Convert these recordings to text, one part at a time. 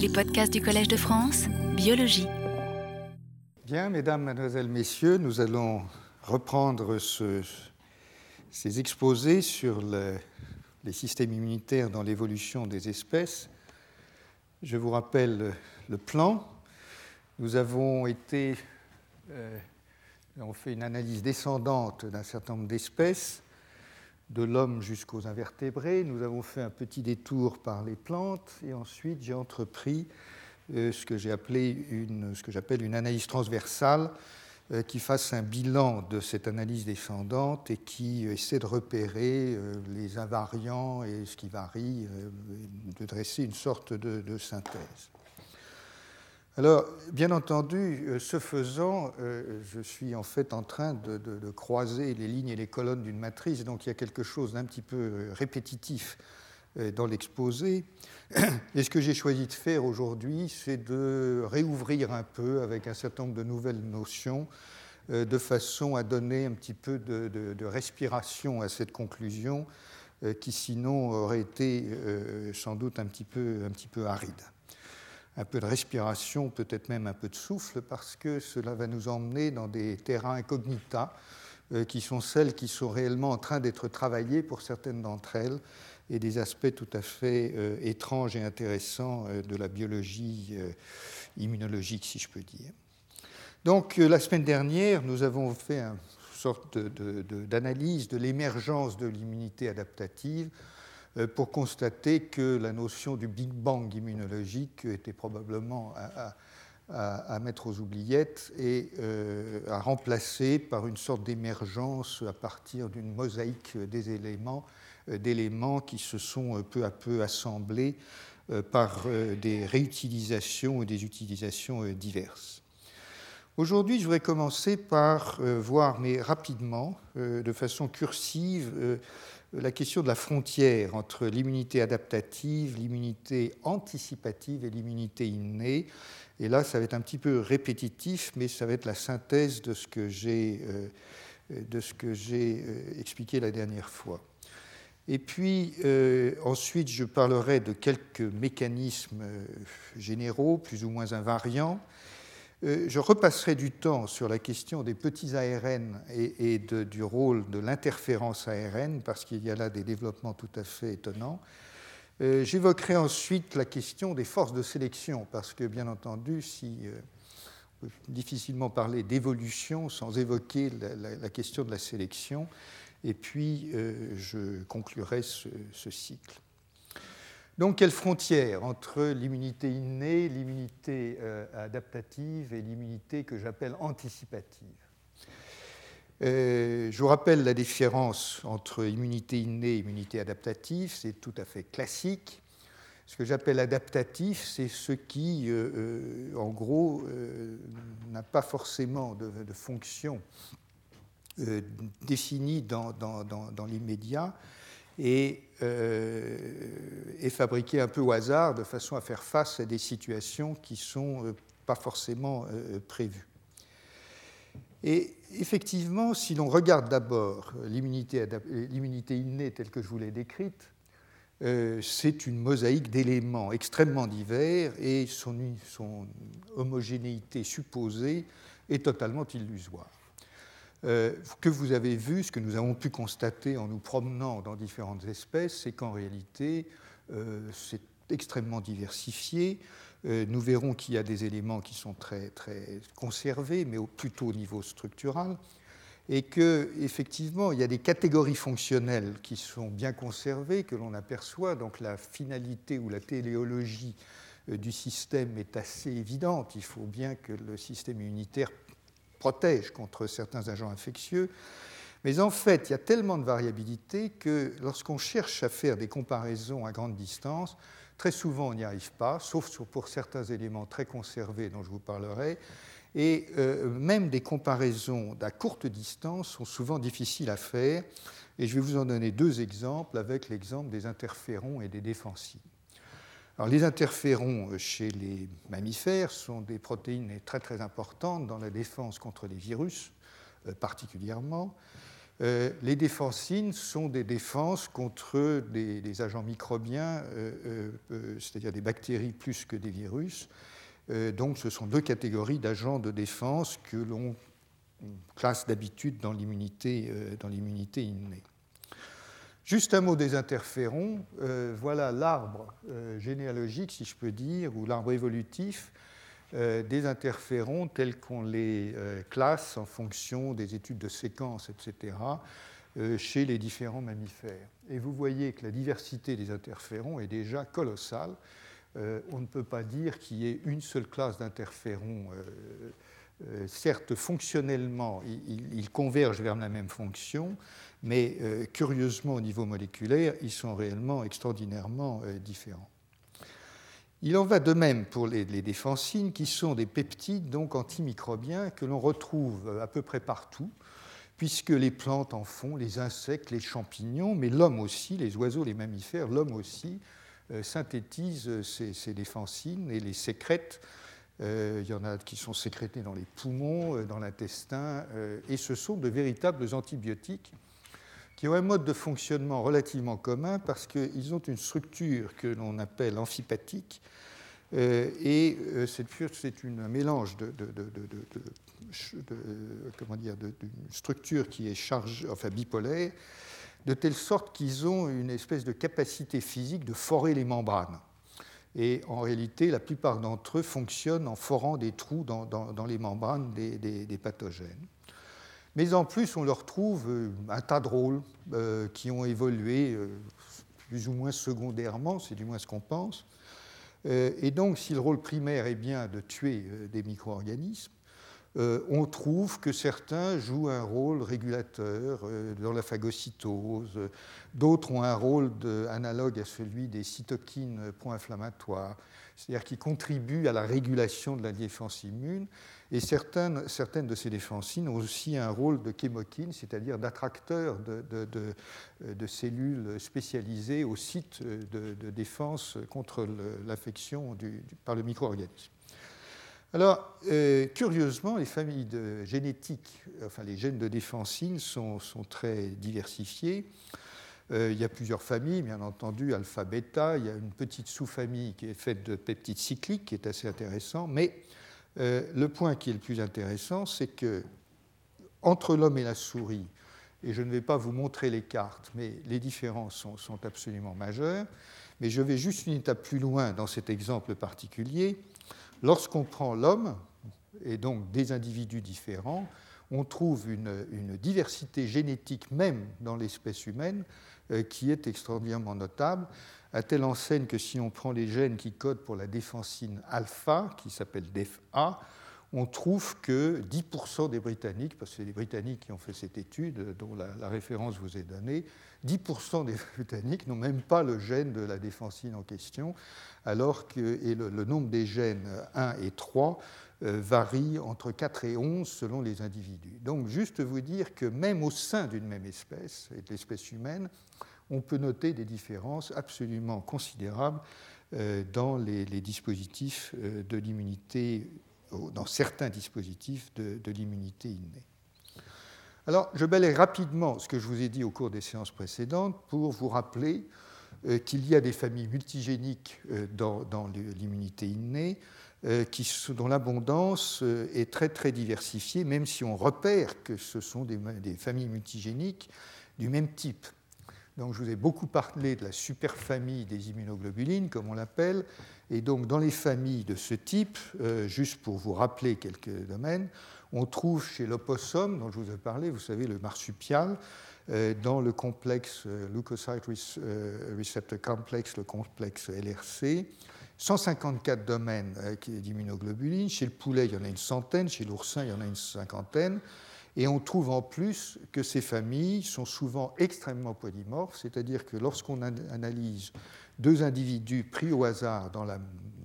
Les podcasts du Collège de France, biologie. Bien, mesdames, mademoiselles, messieurs, nous allons reprendre ces exposés sur les systèmes immunitaires dans l'évolution des espèces. Je vous rappelle le plan. Nous avons été, euh, on fait une analyse descendante d'un certain nombre d'espèces de l'homme jusqu'aux invertébrés. Nous avons fait un petit détour par les plantes et ensuite j'ai entrepris euh, ce que j'appelle une analyse transversale euh, qui fasse un bilan de cette analyse descendante et qui essaie de repérer euh, les invariants et ce qui varie, de dresser une sorte de synthèse. Alors, bien entendu, euh, ce faisant, euh, je suis en fait en train de, croiser les lignes et les colonnes d'une matrice, donc il y a quelque chose d'un petit peu euh, répétitif dans l'exposé. Et ce que j'ai choisi de faire aujourd'hui, c'est de réouvrir un peu avec un certain nombre de nouvelles notions, de façon à donner un petit peu de, respiration à cette conclusion, qui sinon aurait été sans doute un petit peu, un petit peu aride un peu de respiration, peut-être même un peu de souffle, parce que cela va nous emmener dans des terrains incognita euh, qui sont celles qui sont réellement en train d'être travaillées pour certaines d'entre elles et des aspects tout à fait euh, étranges et intéressants euh, de la biologie immunologique, si je peux dire. Donc, la semaine dernière, nous avons fait une sorte d'analyse de l'émergence de l'immunité adaptative pour constater que la notion du Big Bang immunologique était probablement à, mettre aux oubliettes et euh, à remplacer par une sorte d'émergence à partir d'une mosaïque des éléments, euh, d'éléments qui se sont peu à peu assemblés par des réutilisations ou des utilisations diverses. Aujourd'hui, je voudrais commencer par voir, mais rapidement, de façon cursive, la question de la frontière entre l'immunité adaptative, l'immunité anticipative et l'immunité innée. Et là, ça va être un petit peu répétitif, mais ça va être la synthèse de ce que j'ai, euh, euh, expliqué la dernière fois. Et puis euh, ensuite, je parlerai de quelques mécanismes généraux, plus ou moins invariants, je repasserai du temps sur la question des petits ARN et, du rôle de l'interférence ARN, parce qu'il y a là des développements tout à fait étonnants. Euh, j'évoquerai ensuite la question des forces de sélection, parce que bien entendu, si euh, on peut difficilement parler d'évolution sans évoquer la, question de la sélection, et puis je conclurai ce cycle. Donc, quelle frontière entre l'immunité innée, l'immunité euh, adaptative et l'immunité que j'appelle anticipative? Euh, Je vous rappelle la différence entre immunité innée et immunité adaptative, c'est tout à fait classique. Ce que j'appelle adaptatif, c'est ce qui, euh, en gros, n'a pas forcément de, fonction définie dans, dans l'immédiat, et euh, est fabriqué un peu au hasard de façon à faire face à des situations qui ne sont euh, pas forcément euh, prévues. Et effectivement, si l'on regarde d'abord l'immunité innée telle que je vous l'ai décrite, c'est une mosaïque d'éléments extrêmement divers et son homogénéité supposée est totalement illusoire. Euh, que vous avez vu, ce que nous avons pu constater en nous promenant dans différentes espèces, c'est qu'en réalité, euh, c'est extrêmement diversifié. Euh, nous verrons qu'il y a des éléments qui sont très, très conservés, mais au, plutôt au niveau structural, et qu'effectivement, il y a des catégories fonctionnelles qui sont bien conservées, que l'on aperçoit. Donc la finalité ou la téléologie du système est assez évidente. Il faut bien que le système immunitaire protège contre certains agents infectieux. Mais en fait, il y a tellement de variabilité que lorsqu'on cherche à faire des comparaisons à grande distance, très souvent on n'y arrive pas, sauf pour certains éléments très conservés dont je vous parlerai. Et euh, même des comparaisons à courte distance sont souvent difficiles à faire. Et je vais vous en donner deux exemples avec l'exemple des interférons et des les interférons euh, chez les mammifères sont des protéines très très importantes dans la défense contre les virus euh, particulièrement. les défensines sont des défenses contre des, agents microbiens, c'est-à-dire des bactéries plus que des virus. donc ce sont deux catégories d'agents de défense que l'on classe d'habitude dans l'immunité innée. Juste un mot des interférons. Euh, voilà l'arbre euh, généalogique, si je peux dire, ou l'arbre évolutif euh, des interférons tels qu'on les classe en fonction des études de séquences, etc., chez les différents mammifères. Et vous voyez que la diversité des interférons est déjà colossale. on ne peut pas dire qu'il y ait une seule classe d'interférons certes, fonctionnellement, ils, convergent vers la même fonction, mais euh, curieusement, au niveau moléculaire, ils sont réellement extraordinairement euh, différents. Il en va de même pour les, défensines, qui sont des peptides donc antimicrobiens que l'on retrouve euh, à peu près partout, puisque les plantes en font, les insectes, les champignons, mais l'homme aussi, les oiseaux, les mammifères, l'homme aussi synthétise ces, ces, défensines et les sécrète. il y en a qui sont sécrétés dans les poumons, dans l'intestin, et ce sont de véritables antibiotiques qui ont un mode de fonctionnement relativement commun parce qu'ils ont une structure que l'on appelle amphipathique. Euh, et euh, c'est un mélange de, comment dire, d'une structure qui est chargée, enfin bipolaire, de telle sorte qu'ils ont une espèce de capacité physique de forer les membranes. Et en réalité, la plupart d'entre eux fonctionnent en forant des trous dans, les membranes des pathogènes. Mais en plus, on leur trouve euh, un tas de rôles euh, qui ont évolué euh, plus ou moins secondairement, c'est du moins ce qu'on pense. Et donc, si le rôle primaire est bien de tuer des micro-organismes, on trouve que certains jouent un rôle régulateur dans la phagocytose, d'autres ont un rôle analogue à celui des cytokines pro-inflammatoires, c'est-à-dire qui contribuent à la régulation de la défense immune, et certaines, de ces défensines ont aussi un rôle de chémokine, c'est-à-dire d'attracteur de, cellules spécialisées au site de, défense contre l'infection par le micro-organisme. Alors, euh, curieusement, les familles génétiques, enfin les gènes de défensine sont, très diversifiés. Euh, il y a plusieurs familles, bien entendu, alpha-bêta. Il y a une petite sous-famille qui est faite de peptides cycliques, qui est assez intéressant. Mais euh, le point qui est le plus intéressant, c'est que entre l'homme et la souris, et je ne vais pas vous montrer les cartes, mais les différences sont, absolument majeures, mais je vais juste une étape plus loin dans cet exemple particulier. Lorsqu'on prend l'homme, et donc des individus différents, on trouve une, diversité génétique même dans l'espèce humaine euh, qui est extraordinairement notable à telle enseigne que si on prend les gènes qui codent pour la défensine alpha, qui s'appelle DEFA, on trouve que 10% des Britanniques, parce que c'est les Britanniques qui ont fait cette étude dont la, référence vous est donnée, 10% des Britanniques n'ont même pas le gène de la défensine en question, alors que le, nombre des gènes 1 et 3 euh, varie entre 4 et 11 selon les individus. Donc juste vous dire que même au sein d'une même espèce, et de l'espèce humaine, on peut noter des différences absolument considérables euh, dans les, dispositifs euh, de l'immunité, dans certains dispositifs de, l'immunité innée. Alors, je balaye rapidement ce que je vous ai dit au cours des séances précédentes pour vous rappeler euh, qu'il y a des familles multigéniques dans, l'immunité innée, dont l'abondance est très très diversifiée, même si on repère que ce sont des familles multigéniques du même type. Donc, je vous ai beaucoup parlé de la superfamille des immunoglobulines, comme on l'appelle. Et donc, dans les familles de ce type, euh, juste pour vous rappeler quelques domaines, on trouve chez l'opossum, dont je vous ai parlé, vous savez, le marsupial, euh, dans le complexe euh, leukocyte receptor complex, le complexe LRC, 154 domaines d'immunoglobulines. Chez le poulet, il y en a une centaine. Chez l'oursin, il y en a une cinquantaine. Et on trouve en plus que ces familles sont souvent extrêmement polymorphes, c'est-à-dire que lorsqu'on analyse deux individus pris au hasard dans la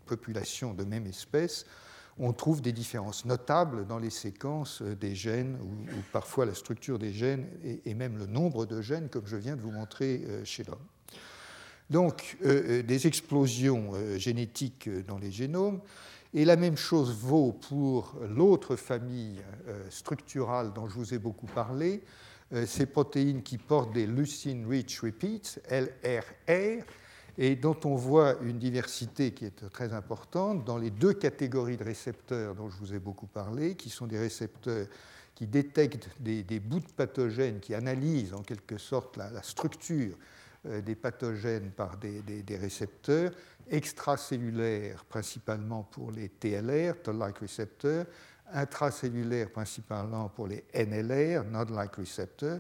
population de même espèce, on trouve des différences notables dans les séquences des gènes, ou, parfois la structure des gènes, et, même le nombre de gènes, comme je viens de vous montrer euh, chez l'homme. Donc, euh, euh, des explosions génétiques dans les génomes, et la même chose vaut pour l'autre famille euh, structurale dont je vous ai beaucoup parlé, ces protéines qui portent des leucine rich repeats, LRR, et dont on voit une diversité qui est très importante dans les deux catégories de récepteurs dont je vous ai beaucoup parlé, qui sont des récepteurs qui détectent des, bouts de pathogènes, qui analysent en quelque sorte la, structure euh, des pathogènes par des, récepteurs extracellulaires, principalement pour les TLR, Toll-like receptors, intracellulaires principalement pour les NLR, Node-like receptors,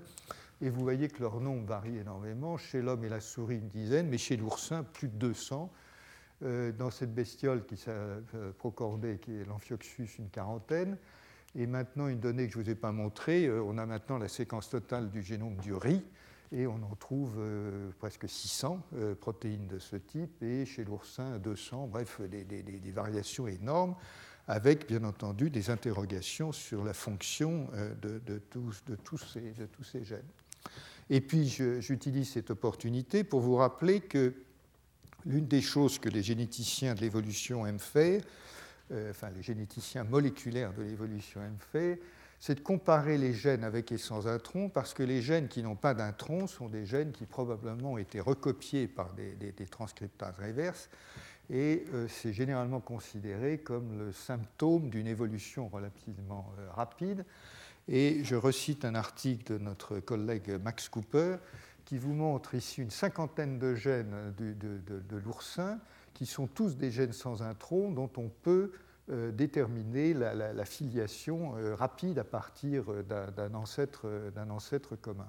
et vous voyez que leur nombre varie énormément. Chez l'homme et la souris, une dizaine, mais chez l'oursin, plus de 200. Euh, dans cette bestiole qui s'est euh, procordée, qui est l'amphioxus, une quarantaine. Et maintenant, une donnée que je ne vous ai pas montrée, euh, on a maintenant la séquence totale du génome du riz, et on en trouve presque 600 protéines de ce type, et chez l'oursin, 200, bref, des, variations énormes, avec bien entendu des interrogations sur la fonction de, de, tous, ces, gènes. Et puis j'utilise cette opportunité pour vous rappeler que l'une des choses que les généticiens de l'évolution aiment faire, euh, enfin les généticiens moléculaires de l'évolution aiment faire, c'est de comparer les gènes avec et sans introns, parce que les gènes qui n'ont pas d'intron sont des gènes qui probablement ont été recopiés par des, transcriptases réverses, et euh, c'est généralement considéré comme le symptôme d'une évolution relativement euh, rapide. Et je recite un article de notre collègue Max Cooper qui vous montre ici une cinquantaine de gènes de, l'oursin qui sont tous des gènes sans intron dont on peut déterminer la, filiation euh, rapide à partir d'un ancêtre, ancêtre, commun.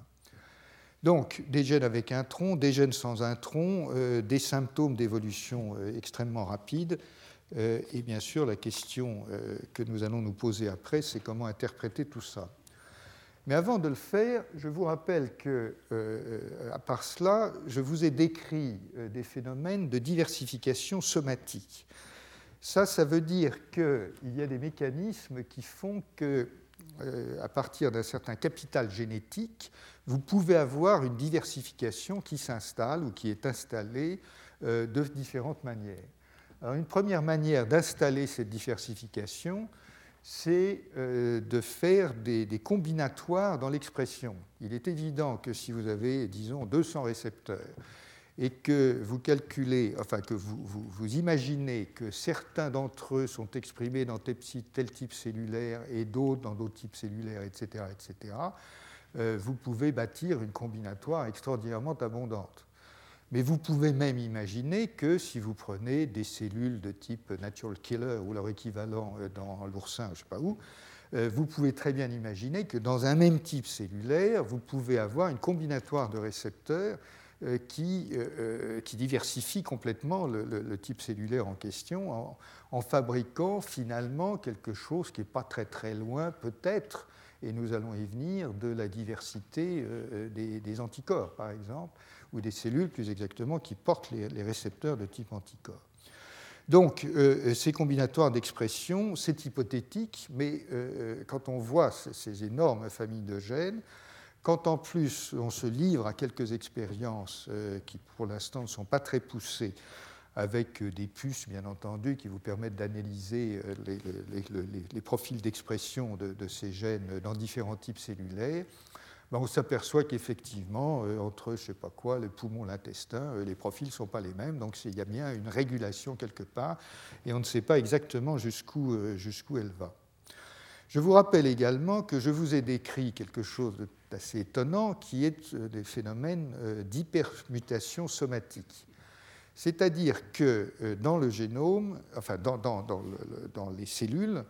Donc, des gènes avec intron, des gènes sans intron, euh, des symptômes d'évolution extrêmement rapides, euh, et bien sûr, la question euh, que nous allons nous poser après, c'est comment interpréter tout ça. Mais avant de le faire, je vous rappelle que, euh, à part cela, je vous ai décrit des phénomènes de diversification somatique. Ça, ça veut dire qu'il y a des mécanismes qui font que, à partir d'un certain capital génétique, vous pouvez avoir une diversification qui s'installe ou qui est installée de différentes manières une première manière d'installer cette diversification, c'est euh, de faire des, combinatoires dans l'expression. Il est évident que si vous avez, disons, 200 récepteurs et que vous calculez, enfin que vous, vous, imaginez que certains d'entre eux sont exprimés dans tel, type cellulaire et d'autres dans d'autres types cellulaires, etc., etc., euh, vous pouvez bâtir une combinatoire extraordinairement abondante. Mais vous pouvez même imaginer que si vous prenez des cellules de type natural killer ou leur équivalent euh, dans l'oursin, je ne sais pas où, euh, vous pouvez très bien imaginer que dans un même type cellulaire, vous pouvez avoir une combinatoire de récepteurs qui, qui diversifie complètement le, type cellulaire en question en, fabriquant finalement quelque chose qui n'est pas très très loin peut-être, et nous allons y venir, de la diversité des, anticorps par exemple ou des cellules plus exactement qui portent les, récepteurs de type anticorps. Donc, euh, ces combinatoires d'expression, c'est hypothétique, mais euh, quand on voit ces, énormes familles de gènes, quand en plus on se livre à quelques expériences euh, qui pour l'instant ne sont pas très poussées, avec des puces bien entendu qui vous permettent d'analyser les, les, profils d'expression de, ces gènes dans différents types cellulaires, ben, on s'aperçoit qu'effectivement, euh, entre je sais pas quoi, le poumon, l'intestin, euh, les profils ne sont pas les mêmes, donc il y a bien une régulation quelque part, et on ne sait pas exactement euh, jusqu'où elle va. Je vous rappelle également que je vous ai décrit quelque chose d'assez étonnant, qui est des phénomènes d'hypermutation somatique. C'est-à-dire que dans le génome, enfin dans, les cellules,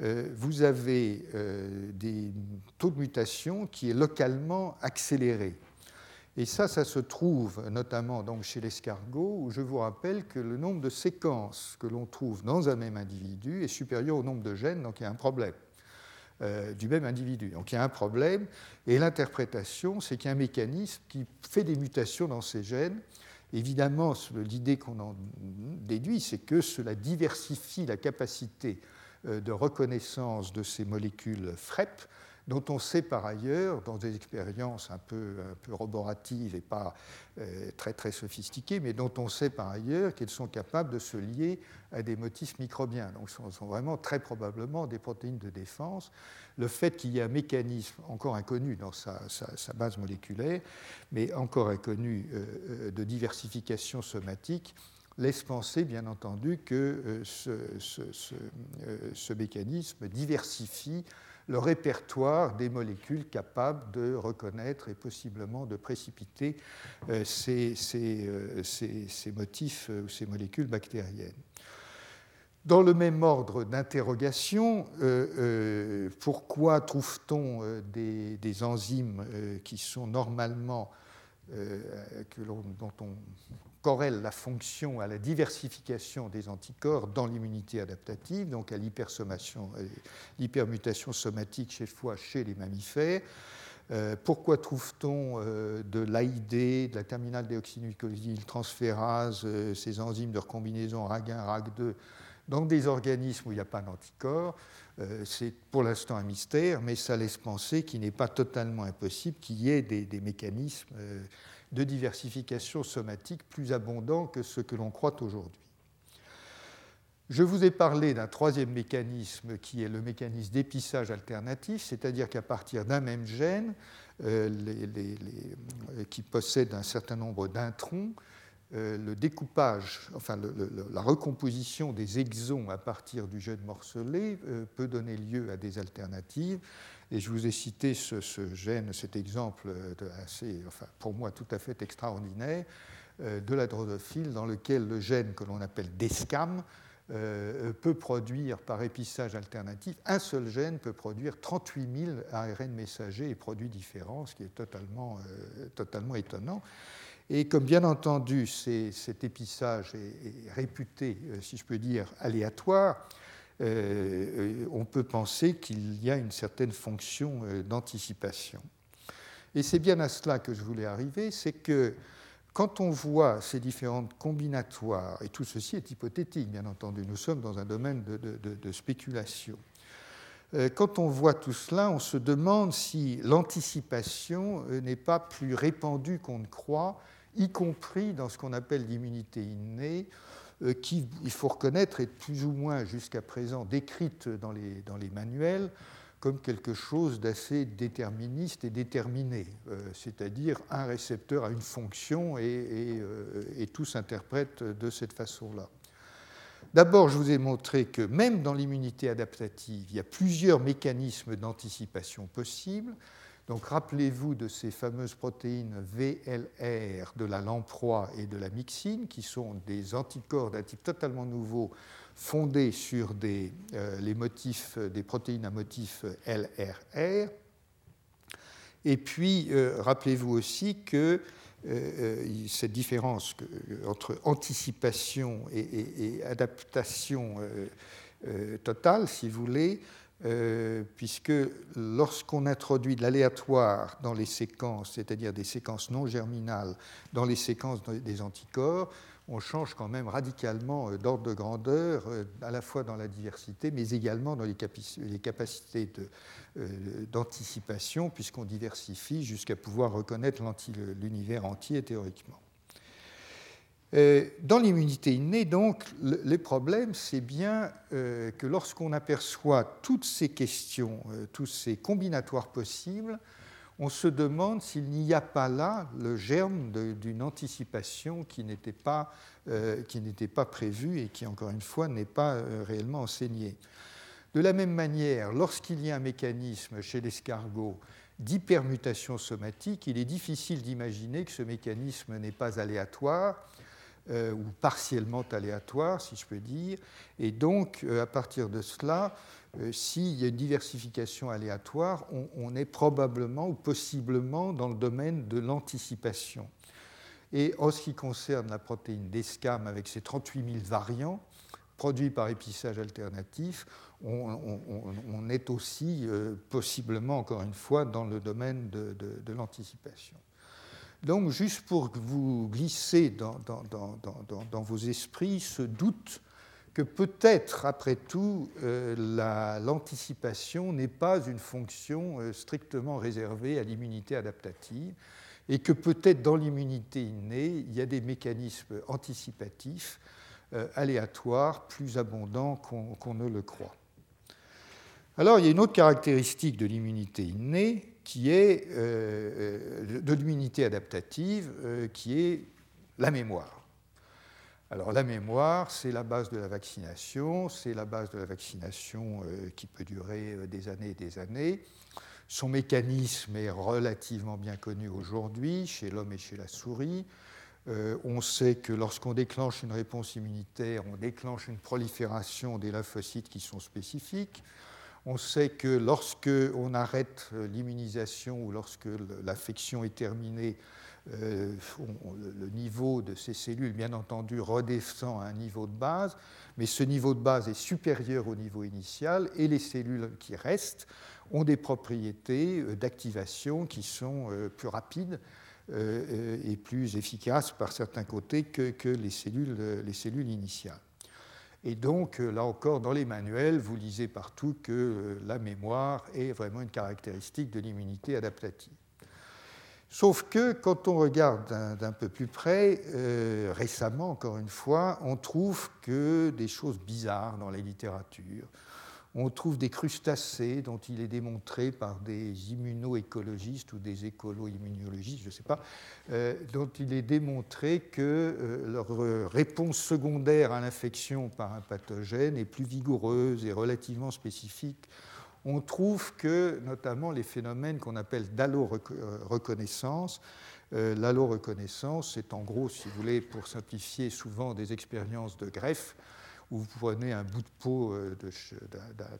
euh, vous avez euh, des taux de mutation qui est localement accéléré. Et ça, ça se trouve notamment donc chez l'escargot, où je vous rappelle que le nombre de séquences que l'on trouve dans un même individu est supérieur au nombre de gènes, donc il y a un problème euh, du même individu. Donc il y a un problème, et l'interprétation, c'est qu'il y a un mécanisme qui fait des mutations dans ces gènes. Évidemment, l'idée qu'on en déduit, c'est que cela diversifie la capacité euh, de reconnaissance de ces molécules FREP dont on sait par ailleurs, dans des expériences un peu, un peu roboratives et pas euh, très très sophistiquées, mais dont on sait par ailleurs qu'elles sont capables de se lier à des motifs microbiens. Donc ce sont, vraiment très probablement des protéines de défense. Le fait qu'il y ait un mécanisme encore inconnu dans sa, base moléculaire, mais encore inconnu euh, euh, de diversification somatique, laisse penser, bien entendu, que ce, ce, mécanisme diversifie le répertoire des molécules capables de reconnaître et possiblement de précipiter euh, euh, ces, motifs ou ces molécules bactériennes. Dans le même ordre d'interrogation, euh, pourquoi trouve-t-on des, enzymes qui sont normalement, que dont on corrèle la fonction à la diversification des anticorps dans l'immunité adaptative, donc à l'hypermutation somatique chez fois chez les mammifères. Euh, pourquoi trouve-t-on euh, de l'AID, de la terminale déoxynucléosyle transférase, euh, ces enzymes de recombinaison RAG1, RAG2 dans des organismes où il n'y a pas d'anticorps C'est pour l'instant un mystère, mais ça laisse penser qu'il n'est pas totalement impossible qu'il y ait des, mécanismes de diversification somatique plus abondant que ce que l'on croit aujourd'hui. Je vous ai parlé d'un troisième mécanisme qui est le mécanisme d'épissage alternatif, c'est-à-dire qu'à partir d'un même gène, euh, qui possède un certain nombre d'introns, euh, le découpage, enfin la recomposition des exons à partir du gène morcelé euh, peut donner lieu à des alternatives. Et je vous ai cité ce, gène, cet exemple de assez, enfin, pour moi tout à fait extraordinaire euh, de la drosophile dans lequel le gène que l'on appelle DESCAM euh, peut produire par épissage alternatif, un seul gène peut produire 38 000 ARN messagers et produits différents, ce qui est totalement, euh, totalement étonnant. Et comme bien entendu cet épissage est, réputé, si je peux dire, aléatoire, euh, on peut penser qu'il y a une certaine fonction euh, d'anticipation. Et c'est bien à cela que je voulais arriver, c'est que quand on voit ces différentes combinatoires, et tout ceci est hypothétique, bien entendu, nous sommes dans un domaine de, spéculation, euh, quand on voit tout cela, on se demande si l'anticipation n'est pas plus répandue qu'on ne croit, y compris dans ce qu'on appelle l'immunité innée, euh, qui, il faut reconnaître, est plus ou moins jusqu'à présent décrite dans les, dans les manuels comme quelque chose d'assez déterministe et déterminé, euh, c'est-à-dire un récepteur a une fonction et, euh, et, tout s'interprète de cette façon-là. D'abord, je vous ai montré que même dans l'immunité adaptative, il y a plusieurs mécanismes d'anticipation possibles. Donc rappelez-vous de ces fameuses protéines VLR de la lamproie et de la myxine, qui sont des anticorps d'un type totalement nouveau fondés sur des, euh, les motifs, des protéines à motif LRR. Et puis, euh, rappelez-vous aussi que euh, cette différence entre anticipation et, adaptation totale, si vous voulez, euh, puisque lorsqu'on introduit de l'aléatoire dans les séquences, c'est-à-dire des séquences non germinales dans les séquences des anticorps, on change quand même radicalement euh, d'ordre de grandeur, euh, à la fois dans la diversité, mais également dans les, capacités d'anticipation, puisqu'on diversifie jusqu'à pouvoir reconnaître l'univers entier théoriquement. Euh, dans l'immunité innée, donc, les problèmes, c'est bien euh, que lorsqu'on aperçoit toutes ces questions, euh, tous ces combinatoires possibles, on se demande s'il n'y a pas là le germe d'une anticipation qui n'était pas, pas prévue et qui, encore une fois, n'est pas réellement enseignée. De la même manière, lorsqu'il y a un mécanisme chez l'escargot d'hypermutation somatique, il est difficile d'imaginer que ce mécanisme n'est pas aléatoire euh, ou partiellement aléatoire, si je peux dire. Et donc, euh, à partir de cela, euh, s'il y a une diversification aléatoire, on, est probablement ou possiblement dans le domaine de l'anticipation. Et en ce qui concerne la protéine d'ESCAM avec ses 38 000 variants produits par épissage alternatif, on, est aussi possiblement, encore une fois, dans le domaine de l'anticipation. Donc, juste pour vous glisser dans, vos esprits ce doute que peut-être, après tout, l'anticipation n'est pas une fonction strictement réservée à l'immunité adaptative et que peut-être dans l'immunité innée, il y a des mécanismes anticipatifs aléatoires plus abondants qu'on ne le croit. Alors, il y a une autre caractéristique de l'immunité innée, qui est euh, de l'immunité adaptative, euh, qui est la mémoire. Alors, la mémoire, c'est la base de la vaccination, c'est la base de la vaccination euh, qui peut durer des années et des années. Son mécanisme est relativement bien connu aujourd'hui chez l'homme et chez la souris. on sait que lorsqu'on déclenche une réponse immunitaire, on déclenche une prolifération des lymphocytes qui sont spécifiques. On sait que lorsque on arrête euh, l'immunisation ou lorsque l'affection est terminée, euh, le niveau de ces cellules, bien entendu, redescend à un niveau de base, mais ce niveau de base est supérieur au niveau initial et les cellules qui restent ont des propriétés euh, d'activation qui sont plus rapides et plus efficaces par certains côtés que, les cellules initiales. Et donc, euh, là encore, dans les manuels, vous lisez partout que euh, la mémoire est vraiment une caractéristique de l'immunité adaptative. Sauf que quand on regarde d'un peu plus près, euh, récemment encore une fois, on trouve que des choses bizarres dans la littérature on trouve des crustacés dont il est démontré par des immunoécologistes ou des écolo-immunologistes, je ne sais pas, euh, dont il est démontré que euh, leur réponse secondaire à l'infection par un pathogène est plus vigoureuse et relativement spécifique. On trouve que notamment les phénomènes qu'on appelle d'allo-reconnaissance, euh, L'allo-reconnaissance, c'est en gros, si vous voulez, pour simplifier, souvent des expériences de greffe où vous prenez un bout de peau euh,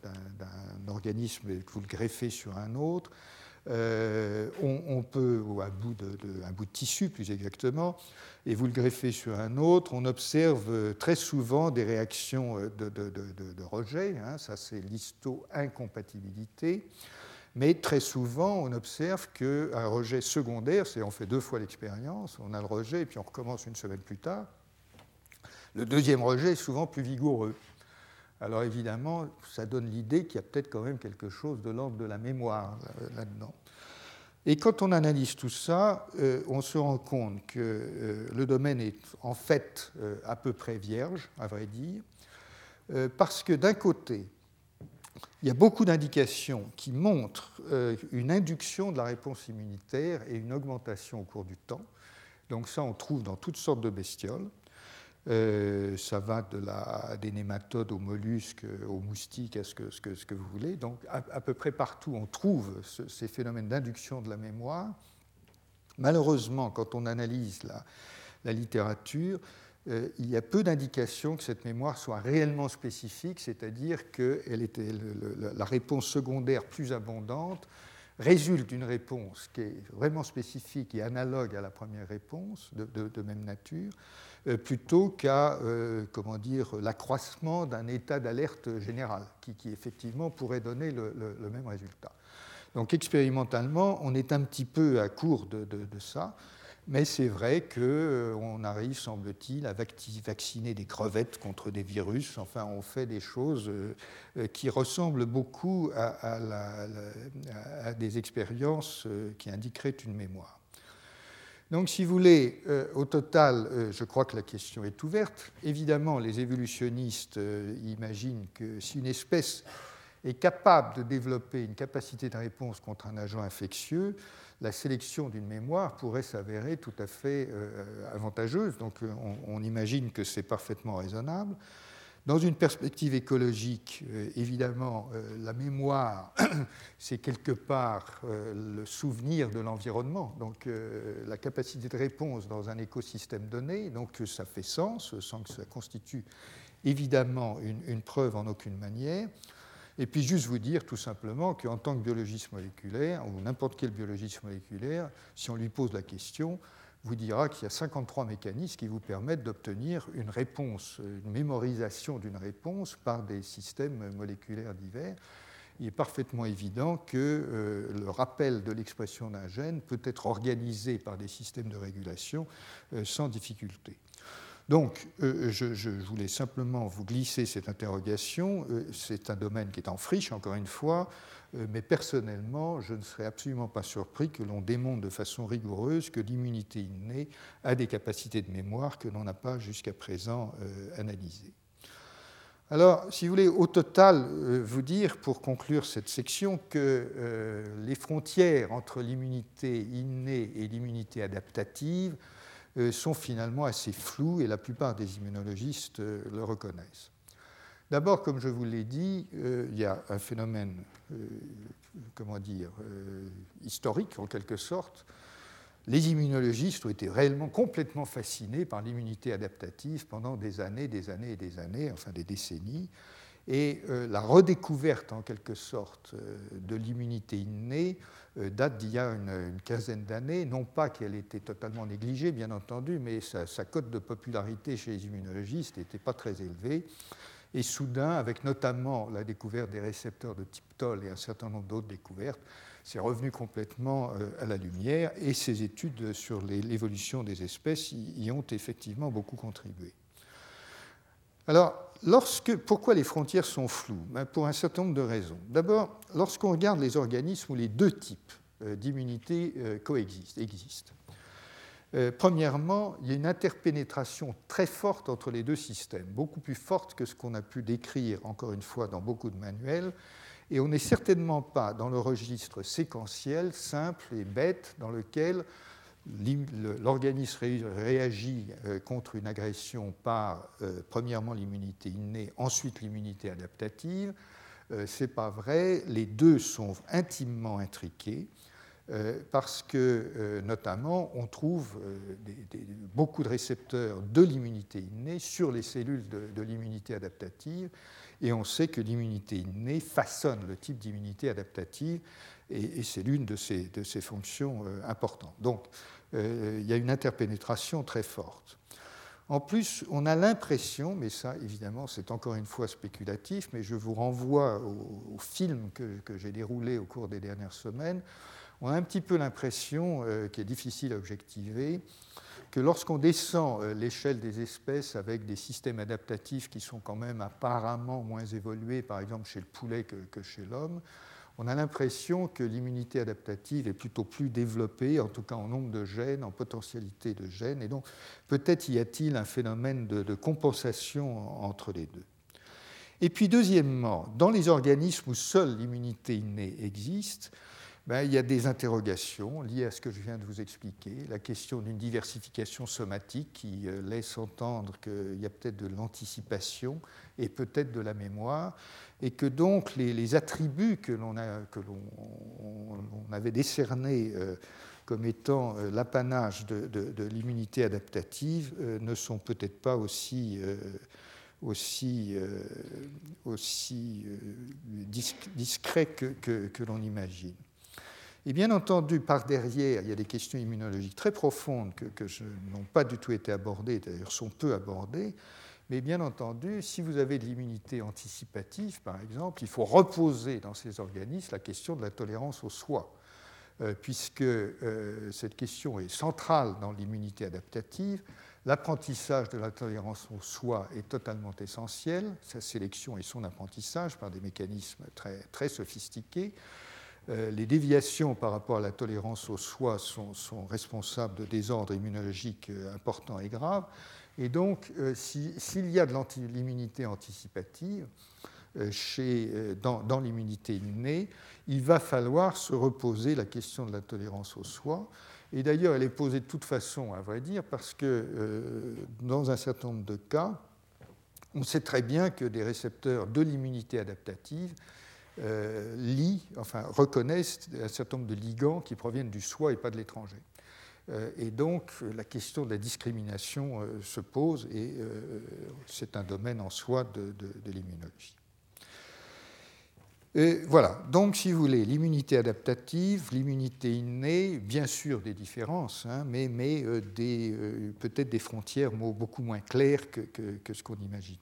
d'un organisme et que vous le greffez sur un autre. Euh, on, peut, ou un bout de, un bout de tissu plus exactement, et vous le greffez sur un autre, on observe euh, très souvent des réactions de, rejet, hein, ça c'est l'histo-incompatibilité, mais très souvent on observe qu'un rejet secondaire, c'est on fait deux fois l'expérience, on a le rejet et puis on recommence une semaine plus tard, le deuxième rejet est souvent plus vigoureux. Alors évidemment, ça donne l'idée qu'il y a peut-être quand même quelque chose de l'ordre de la mémoire là-dedans. Et quand on analyse tout ça, euh, on se rend compte que euh, le domaine est en fait euh, à peu près vierge, à vrai dire, parce que d'un côté, il y a beaucoup d'indications qui montrent une induction de la réponse immunitaire et une augmentation au cours du temps. Donc ça, on trouve dans toutes sortes de bestioles. Euh, ça va de la, des nématodes aux mollusques, aux moustiques, à ce que, vous voulez. Donc, à, peu près partout, on trouve ces phénomènes d'induction de la mémoire. Malheureusement, quand on analyse la, littérature, euh, il y a peu d'indications que cette mémoire soit réellement spécifique, c'est-à-dire que la réponse secondaire plus abondante résulte d'une réponse qui est vraiment spécifique et analogue à la première réponse, de, même nature, euh, plutôt qu'à euh, comment l'accroissement d'un état d'alerte général qui, effectivement pourrait donner le, même résultat. Donc expérimentalement, on est un petit peu à court de, ça, mais c'est vrai qu'on euh, arrive, semble-t-il, à vacciner des crevettes contre des virus. Enfin, on fait des choses qui ressemblent beaucoup à des expériences qui indiqueraient une mémoire. Donc, si vous voulez, euh, au total, euh, je crois que la question est ouverte. Évidemment, les évolutionnistes euh, imaginent que si une espèce est capable de développer une capacité de réponse contre un agent infectieux, la sélection d'une mémoire pourrait s'avérer tout à fait avantageuse. Donc, on imagine que c'est parfaitement raisonnable. Dans une perspective écologique, euh, évidemment, euh, la mémoire, c'est quelque part euh, le souvenir de l'environnement, donc la capacité de réponse dans un écosystème donné, donc ça fait sens, sans que ça constitue évidemment une preuve en aucune manière. Et puis juste vous dire tout simplement qu'en tant que biologiste moléculaire, ou n'importe quel biologiste moléculaire, si on lui pose la question, vous dira qu'il y a 53 mécanismes qui vous permettent d'obtenir une réponse, une mémorisation d'une réponse par des systèmes moléculaires divers. Il est parfaitement évident que euh, le rappel de l'expression d'un gène peut être organisé par des systèmes de régulation euh, sans difficulté. Donc, je, voulais simplement vous glisser cette interrogation. c'est un domaine qui est en friche, encore une fois, mais personnellement, je ne serais absolument pas surpris que l'on démontre de façon rigoureuse que l'immunité innée a des capacités de mémoire que l'on n'a pas jusqu'à présent analysées. Alors, si vous voulez, au total, euh, vous dire, pour conclure cette section, que euh, les frontières entre l'immunité innée et l'immunité adaptative euh, sont finalement assez floues et la plupart des immunologistes le reconnaissent. D'abord, comme je vous l'ai dit, il y a un phénomène, comment dire, historique en quelque sorte, les immunologistes ont été réellement complètement fascinés par l'immunité adaptative pendant des années, des années et des années, enfin des décennies. Et euh, la redécouverte, en quelque sorte, euh, de l'immunité innée euh, date d'il y a une, quinzaine d'années. Non pas qu'elle était totalement négligée, bien entendu, mais sa cote de popularité chez les immunologistes n'était pas très élevée. Et soudain, avec notamment la découverte des récepteurs de type TOL et un certain nombre d'autres découvertes, c'est revenu complètement euh, à la lumière et ces études sur l'évolution des espèces y, ont effectivement beaucoup contribué. Alors, pourquoi les frontières sont floues? Ben, Pour un certain nombre de raisons. D'abord, lorsqu'on regarde les organismes où les deux types euh, d'immunité euh, coexistent, existent. Premièrement, il y a une interpénétration très forte entre les deux systèmes, beaucoup plus forte que ce qu'on a pu décrire, encore une fois, dans beaucoup de manuels, et on n'est certainement pas dans le registre séquentiel, simple et bête, dans lequel l'organisme réagit euh, contre une agression par, euh, premièrement, l'immunité innée, ensuite l'immunité adaptative. Euh, Ce n'est pas vrai. Les deux sont intimement intriqués parce que, notamment, on trouve beaucoup de récepteurs de l'immunité innée sur les cellules de l'immunité adaptative et on sait que l'immunité innée façonne le type d'immunité adaptative, et, c'est l'une de ses, fonctions euh, importantes. Donc, euh, il y a une interpénétration très forte. En plus, on a l'impression, mais ça évidemment c'est encore une fois spéculatif, mais je vous renvoie au, film que j'ai déroulé au cours des dernières semaines, on a un petit peu l'impression, euh, qui est difficile à objectiver, que lorsqu'on descend euh, l'échelle des espèces avec des systèmes adaptatifs qui sont quand même apparemment moins évolués, par exemple chez le poulet que, chez l'homme, on a l'impression que l'immunité adaptative est plutôt plus développée, en tout cas en nombre de gènes, en potentialité de gènes, et donc peut-être y a-t-il un phénomène de, de, compensation entre les deux. Et puis deuxièmement, dans les organismes où seule l'immunité innée existe, ben, il y a des interrogations liées à ce que je viens de vous expliquer. La question d'une diversification somatique qui euh, laisse entendre qu'il y a peut-être de l'anticipation et peut-être de la mémoire, et que donc les, attributs que l'on avait décernés euh, comme étant euh, l'apanage de, l'immunité adaptative ne sont peut-être pas aussi aussi, que, que l'on imagine. Et bien entendu, par derrière, il y a des questions immunologiques très profondes que, n'ont pas du tout été abordées, d'ailleurs sont peu abordées. Mais bien entendu, si vous avez de l'immunité anticipative, par exemple, il faut reposer dans ces organismes la question de la tolérance au soi, euh, puisque euh, cette question est centrale dans l'immunité adaptative. L'apprentissage de la tolérance au soi est totalement essentiel, sa sélection et son apprentissage par des mécanismes très sophistiqués. Euh, les déviations par rapport à la tolérance au soi sont, responsables de désordres immunologiques euh, importants et graves. Et donc, euh, s'il y a de l'immunité anticipative dans, l'immunité innée, il va falloir se reposer la question de la tolérance au soi. Et d'ailleurs, elle est posée de toute façon, à vrai dire, parce que dans un certain nombre de cas, on sait très bien que des récepteurs de l'immunité adaptative euh, enfin, reconnaissent un certain nombre de ligands qui proviennent du soi et pas de l'étranger. Euh, et donc la question de la discrimination euh, se pose et c'est un domaine en soi de, l'immunologie. voilà, donc si vous voulez, l'immunité adaptative, l'immunité innée, bien sûr des différences, hein, mais, mais peut-être des frontières beaucoup moins claires que, que ce qu'on imaginait.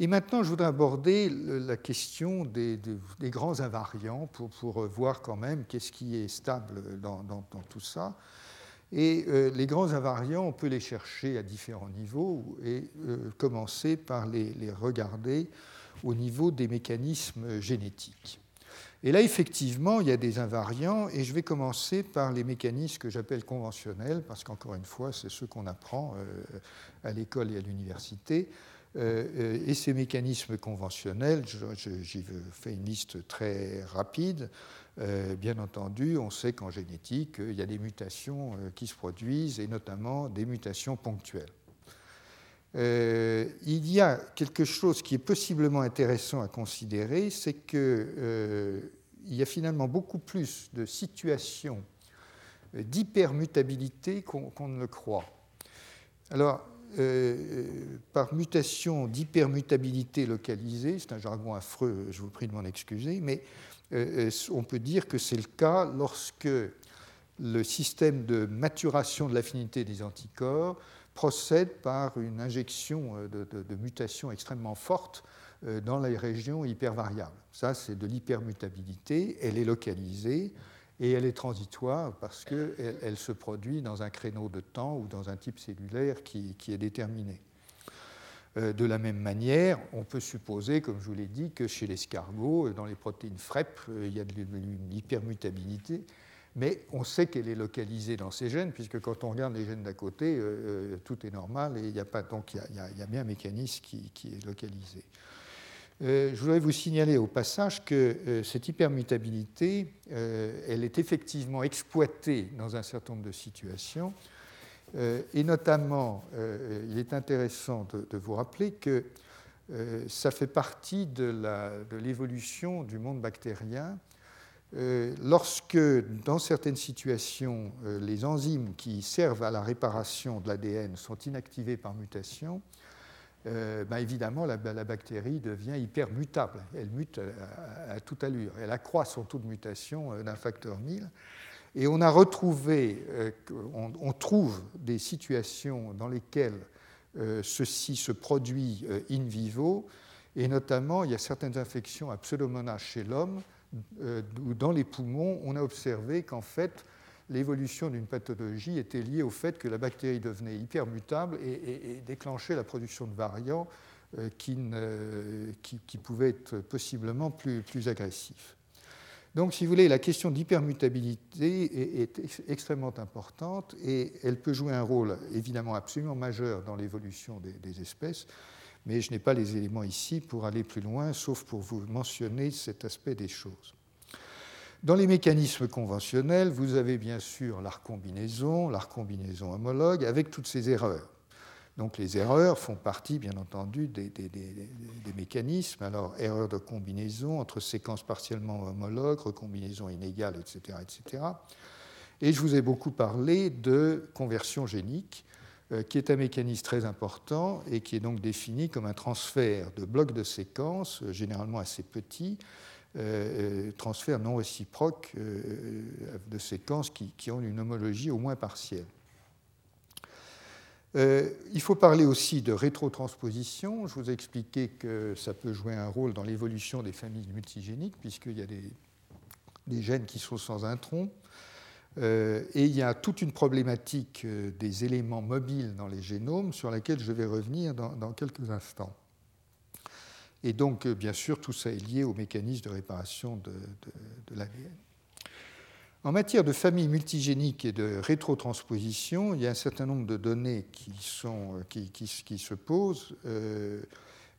Et maintenant, je voudrais aborder la question des, grands invariants pour, voir quand même qu'est-ce qui est stable dans, tout ça. Et les grands invariants, on peut les chercher à différents niveaux et commencer par les, regarder au niveau des mécanismes génétiques. Et là, effectivement, il y a des invariants, et je vais commencer par les mécanismes que j'appelle conventionnels, parce qu'encore une fois, c'est ceux qu'on apprend euh, à l'école et à l'université. Euh, euh, et ces mécanismes conventionnels, j'y fais une liste très rapide. bien entendu, on sait qu'en génétique, il y a des mutations qui se produisent, et notamment des mutations ponctuelles. Euh, il y a quelque chose qui est possiblement intéressant à considérer, c'est qu'il euh, y a finalement beaucoup plus de situations d'hypermutabilité qu'on ne le croit. Alors, euh, par mutation d'hypermutabilité localisée, c'est un jargon affreux, je vous prie de m'en excuser, mais on peut dire que c'est le cas lorsque le système de maturation de l'affinité des anticorps procède par une injection euh, de, mutations extrêmement fortes euh, dans les régions hypervariables. Ça, c'est de l'hypermutabilité, elle est localisée et elle est transitoire parce qu'elle elle se produit dans un créneau de temps ou dans un type cellulaire qui, est déterminé. Euh, de la même manière, on peut supposer, comme je vous l'ai dit, que chez l'escargot, dans les protéines FREP, il y a de l'hypermutabilité mais on sait qu'elle est localisée dans ces gènes, puisque quand on regarde les gènes d'à côté, euh, euh, tout est normal et il a pas. Donc il y, a, bien un mécanisme qui, est localisé. Euh, je voudrais vous signaler au passage que cette hypermutabilité, elle est effectivement exploitée dans un certain nombre de situations. et notamment, il est intéressant de, vous rappeler que ça fait partie de l'évolution du monde bactérien euh, lorsque, dans certaines situations, euh, les enzymes qui servent à la réparation de l'ADN sont inactivées par mutation, euh, ben évidemment, la, bactérie devient hyper mutable. Elle mute à, toute allure. Elle accroît son taux de mutation d'un facteur 1000. Et on a retrouvé, on, trouve des situations dans lesquelles ceci se produit in vivo, et notamment, il y a certaines infections à pseudomonas chez l'homme euh, où dans les poumons, on a observé qu'en fait, l'évolution d'une pathologie était liée au fait que la bactérie devenait hypermutable et, déclenchait la production de variants euh, qui, pouvaient être possiblement plus, plus agressifs. Donc, si vous voulez, la question d'hypermutabilité est, extrêmement importante et elle peut jouer un rôle évidemment absolument majeur dans l'évolution des espèces mais je n'ai pas les éléments ici pour aller plus loin, sauf pour vous mentionner cet aspect des choses. Dans les mécanismes conventionnels, vous avez bien sûr la recombinaison, la recombinaison homologue, avec toutes ces erreurs. Donc les erreurs font partie, bien entendu, des, mécanismes. Alors, erreur de combinaison entre séquences partiellement homologues, recombinaison inégale, etc., etc. Et je vous ai beaucoup parlé de conversion génique, euh, qui est un mécanisme très important et qui est donc défini comme un transfert de blocs de séquences, euh, généralement assez petits, euh, transfert non réciproque de séquences qui, ont une homologie au moins partielle. il faut parler aussi de rétrotransposition. Je vous ai expliqué que ça peut jouer un rôle dans l'évolution des familles multigéniques, puisqu'il y a des, gènes qui sont sans intron. Euh, et il y a toute une problématique euh, des éléments mobiles dans les génomes sur laquelle je vais revenir dans, quelques instants. Et donc, euh, bien sûr, tout ça est lié au mécanisme de réparation de, l'ADN. En matière de famille multigénique et de rétrotransposition, il y a un certain nombre de données qui, qui, se posent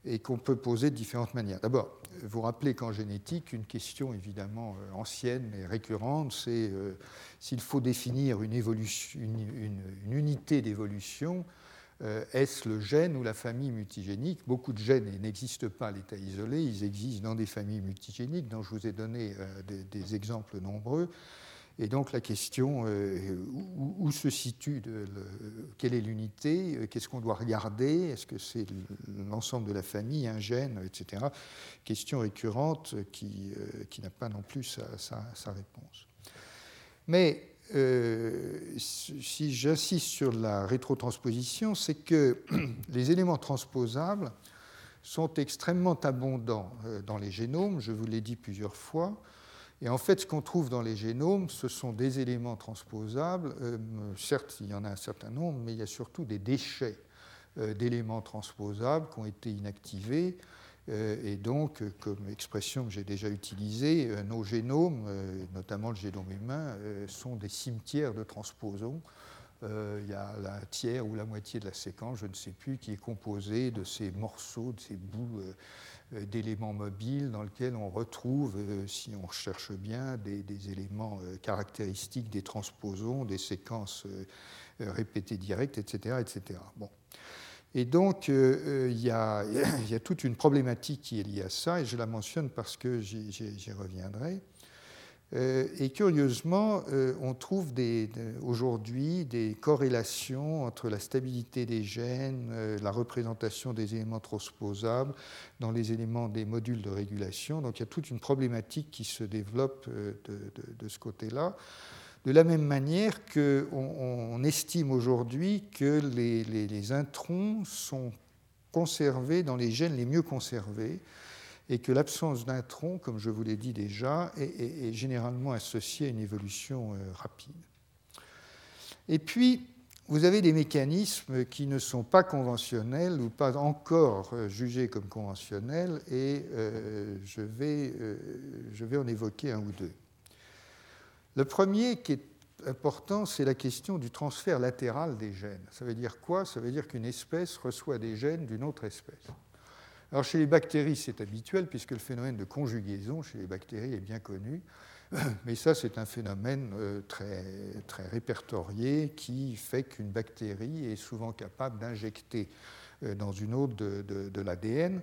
et qu'on peut poser de différentes manières. D'abord, vous rappelez qu'en génétique, une question évidemment euh, ancienne et récurrente, c'est euh, s'il faut définir une, unité d'évolution, euh, est-ce le gène ou la famille multigénique Beaucoup de gènes n'existent pas à l'état isolé, ils existent dans des familles multigéniques, dont je vous ai donné des exemples nombreux. Et donc la question, euh, où, se situe, quelle est l'unité, euh, qu'est-ce qu'on doit regarder, est-ce que c'est l'ensemble de la famille, un gène, etc. Question récurrente qui, euh, qui n'a pas non plus sa, réponse. Mais si j'insiste sur la rétrotransposition, c'est que les éléments transposables sont extrêmement abondants dans les génomes, je vous l'ai dit plusieurs fois, Et en fait, ce qu'on trouve dans les génomes, ce sont des éléments transposables. Euh, certes, il y en a un certain nombre, mais il y a surtout des déchets euh, d'éléments transposables qui ont été inactivés. Euh, et donc, comme expression que j'ai déjà utilisée, nos génomes, notamment le génome humain, sont des cimetières de transposons. il y a la tiers ou la moitié de la séquence, je ne sais plus, qui est composée de ces morceaux, de ces bouts euh, d'éléments mobiles dans lesquels on retrouve, euh, si on cherche bien, des, éléments euh, caractéristiques des transposons, des séquences répétées directes, etc. etc. Bon. Et donc, il y, a, il, y a, toute une problématique qui est liée à ça, et je la mentionne parce que j'y reviendrai. Euh, et curieusement, euh, on trouve aujourd'hui des corrélations entre la stabilité des gènes, euh, la représentation des éléments transposables dans les éléments des modules de régulation. Donc il y a toute une problématique qui se développe de, ce côté-là. De la même manière qu'on on estime aujourd'hui que les, introns sont conservés dans les gènes les mieux conservés et que l'absence d'un tronc, comme je vous l'ai dit déjà, est, généralement associée à une évolution euh, rapide. Et puis, vous avez des mécanismes qui ne sont pas conventionnels ou pas encore euh, jugés comme conventionnels, et euh, je vais en évoquer un ou deux. Le premier qui est important, c'est la question du transfert latéral des gènes. Ça veut dire quoi? Ça veut dire qu'une espèce reçoit des gènes d'une autre espèce. Alors chez les bactéries, c'est habituel puisque le phénomène de conjugaison chez les bactéries est bien connu. Mais ça, c'est un phénomène euh, très, très répertorié qui fait qu'une bactérie est souvent capable d'injecter euh, dans une autre de, l'ADN.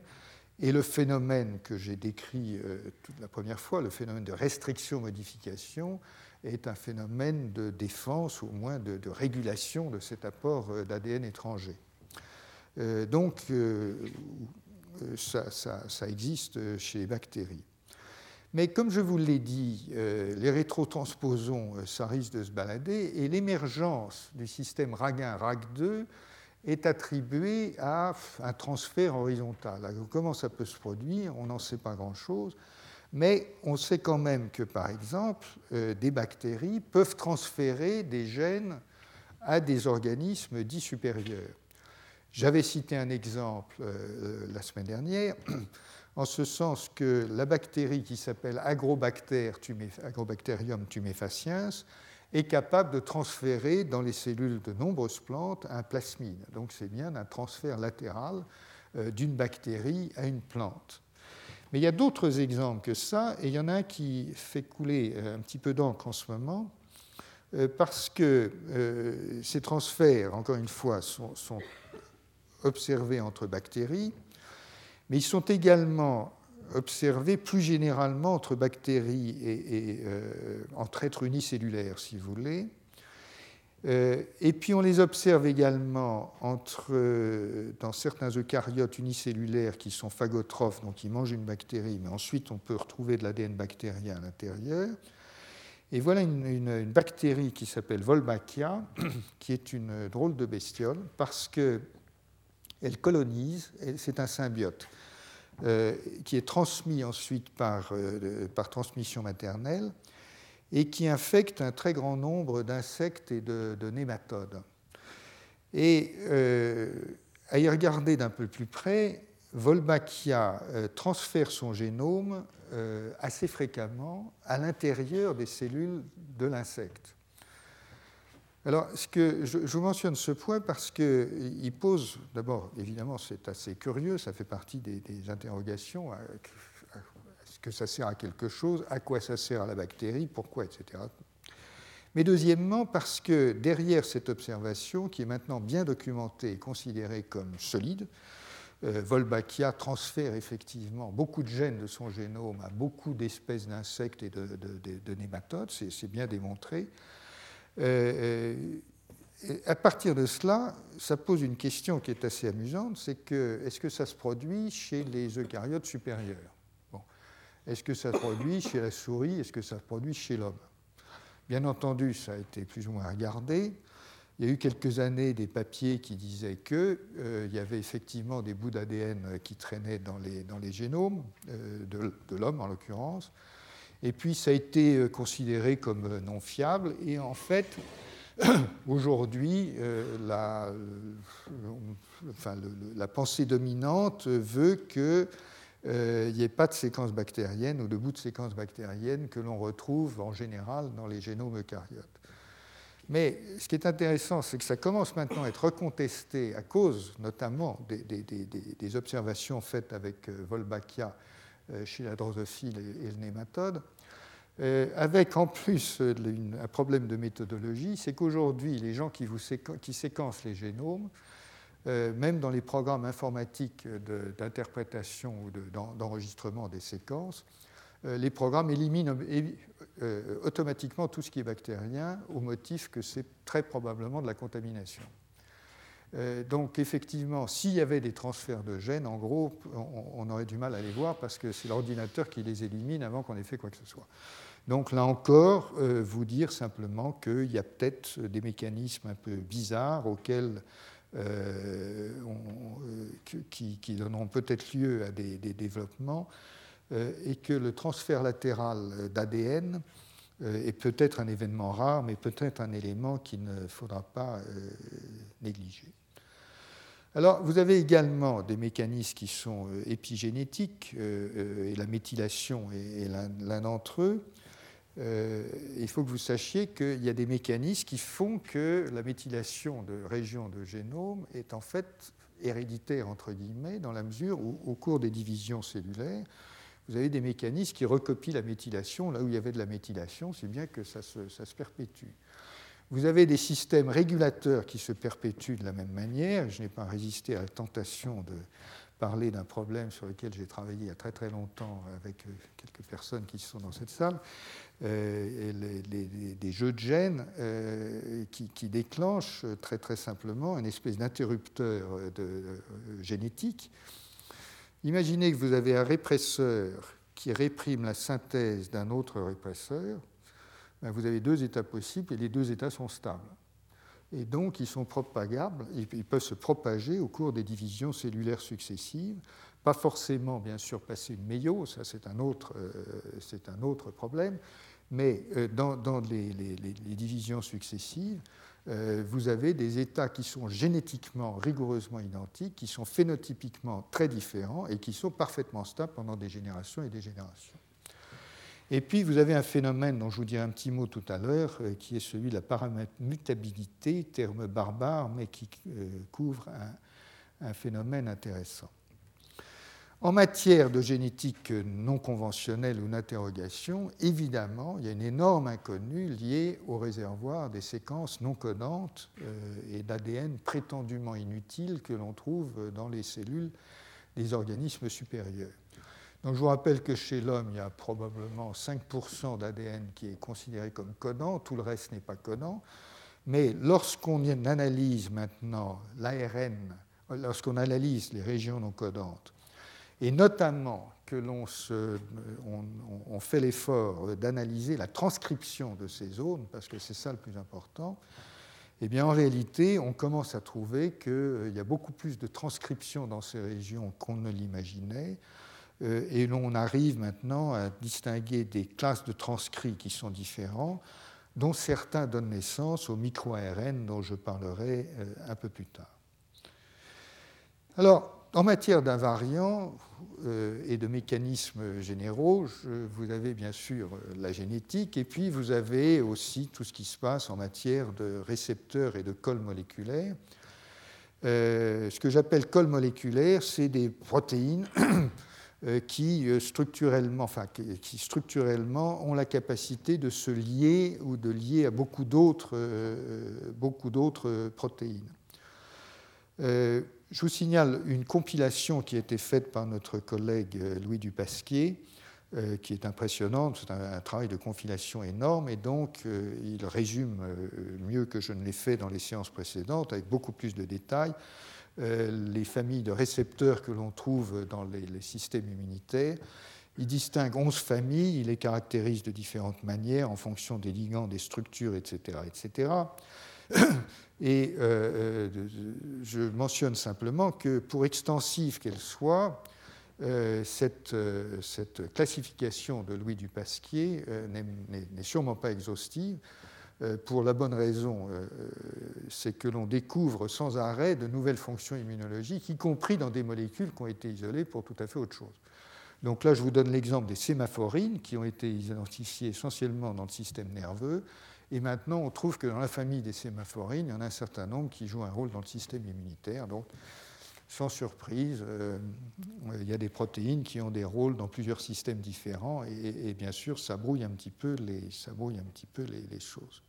Et le phénomène que j'ai décrit euh, toute la première fois, le phénomène de restriction-modification, est un phénomène de défense ou au moins de, régulation de cet apport d'ADN étranger. donc, euh, ça, existe chez les bactéries. Mais comme je vous l'ai dit, euh, les rétrotransposons, euh, ça risque de se balader, et l'émergence du système RAG1-RAG2 est attribuée à un transfert horizontal. comment ça peut se produire? On n'en sait pas grand-chose, mais on sait quand même que, par exemple, des bactéries peuvent transférer des gènes à des organismes dits supérieurs. J'avais cité un exemple euh, la semaine dernière, en ce sens que la bactérie qui s'appelle Agrobacterium tumefaciens est capable de transférer dans les cellules de nombreuses plantes un plasmide. Donc c'est bien un transfert latéral euh, d'une bactérie à une plante. Mais il y a d'autres exemples que ça, et il y en a un qui fait couler euh, un petit peu d'encre en ce moment, parce que ces transferts, encore une fois, sont, observés entre bactéries, mais ils sont également observés plus généralement entre bactéries et, euh, entre êtres unicellulaires, si vous voulez. Euh, et puis on les observe également entre, euh, dans certains eucaryotes unicellulaires qui sont phagotrophes, donc qui mangent une bactérie, mais ensuite on peut retrouver de l'ADN bactérien à l'intérieur. Et voilà une, bactérie qui s'appelle Wolbachia, qui est une drôle de bestiole, parce que elle colonise, c'est un symbiote euh, qui est transmis ensuite par, par, transmission maternelle et qui infecte un très grand nombre d'insectes et de, nématodes. Et euh, à y regarder d'un peu plus près, Wolbachia transfère son génome assez fréquemment à l'intérieur des cellules de l'insecte. Alors, ce que je, vous mentionne ce point parce qu'il pose, d'abord, évidemment, c'est assez curieux, ça fait partie des, interrogations. Est-ce que ça sert à quelque chose À quoi ça sert à la bactérie Pourquoi Etc. Mais deuxièmement, parce que derrière cette observation, qui est maintenant bien documentée et considérée comme solide, euh, Wolbachia transfère effectivement beaucoup de gènes de son génome à beaucoup d'espèces d'insectes et de, de nématodes, c'est bien démontré. Euh, euh, à partir de cela, ça pose une question qui est assez amusante, c'est que est-ce que ça se produit chez les eucaryotes supérieurs? Est-ce que ça se produit chez la souris? Est-ce que ça se produit chez l'homme? Bien entendu, ça a été plus ou moins regardé. Il y a eu quelques années des papiers qui disaient qu'il euh, y avait effectivement des bouts d'ADN qui traînaient dans les, dans les génomes de, de l'homme en l'occurrence, Et puis ça a été considéré comme non fiable. Et en fait, aujourd'hui, la, pensée dominante veut que euh, il n'y ait pas de séquence bactérienne ou de bout de séquence bactérienne que l'on retrouve en général dans les génomes eucaryotes. Mais ce qui est intéressant, c'est que ça commence maintenant à être recontesté à cause notamment des, observations faites avec euh, Volbachia euh, chez la drosophile et, le nématode. avec en plus un problème de méthodologie, c'est qu'aujourd'hui, les gens qui, vous qui séquencent les génomes euh, même dans les programmes informatiques d'interprétation ou d'enregistrement des séquences, euh, les programmes éliminent euh, automatiquement tout ce qui est bactérien au motif que c'est très probablement de la contamination. donc effectivement, s'il y avait des transferts de gènes, en gros, on, aurait du mal à les voir parce que c'est l'ordinateur qui les élimine avant qu'on ait fait quoi que ce soit. Donc là encore, vous dire simplement qu'il y a peut-être des mécanismes un peu bizarres auxquels euh, euh, qui, donneront peut-être lieu à des, développements, euh, et que le transfert latéral d'ADN est peut-être un événement rare, mais peut-être un élément qu'il ne faudra pas négliger. Alors, vous avez également des mécanismes qui sont épigénétiques, et la méthylation est l'un d'entre eux. Euh, il faut que vous sachiez qu'il y a des mécanismes qui font que la méthylation de régions de génome est en fait héréditaire, entre guillemets, dans la mesure où, au cours des divisions cellulaires, vous avez des mécanismes qui recopient la méthylation là où il y avait de la méthylation, c'est bien que ça se, ça se, perpétue. Vous avez des systèmes régulateurs qui se perpétuent de la même manière. Je n'ai pas résisté à la tentation de parler d'un problème sur lequel j'ai travaillé il y a très très longtemps avec euh, quelques personnes qui sont dans cette salle. Euh, des jeux de gènes euh, qui, déclenchent très très simplement une espèce d'interrupteur génétique. Imaginez que vous avez un répresseur qui réprime la synthèse d'un autre répresseur. Ben, vous avez deux états possibles et les deux états sont stables. Et donc, ils sont propagables, ils peuvent se propager au cours des divisions cellulaires successives. Pas forcément, bien sûr, passer une méiose, ça c'est un autre problème, mais euh, dans, les, divisions successives, euh, vous avez des états qui sont génétiquement rigoureusement identiques, qui sont phénotypiquement très différents et qui sont parfaitement stables pendant des générations et des générations. Et puis, vous avez un phénomène dont je vous dirai un petit mot tout à l'heure, euh, qui est celui de la paramutabilité, terme barbare, mais qui couvre un phénomène intéressant. En matière de génétique non conventionnelle ou d'interrogation, évidemment, il y a une énorme inconnue liée au réservoir des séquences non codantes euh, et d'ADN prétendument inutiles que l'on trouve dans les cellules des organismes supérieurs. Donc, je vous rappelle que chez l'homme, il y a probablement 5% d'ADN qui est considéré comme codant, tout le reste n'est pas codant. Mais lorsqu'on analyse maintenant l'ARN, lorsqu'on analyse les régions non codantes, et notamment que l'on on, fait l'effort d'analyser la transcription de ces zones, parce que c'est ça le plus important, eh bien en réalité, on commence à trouver qu'il euh, y a beaucoup plus de transcription dans ces régions qu'on ne l'imaginait, euh, et l'on arrive maintenant à distinguer des classes de transcrits qui sont différents, dont certains donnent naissance au micro-ARN dont je parlerai euh, un peu plus tard. Alors, en matière d'invariants euh, et de mécanismes généraux, vous avez bien sûr euh, la génétique et puis vous avez aussi tout ce qui se passe en matière de récepteurs et de cols moléculaires. Euh, ce que j'appelle cols moléculaires, c'est des protéines qui, structurellement, enfin, qui structurellement ont la capacité de se lier ou de lier à beaucoup d'autres protéines. Je vous signale une compilation qui a été faite par notre collègue euh, Louis Dupasquier, euh, qui est impressionnante. C'est un, travail de compilation énorme et donc euh, il résume mieux que je ne l'ai fait dans les séances précédentes, avec beaucoup plus de détails, les familles de récepteurs que l'on trouve dans les, les, systèmes immunitaires. Il distingue 11 familles, il les caractérise de différentes manières en fonction des ligands, des structures, etc. etc. Et euh, euh, je mentionne simplement que pour extensive qu'elle soit, cette, cette, classification de Louis Dupasquier n'est sûrement pas exhaustive. Pour la bonne raison, c'est que l'on découvre sans arrêt de nouvelles fonctions immunologiques, y compris dans des molécules qui ont été isolées pour tout à fait autre chose. Donc là, je vous donne l'exemple des sémaphorines qui ont été identifiées essentiellement dans le système nerveux. Et maintenant, on trouve que dans la famille des sémaphorines, il y en a un certain nombre qui jouent un rôle dans le système immunitaire. Donc, sans surprise, euh, il y a des protéines qui ont des rôles dans plusieurs systèmes différents. Et, bien sûr, ça brouille un petit peu les, ça brouille un petit peu les, choses.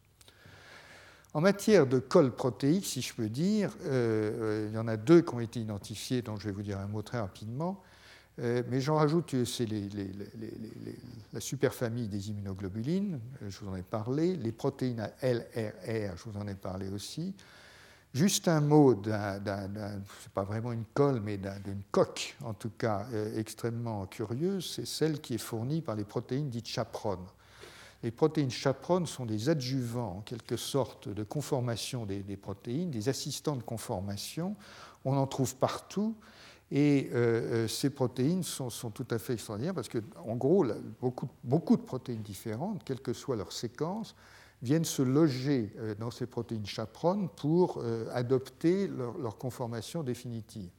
En matière de colle protéique, si je peux dire, euh, euh, il y en a deux qui ont été identifiés, dont je vais vous dire un mot très rapidement. Euh, mais j'en rajoute, euh, c'est la superfamille des immunoglobulines, euh, je vous en ai parlé, les protéines à LRR, je vous en ai parlé aussi. Juste un mot d'un, c'est pas vraiment une colle, mais d'une coque, en tout cas extrêmement curieuse, c'est celle qui est fournie par les protéines dites chaperones. Les protéines chaperones sont des adjuvants, en quelque sorte, de conformation des protéines, des assistants de conformation. On en trouve partout. Et euh, euh, ces protéines sont, tout à fait extraordinaires parce qu'en gros, beaucoup, beaucoup, de protéines différentes, quelle que soit leur séquence, viennent se loger euh, dans ces protéines chaperones pour adopter leur, conformation définitive.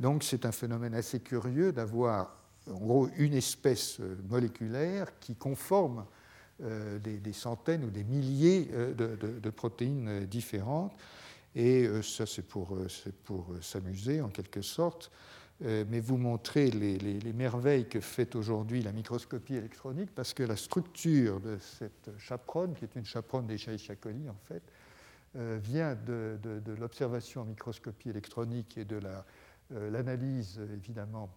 Donc c'est un phénomène assez curieux d'avoir en gros une espèce moléculaire qui conforme des, centaines ou des milliers de protéines différentes. Et euh, ça, c'est pour, euh, euh, s'amuser en quelque sorte, mais vous montrer les, les, merveilles que fait aujourd'hui la microscopie électronique, parce que la structure de cette chaperonne, qui est une chaperonne des coli en fait, vient de, l'observation en microscopie électronique et de l'analyse évidemment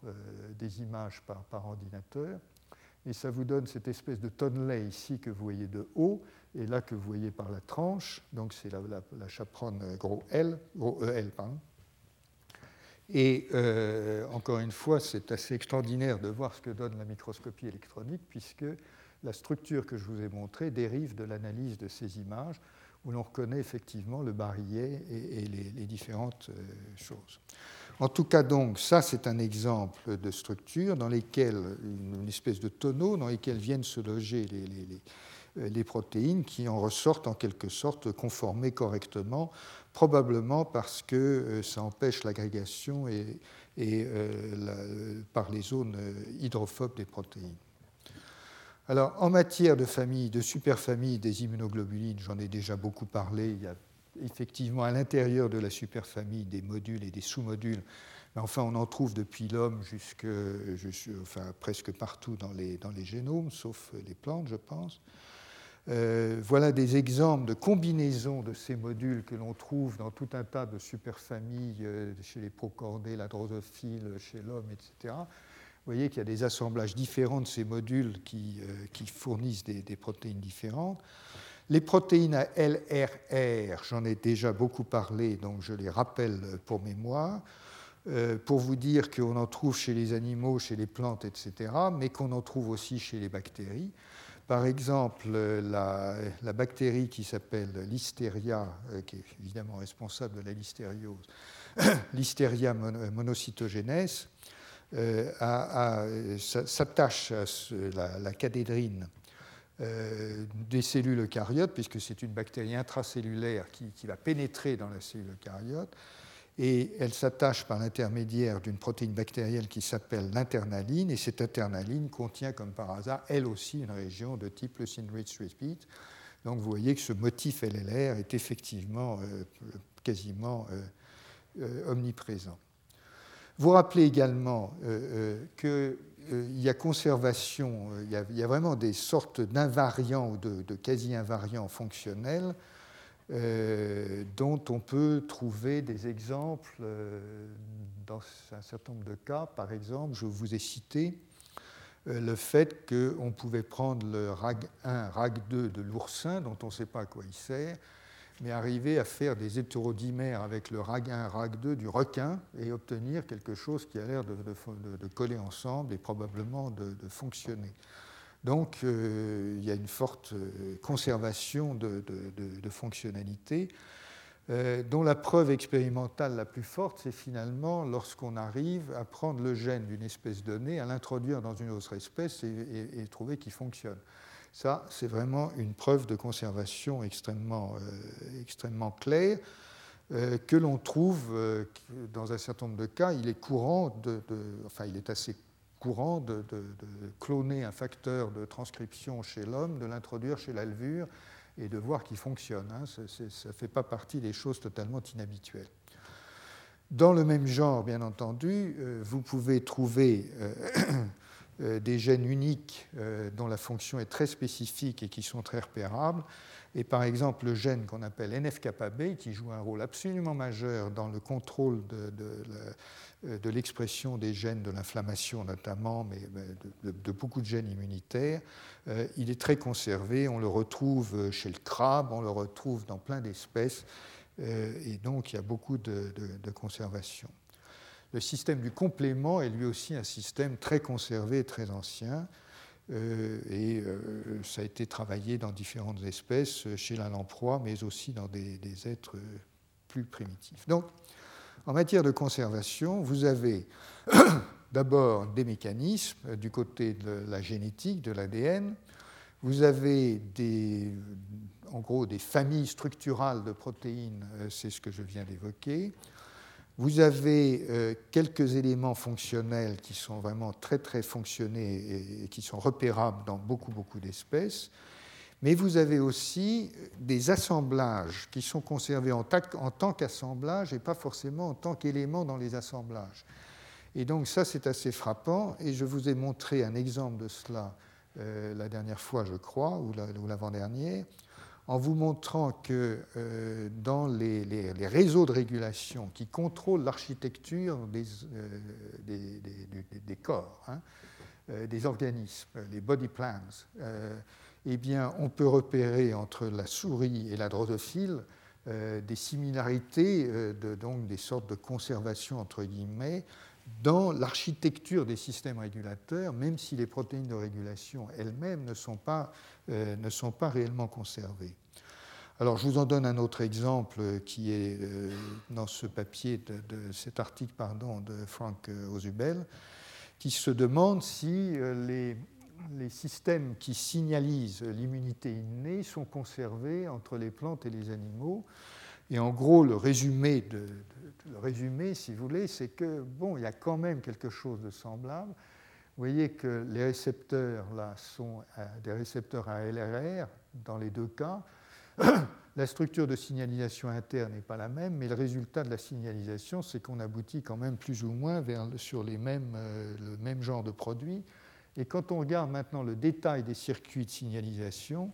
des images par ordinateur. Et ça vous donne cette espèce de tonnelet ici que vous voyez de haut, et là que vous voyez par la tranche, donc c'est la, la, chaperonne gros L, gros EL. Et euh, encore une fois, c'est assez extraordinaire de voir ce que donne la microscopie électronique, puisque la structure que je vous ai montrée dérive de l'analyse de ces images, où l'on reconnaît effectivement le barillet et, les, différentes euh, choses. En tout cas, donc, ça, c'est un exemple de structure dans lesquelles, une, espèce de tonneau dans lesquels viennent se loger les, euh, les protéines qui en ressortent en quelque sorte conformées correctement, probablement parce que euh, ça empêche l'agrégation et, par les zones hydrophobes des protéines. Alors, en matière de famille, de superfamille des immunoglobulines, j'en ai déjà beaucoup parlé. Il y a effectivement à l'intérieur de la superfamille des modules et des sous-modules, mais enfin, on en trouve depuis l'homme jusque, enfin, presque partout dans les, génomes, sauf les plantes, je pense. Euh, voilà des exemples de combinaisons de ces modules que l'on trouve dans tout un tas de superfamilles euh, chez les procordés, la drosophiles, chez l'homme, etc. Vous voyez qu'il y a des assemblages différents de ces modules qui, euh, fournissent des, protéines différentes. Les protéines à LRR, j'en ai déjà beaucoup parlé, donc je les rappelle pour mémoire, pour vous dire qu'on en trouve chez les animaux, chez les plantes, etc., mais qu'on en trouve aussi chez les bactéries. Par exemple, la, bactérie qui s'appelle Listeria, euh, qui est évidemment responsable de la listériose, Listeria monocytogenes, euh, s'attache à la, cadédrine euh, des cellules eucaryotes, puisque c'est une bactérie intracellulaire qui, va pénétrer dans la cellule eucaryote, et elle s'attache par l'intermédiaire d'une protéine bactérienne qui s'appelle l'internaline, et cette internaline contient, comme par hasard, elle aussi une région de type le rich repeat. Donc vous voyez que ce motif LLR est effectivement euh, quasiment euh, euh, omniprésent. Vous rappelez également qu'il y a conservation, il y a, vraiment des sortes d'invariants ou de, de quasi-invariants fonctionnels euh, dont on peut trouver des exemples euh, dans un certain nombre de cas. Par exemple, je vous ai cité euh, le fait qu'on pouvait prendre le RAG1, RAG2 de l'oursin, dont on ne sait pas à quoi il sert, mais arriver à faire des hétérodimères avec le RAG1, RAG2 du requin et obtenir quelque chose qui a l'air de, coller ensemble et probablement de fonctionner. Donc euh, il y a une forte euh, conservation de, fonctionnalité. euh, dont la preuve expérimentale la plus forte, c'est finalement lorsqu'on arrive à prendre le gène d'une espèce donnée, à l'introduire dans une autre espèce et, trouver qu'il fonctionne. Ça, c'est vraiment une preuve de conservation extrêmement, euh, claire euh, que l'on trouve dans un certain nombre de cas. Il est courant, de, enfin, il est assez courant de, cloner un facteur de transcription chez l'homme, de l'introduire chez la levure et de voir qu'il fonctionne. Hein. Ça ne fait pas partie des choses totalement inhabituelles. Dans le même genre, bien entendu, euh, vous pouvez trouver euh, euh, des gènes uniques dont la fonction est très spécifique et qui sont très repérables. Et par exemple, le gène qu'on appelle NF-kappa-B, qui joue un rôle absolument majeur dans le contrôle de, de l'expression des gènes de l'inflammation notamment, mais de, beaucoup de gènes immunitaires, euh, il est très conservé. On le retrouve chez le crabe, on le retrouve dans plein d'espèces, euh, et donc il y a beaucoup de, conservation. Le système du complément est lui aussi un système très conservé, très ancien, euh, et ça a été travaillé dans différentes espèces, chez la lamproie, mais aussi dans des, êtres plus primitifs. Donc, en matière de conservation, vous avez d'abord des mécanismes du côté de la génétique, de l'ADN. Vous avez en gros des familles structurales de protéines, euh, c'est ce que je viens d'évoquer. Vous avez euh, quelques éléments fonctionnels qui sont vraiment très très fonctionnés et qui sont repérables dans beaucoup beaucoup d'espèces. Mais vous avez aussi des assemblages qui sont conservés en, tant qu'assemblage et pas forcément en tant qu'élément dans les assemblages. Et donc ça, c'est assez frappant. Et je vous ai montré un exemple de cela euh, la dernière fois, je crois, ou l'avant-dernière, en vous montrant que euh, dans les, réseaux de régulation qui contrôlent l'architecture des, euh, corps, hein, des organismes, les body plans, eh on peut repérer entre la souris et la drosophile euh, des similarités, euh, donc des sortes de conservation entre guillemets, dans l'architecture des systèmes régulateurs, même si les protéines de régulation elles-mêmes ne, sont pas, euh, ne sont pas réellement conservées. Alors, je vous en donne un autre exemple qui est dans ce papier, de, cet article pardon, de Frank Ozubel, qui se demande si les, les systèmes qui signalisent l'immunité innée sont conservés entre les plantes et les animaux. Et en gros, le résumé, de, le résumé si vous voulez, c'est que, bon, il y a quand même quelque chose de semblable. Vous voyez que les récepteurs, là, sont euh, des récepteurs à LRR dans les deux cas. La structure de signalisation interne n'est pas la même, mais le résultat de la signalisation, c'est qu'on aboutit quand même plus ou moins vers, sur les mêmes, euh, le même genre de produits. Et quand on regarde maintenant le détail des circuits de signalisation,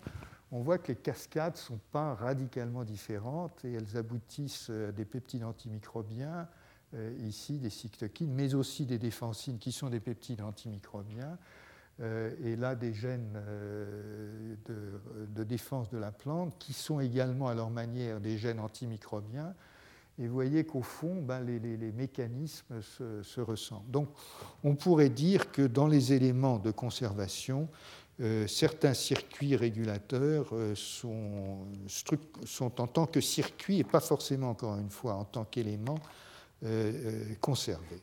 on voit que les cascades ne sont pas radicalement différentes et elles aboutissent à des peptides antimicrobiens, euh, ici des cytokines, mais aussi des défensines qui sont des peptides antimicrobiens, euh, et là des gènes euh, de, défense de la plante qui sont également à leur manière des gènes antimicrobiens et vous voyez qu'au fond, ben, les, mécanismes se, ressemblent. Donc, on pourrait dire que dans les éléments de conservation, euh, certains circuits régulateurs euh, sont, en tant que circuits et pas forcément, encore une fois, en tant qu'éléments euh, conservés.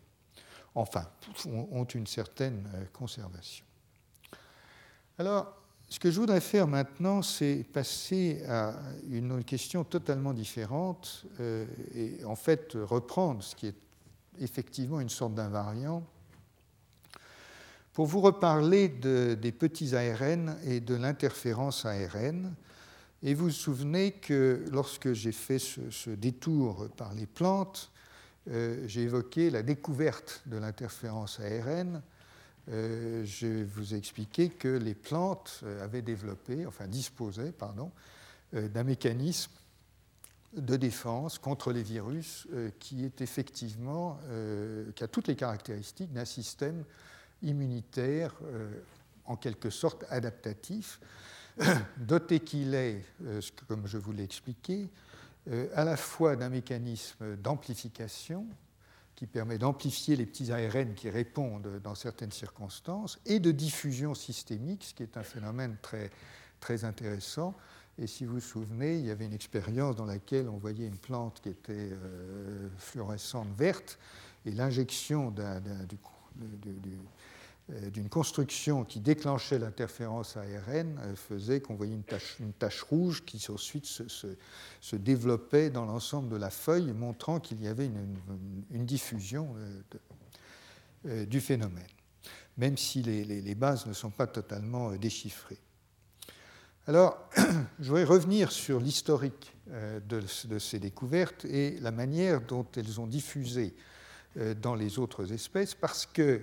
Enfin, ont une certaine conservation. Alors, ce que je voudrais faire maintenant, c'est passer à une question totalement différente euh, et en fait reprendre ce qui est effectivement une sorte d'invariant pour vous reparler des petits ARN et de l'interférence ARN. Et vous vous souvenez que lorsque j'ai fait ce, détour par les plantes, euh, j'ai évoqué la découverte de l'interférence ARN euh, je vous ai expliqué que les plantes euh, avaient développé, enfin disposaient, pardon, d'un mécanisme de défense contre les virus qui est effectivement, qui a toutes les caractéristiques d'un système immunitaire en quelque sorte adaptatif, doté qu'il est, comme je vous l'ai expliqué, à la fois d'un mécanisme d'amplification, qui permet d'amplifier les petits ARN qui répondent dans certaines circonstances, et de diffusion systémique, ce qui est un phénomène très, très intéressant, Et si vous vous souvenez, il y avait une expérience dans laquelle on voyait une plante qui était euh, fluorescente verte, et l'injection d'une construction qui déclenchait l'interférence ARN euh, faisait qu'on voyait une tache, rouge qui ensuite se, se, développait dans l'ensemble de la feuille, montrant qu'il y avait une, diffusion de, du phénomène, même si les, bases ne sont pas totalement déchiffrées. Alors, je voudrais revenir sur l'historique euh, de, ces découvertes et la manière dont elles ont diffusé euh, dans les autres espèces, parce que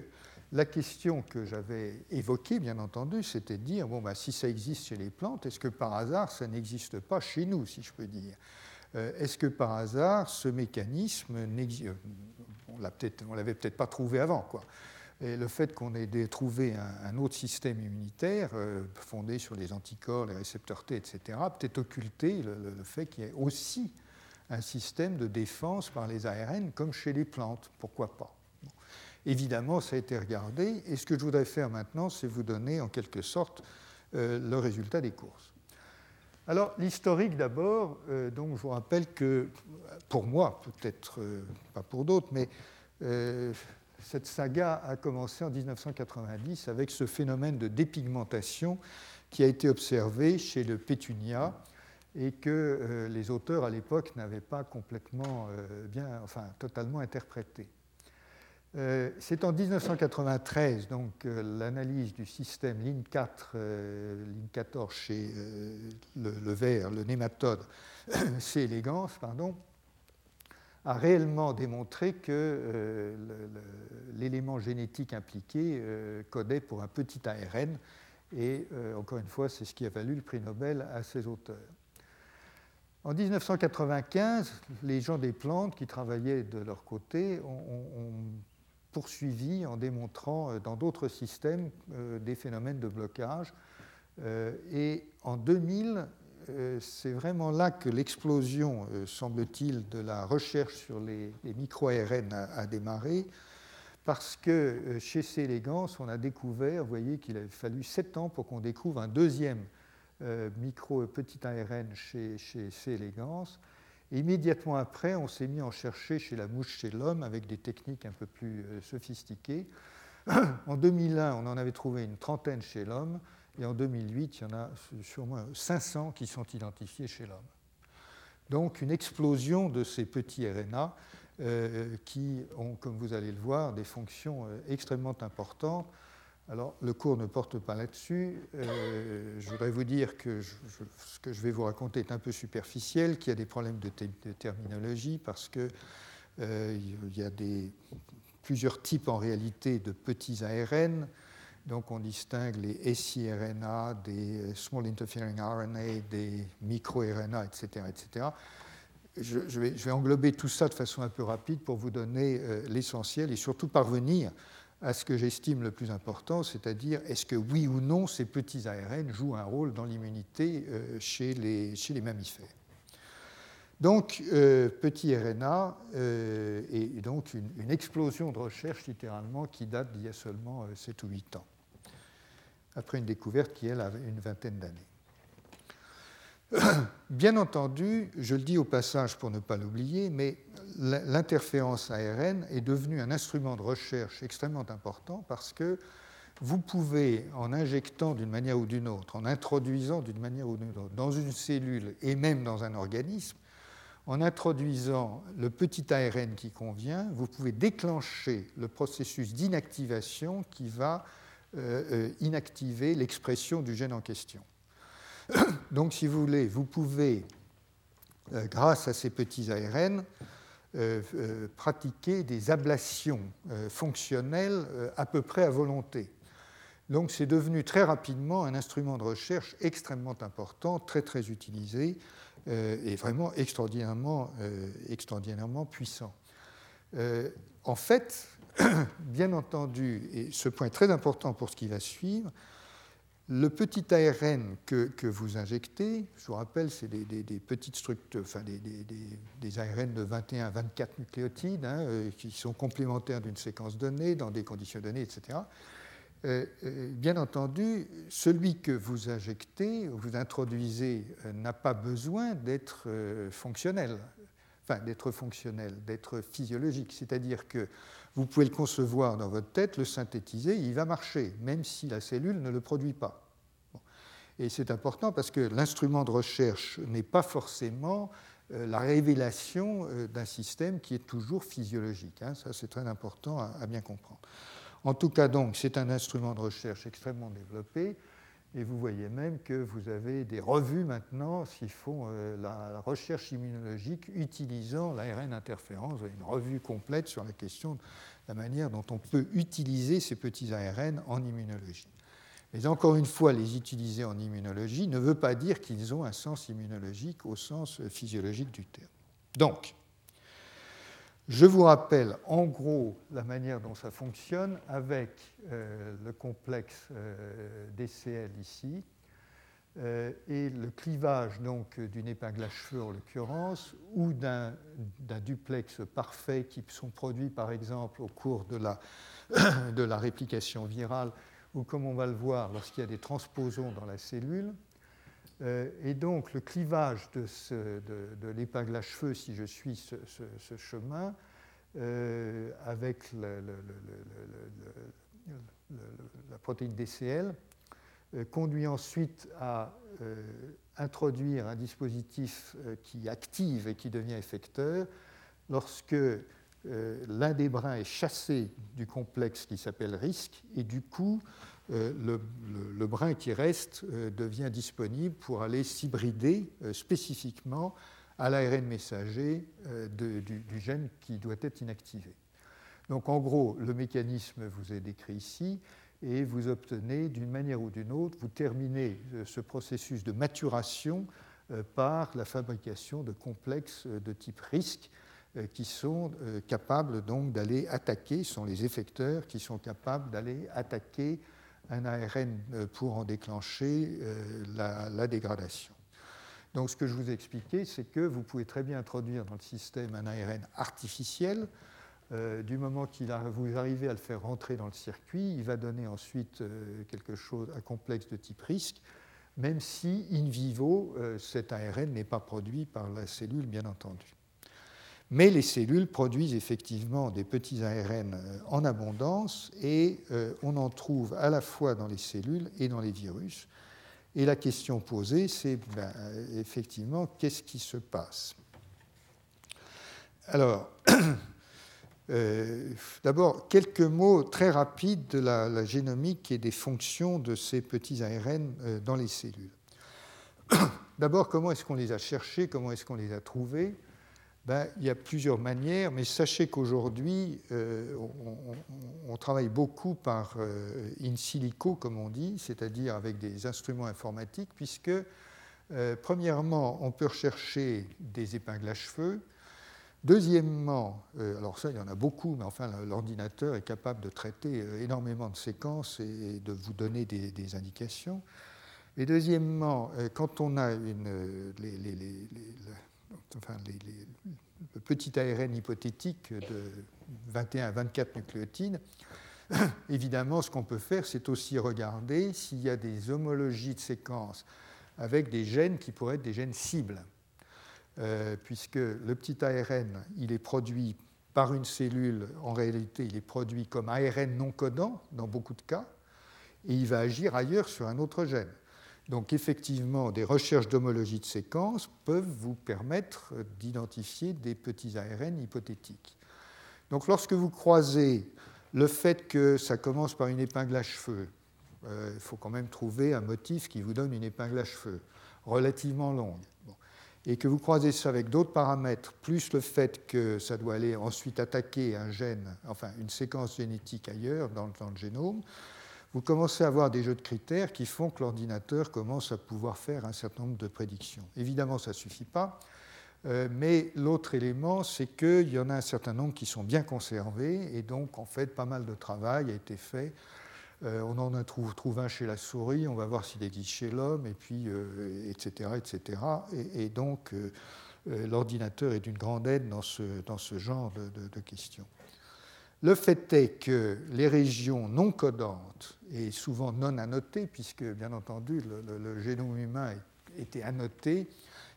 la question que j'avais évoquée, bien entendu, c'était de dire, bon, bah, si ça existe chez les plantes, est-ce que par hasard ça n'existe pas chez nous, si je peux dire? Euh, Est-ce que par hasard ce mécanisme n'existe On ne l'avait peut-être pas trouvé avant, quoi. Et le fait qu'on ait trouvé un, autre système immunitaire euh, fondé sur les anticorps, les récepteurs T, etc., peut-être occulté le, fait qu'il y ait aussi un système de défense par les ARN comme chez les plantes. Pourquoi pas Évidemment, ça a été regardé. Et ce que je voudrais faire maintenant, c'est vous donner en quelque sorte euh, le résultat des courses. Alors, l'historique d'abord, euh, donc je vous rappelle que, pour moi, peut-être pas pour d'autres, mais cette saga a commencé en 1990 avec ce phénomène de dépigmentation qui a été observé chez le pétunia et que euh, les auteurs à l'époque n'avaient pas complètement euh, bien, enfin totalement interprété. Euh, c'est en 1993 donc l'analyse du système LIN4, LIN14 chez le, ver, le nématode C. elegans, pardon, a réellement démontré que l'élément génétique impliqué codait pour un petit ARN. Et encore une fois, c'est ce qui a valu le prix Nobel à ses auteurs. En 1995, les gens des plantes qui travaillaient de leur côté ont, poursuivi en démontrant dans d'autres systèmes des phénomènes de blocage. et en 2000, euh, c'est vraiment là que l'explosion, euh, semble-t-il, de la recherche sur les, micro-ARN a, démarré, parce que euh, chez C. elegans, on a découvert, vous voyez qu'il a fallu 7 ans pour qu'on découvre un deuxième micro-petit ARN chez, chez C. Et immédiatement après, on s'est mis à en chercher chez la mouche, chez l'homme, avec des techniques un peu plus sophistiquées. en 2001, on en avait trouvé une trentaine chez l'homme. Et en 2008, il y en a sûrement 500 qui sont identifiés chez l'homme. Donc une explosion de ces petits RNA euh, qui ont, comme vous allez le voir, des fonctions euh, extrêmement importantes. Alors le cours ne porte pas là-dessus. Euh, je voudrais vous dire que ce que je vais vous raconter est un peu superficiel, qu'il y a des problèmes de, terminologie parce qu'il y a plusieurs types en réalité de petits ARN. Donc on distingue les siRNA, des small interfering RNA, des microRNA, etc. etc. Je, vais, englober tout ça de façon un peu rapide pour vous donner euh, l'essentiel et surtout parvenir à ce que j'estime le plus important, c'est-à-dire est-ce que oui ou non ces petits ARN jouent un rôle dans l'immunité euh, chez, les, chez les mammifères. Donc, euh, petit RNA et donc une, une, explosion de recherche littéralement qui date d'il y a seulement 7 ou 8 ans après une découverte qui, elle, avait une vingtaine d'années. Bien entendu, je le dis au passage pour ne pas l'oublier, mais l'interférence ARN est devenue un instrument de recherche extrêmement important parce que vous pouvez, en injectant d'une manière ou d'une autre, en introduisant d'une manière ou d'une autre dans une cellule et même dans un organisme, en introduisant le petit ARN qui convient, vous pouvez déclencher le processus d'inactivation qui va euh, euh, inactiver l'expression du gène en question. Donc, si vous voulez, vous pouvez, euh, grâce à ces petits ARN, pratiquer des ablations fonctionnelles à peu près à volonté. Donc c'est devenu très rapidement un instrument de recherche extrêmement important, très très utilisé et vraiment extraordinairement, extraordinairement puissant. en fait, bien entendu, et ce point est très important pour ce qui va suivre, le petit ARN que, vous injectez, je vous rappelle, c'est des, petites structures, enfin des, ARN de 21 à 24 nucléotides hein, euh, qui sont complémentaires d'une séquence donnée, dans des conditions données, etc. bien entendu, celui que vous injectez, vous introduisez, n'a pas besoin d'être fonctionnel, enfin d'être fonctionnel, d'être physiologique. C'est-à-dire que vous pouvez le concevoir dans votre tête, le synthétiser, il va marcher, même si la cellule ne le produit pas. Et c'est important parce que l'instrument de recherche n'est pas forcément euh, la révélation euh, d'un système qui est toujours physiologique. Hein. Ça, c'est très important à, bien comprendre. En tout cas, donc, c'est un instrument de recherche extrêmement développé. Et vous voyez même que vous avez des revues maintenant qui font euh, la, recherche immunologique utilisant l'ARN interférence. Vous avez une revue complète sur la question de la manière dont on peut utiliser ces petits ARN en immunologie. Mais encore une fois, les utiliser en immunologie ne veut pas dire qu'ils ont un sens immunologique au sens physiologique du terme. Donc, je vous rappelle en gros la manière dont ça fonctionne avec euh, le complexe euh, DCL ici euh, et le clivage donc d'une épingle à cheveux en l'occurrence ou d'un duplex parfait qui sont produits par exemple au cours de la, de la réplication virale ou comme on va le voir lorsqu'il y a des transposons dans la cellule. Et donc le clivage de, de, l'épingle à cheveux, si je suis ce, chemin, avec la protéine DCL, conduit ensuite à introduire un dispositif qui active et qui devient effecteur lorsque l'un des brins est chassé du complexe qui s'appelle risque et du coup le, brin qui reste devient disponible pour aller s'hybrider spécifiquement à l'ARN messager du, gène qui doit être inactivé. Donc en gros, le mécanisme vous est décrit ici et vous obtenez d'une manière ou d'une autre, vous terminez ce processus de maturation par la fabrication de complexes de type risque qui sont capables donc d'aller attaquer, sont les effecteurs qui sont capables d'aller attaquer un ARN pour en déclencher la, dégradation. Donc ce que je vous ai expliqué, c'est que vous pouvez très bien introduire dans le système un ARN artificiel. du moment qu'il vous arrivez à le faire rentrer dans le circuit, il va donner ensuite quelque chose, un complexe de type risque, même si in vivo, cet ARN n'est pas produit par la cellule, bien entendu. Mais les cellules produisent effectivement des petits ARN euh, en abondance et euh, on en trouve à la fois dans les cellules et dans les virus. Et la question posée, c'est ben, effectivement qu'est-ce qui se passe? Alors, euh, d'abord, quelques mots très rapides de la, génomique et des fonctions de ces petits ARN dans les cellules. D'abord, comment est-ce qu'on les a cherchés, comment est-ce qu'on les a trouvés? Ben, il y a plusieurs manières, mais sachez qu'aujourd'hui, euh, on, travaille beaucoup par euh, in silico, comme on dit, c'est-à-dire avec des instruments informatiques, puisque, euh, premièrement, on peut rechercher des épingles à cheveux. Deuxièmement, alors ça, il y en a beaucoup, mais enfin, l'ordinateur est capable de traiter énormément de séquences et, de vous donner des, indications. Et deuxièmement, quand on a une, les, enfin, le petit ARN hypothétique de 21 à 24 nucléotides, évidemment, ce qu'on peut faire, c'est aussi regarder s'il y a des homologies de séquences avec des gènes qui pourraient être des gènes cibles. Euh, puisque le petit ARN, il est produit par une cellule, en réalité, il est produit comme ARN non codant dans beaucoup de cas, et il va agir ailleurs sur un autre gène. Donc effectivement, des recherches d'homologie de séquences peuvent vous permettre d'identifier des petits ARN hypothétiques. Donc lorsque vous croisez le fait que ça commence par une épingle à cheveux, euh, il faut quand même trouver un motif qui vous donne une épingle à cheveux relativement longue. Et que vous croisez ça avec d'autres paramètres, plus le fait que ça doit aller ensuite attaquer un gène, enfin une séquence génétique ailleurs dans le génome, vous commencez à avoir des jeux de critères qui font que l'ordinateur commence à pouvoir faire un certain nombre de prédictions. Évidemment, ça ne suffit pas, euh, mais l'autre élément, c'est qu'il y en a un certain nombre qui sont bien conservés, et donc, en fait, pas mal de travail a été fait. Euh, on en trouve, un chez la souris, on va voir s'il existe chez l'homme, et puis, etc., euh, etc. Et, donc, l'ordinateur est d'une grande aide dans ce, dans ce genre de questions. Le fait est que les régions non codantes et souvent non annotées, puisque bien entendu le, génome humain était annoté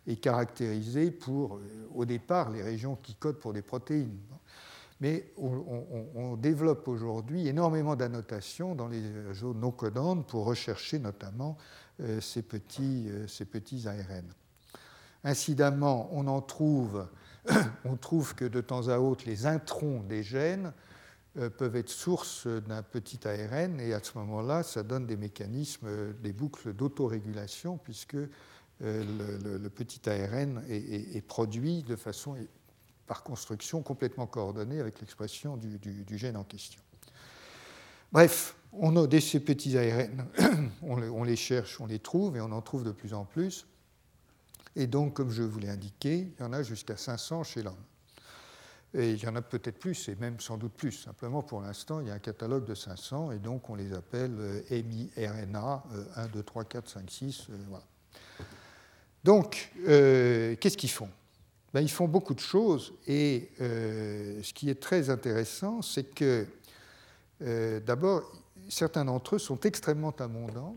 et caractérisé pour, euh, au départ, les régions qui codent pour des protéines. Mais on, développe aujourd'hui énormément d'annotations dans les régions non codantes pour rechercher notamment euh, ces, petits, euh, ces petits ARN. Incidemment, on en trouve, on trouve que de temps à autre, les introns des gènes peuvent être source d'un petit ARN, et à ce moment-là, ça donne des mécanismes, des boucles d'autorégulation, puisque le, petit ARN est, produit de façon, par construction, complètement coordonnée avec l'expression du, gène en question. Bref, on a des, ces petits ARN, on les cherche, on les trouve, et on en trouve de plus en plus. Et donc, comme je vous l'ai indiqué, il y en a jusqu'à 500 chez l'homme. Et il y en a peut-être plus, et même sans doute plus. Simplement, pour l'instant, il y a un catalogue de 500, et donc on les appelle euh, MIRNA 1, 2, 3, 4, 5, 6. Voilà. Donc, euh, qu'est-ce qu'ils font? Ben, Ils font beaucoup de choses, et euh, ce qui est très intéressant, c'est que, d'abord, certains d'entre eux sont extrêmement abondants,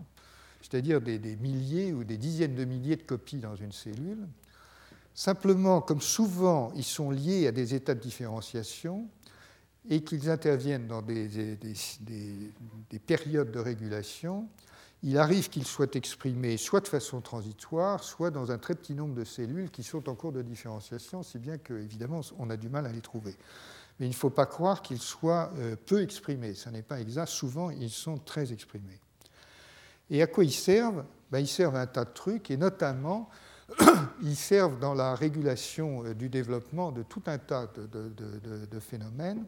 c'est-à-dire des, milliers ou des dizaines de milliers de copies dans une cellule. Simplement, comme souvent ils sont liés à des états de différenciation et qu'ils interviennent dans des, périodes de régulation, il arrive qu'ils soient exprimés soit de façon transitoire, soit dans un très petit nombre de cellules qui sont en cours de différenciation, si bien que, évidemment, on a du mal à les trouver. Mais il ne faut pas croire qu'ils soient euh, peu exprimés. Ce n'est pas exact. Souvent, ils sont très exprimés. Et à quoi ils servent? Ben, Ils servent à un tas de trucs, et notamment, ils servent dans la régulation euh, du développement de tout un tas de, phénomènes.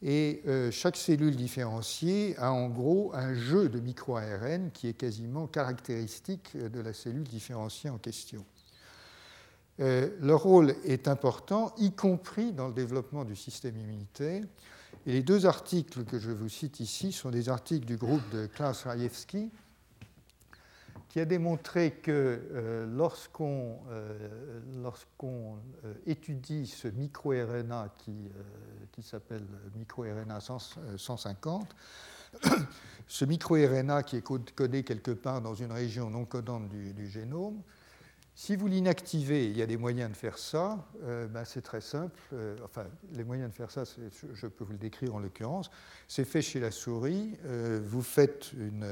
Et euh, chaque cellule différenciée a en gros un jeu de micro-ARN qui est quasiment caractéristique de la cellule différenciée en question. Euh, leur rôle est important, y compris dans le développement du système immunitaire. Et les deux articles que je vous cite ici sont des articles du groupe de Klaus Rajewski, qui a démontré que euh, lorsqu'on euh, euh, étudie ce microRNA qui, qui s'appelle microRNA 150, ce microRNA qui est codé quelque part dans une région non codante du, génome, si vous l'inactivez, il y a des moyens de faire ça, ben c'est très simple. enfin, les moyens de faire ça, je peux vous le décrire en l'occurrence. C'est fait chez la souris. vous faites une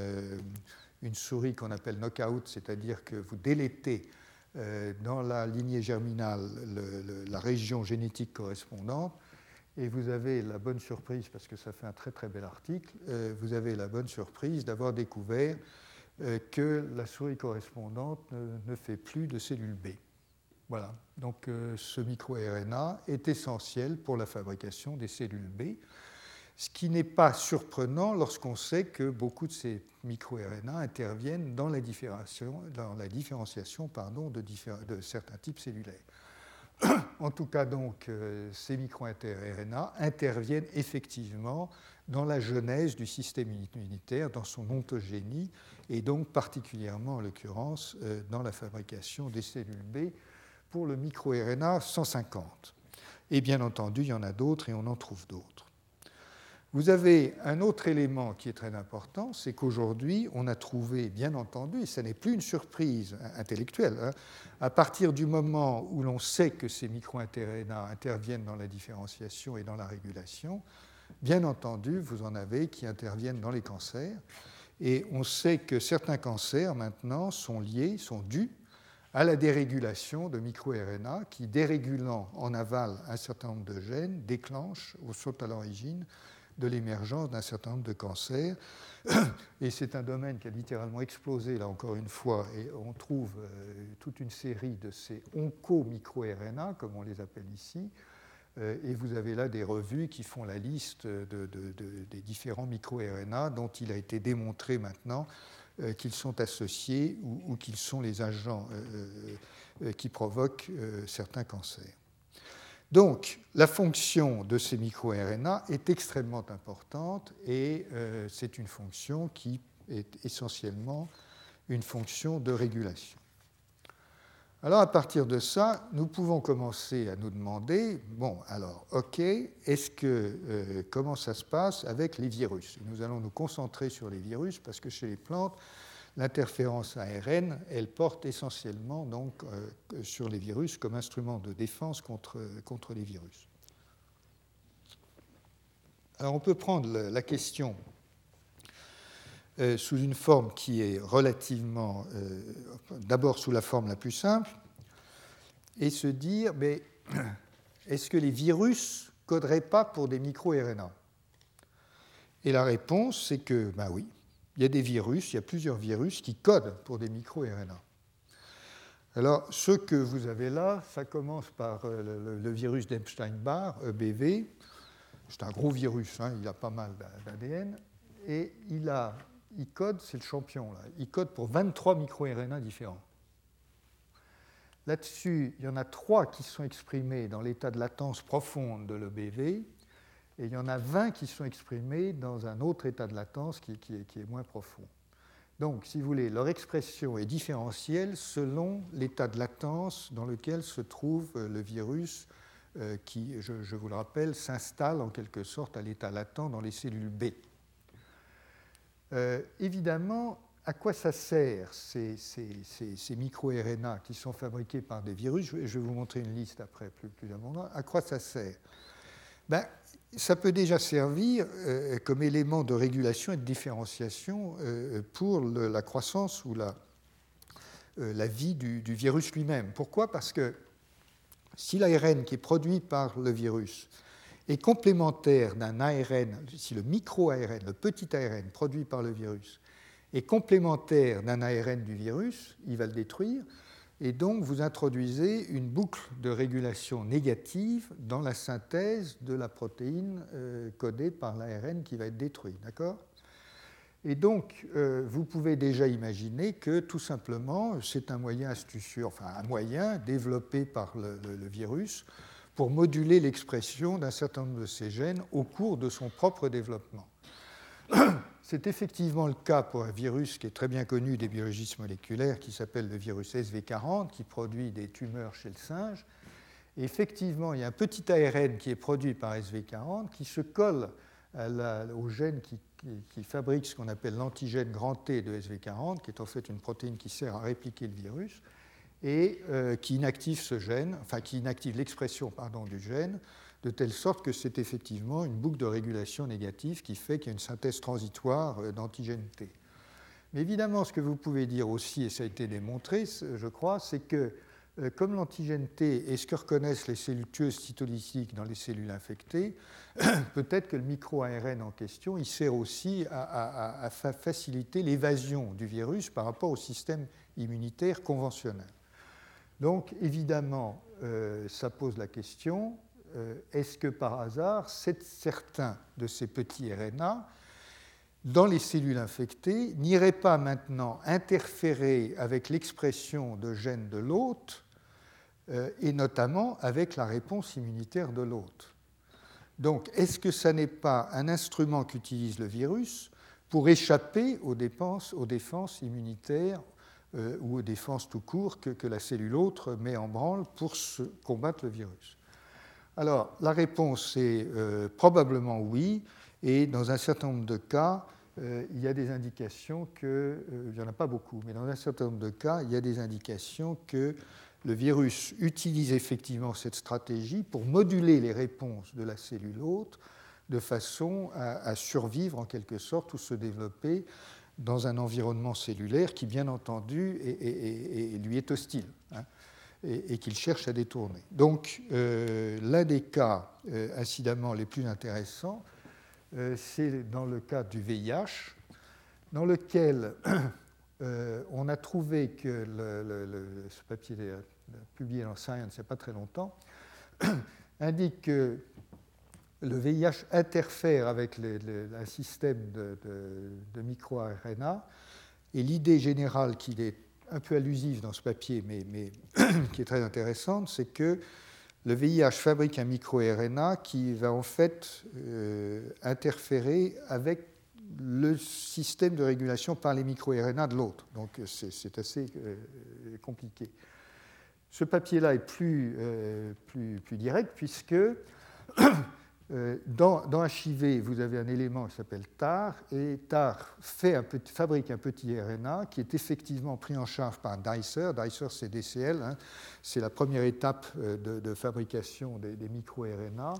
une souris qu'on appelle knockout, c'est-à-dire que vous délétez euh, dans la lignée germinale la région génétique correspondante, et vous avez la bonne surprise, parce que ça fait un très très bel article, euh, vous avez la bonne surprise d'avoir découvert euh, que la souris correspondante ne, fait plus de cellules B. Voilà, donc ce microRNA est essentiel pour la fabrication des cellules B ce qui n'est pas surprenant lorsqu'on sait que beaucoup de ces microRNA interviennent dans la différenciation, de, certains types cellulaires. en tout cas, donc, euh, ces microRNA interviennent effectivement dans la genèse du système immunitaire, dans son ontogénie, et donc particulièrement, en l'occurrence, euh, dans la fabrication des cellules B pour le microRNA 150. Et bien entendu, il y en a d'autres et on en trouve d'autres. Vous avez un autre élément qui est très important, c'est qu'aujourd'hui, on a trouvé, bien entendu, et ce n'est plus une surprise intellectuelle, hein, à partir du moment où l'on sait que ces micro-RNA interviennent dans la différenciation et dans la régulation, bien entendu, vous en avez qui interviennent dans les cancers. Et on sait que certains cancers, maintenant, sont liés, sont dus à la dérégulation de micro-RNA qui, dérégulant en aval un certain nombre de gènes, déclenchent ou sont à l'origine de l'émergence d'un certain nombre de cancers. Et c'est un domaine qui a littéralement explosé, là encore une fois, et on trouve euh, toute une série de ces onco-micro-RNA, comme on les appelle ici. Euh, et vous avez là des revues qui font la liste des différents micro-RNA dont il a été démontré maintenant euh, qu'ils sont associés ou qu'ils sont les agents qui provoquent certains cancers. Donc, la fonction de ces micro-RNA est extrêmement importante et euh, c'est une fonction qui est essentiellement une fonction de régulation. Alors à partir de ça, nous pouvons commencer à nous demander, bon, alors, ok, est-ce que, euh, comment ça se passe avec les virus? Nous allons nous concentrer sur les virus parce que chez les plantes, l'interférence ARN, elle porte essentiellement donc, euh, sur les virus comme instrument de défense contre, les virus. Alors on peut prendre la question euh, sous une forme qui est relativement, euh, d'abord sous la forme la plus simple, et se dire, mais est-ce que les virus coderaient pas pour des micro-RNA Et la réponse, c'est que, ben oui, il y a des virus, il y a plusieurs virus qui codent pour des micro-RNA. Alors, ce que vous avez là, ça commence par euh, le, virus d'Epstein-Barr, EBV, c'est un gros virus, hein, il a pas mal d'ADN, et il, a, il code, c'est le champion, là, il code pour 23 micro-RNA différents. Là-dessus, il y en a trois qui sont exprimés dans l'état de latence profonde de l'EBV, et il y en a 20 qui sont exprimés dans un autre état de latence qui, est, moins profond. Donc, si vous voulez, leur expression est différentielle selon l'état de latence dans lequel se trouve le virus euh, qui, je, vous le rappelle, s'installe en quelque sorte à l'état latent dans les cellules B. Euh, évidemment, à quoi ça sert ces, micro-RNA qui sont fabriqués par des virus? Je, vais vous montrer une liste après plus, plus. À quoi ça sert? Ben, Ça peut déjà servir euh, comme élément de régulation et de différenciation pour la croissance ou la, la vie du, du virus lui-même. Pourquoi? Parce que si l'ARN qui est produit par le virus est complémentaire d'un ARN, si le micro-ARN, le petit ARN produit par le virus, est complémentaire d'un ARN du virus, il va le détruire, et donc vous introduisez une boucle de régulation négative dans la synthèse de la protéine euh, codée par l'ARN qui va être détruit. D'accord? Et donc, euh, vous pouvez déjà imaginer que tout simplement, c'est un moyen astucieux, enfin un moyen développé par le, virus pour moduler l'expression d'un certain nombre de ces gènes au cours de son propre développement. C'est effectivement le cas pour un virus qui est très bien connu des biologistes moléculaires, qui s'appelle le virus SV40, qui produit des tumeurs chez le singe. Et effectivement, il y a un petit ARN qui est produit par SV40 qui se colle au gène qui fabrique ce qu'on appelle l'antigène grand T de SV40, qui est en fait une protéine qui sert à répliquer le virus, et euh, qui inactive ce gène, enfin qui inactive l'expression pardon, du gène, de telle sorte que c'est effectivement une boucle de régulation négative qui fait qu'il y a une synthèse transitoire euh, d'antigène T. Mais évidemment, ce que vous pouvez dire aussi, et ça a été démontré, je crois, c'est que euh, comme l'antigène T est ce que reconnaissent les cellules tueuses cytolytiques dans les cellules infectées, peut-être que le micro-ARN en question, il sert aussi à, faciliter l'évasion du virus par rapport au système immunitaire conventionnel. Donc évidemment, euh, ça pose la question, est-ce que par hasard, certains de ces petits RNA dans les cellules infectées n'iraient pas maintenant interférer avec l'expression de gènes de l'hôte euh, et notamment avec la réponse immunitaire de l'hôte? Donc, est-ce que ça n'est pas un instrument qu'utilise le virus pour échapper aux défenses immunitaires euh, ou aux défenses tout court que, la cellule autre met en branle pour combattre le virus? Alors, la réponse est euh, probablement oui, et dans un certain nombre de cas, il y a des indications que, il n'y en a pas beaucoup, mais dans un certain nombre de cas, il y a des indications que le virus utilise effectivement cette stratégie pour moduler les réponses de la cellule hôte de façon à, survivre en quelque sorte ou se développer dans un environnement cellulaire qui, bien entendu, lui est hostile hein, et, qu'il cherche à détourner. Donc, euh, l'un des cas, euh, incidemment, les plus intéressants, euh, c'est dans le cas du VIH, dans lequel on a trouvé que ce papier publié dans Science il n'y a pas très longtemps, indique que le VIH interfère avec un système de, de, micro-RNA. Et l'idée générale qui est un peu allusive dans ce papier, mais, qui est très intéressante, c'est que le VIH fabrique un micro-RNA qui va en fait euh, interférer avec le système de régulation par les micro-RNA de l'autre. Donc c'est assez euh, compliqué. Ce papier-là est plus, plus, plus, direct puisque euh, dans, HIV, vous avez un élément qui s'appelle TAR, et TAR fabrique un petit RNA qui est effectivement pris en charge par un dicer. Dicer, c'est DCL, hein. c'est la première étape euh, de, fabrication des, micro-RNA,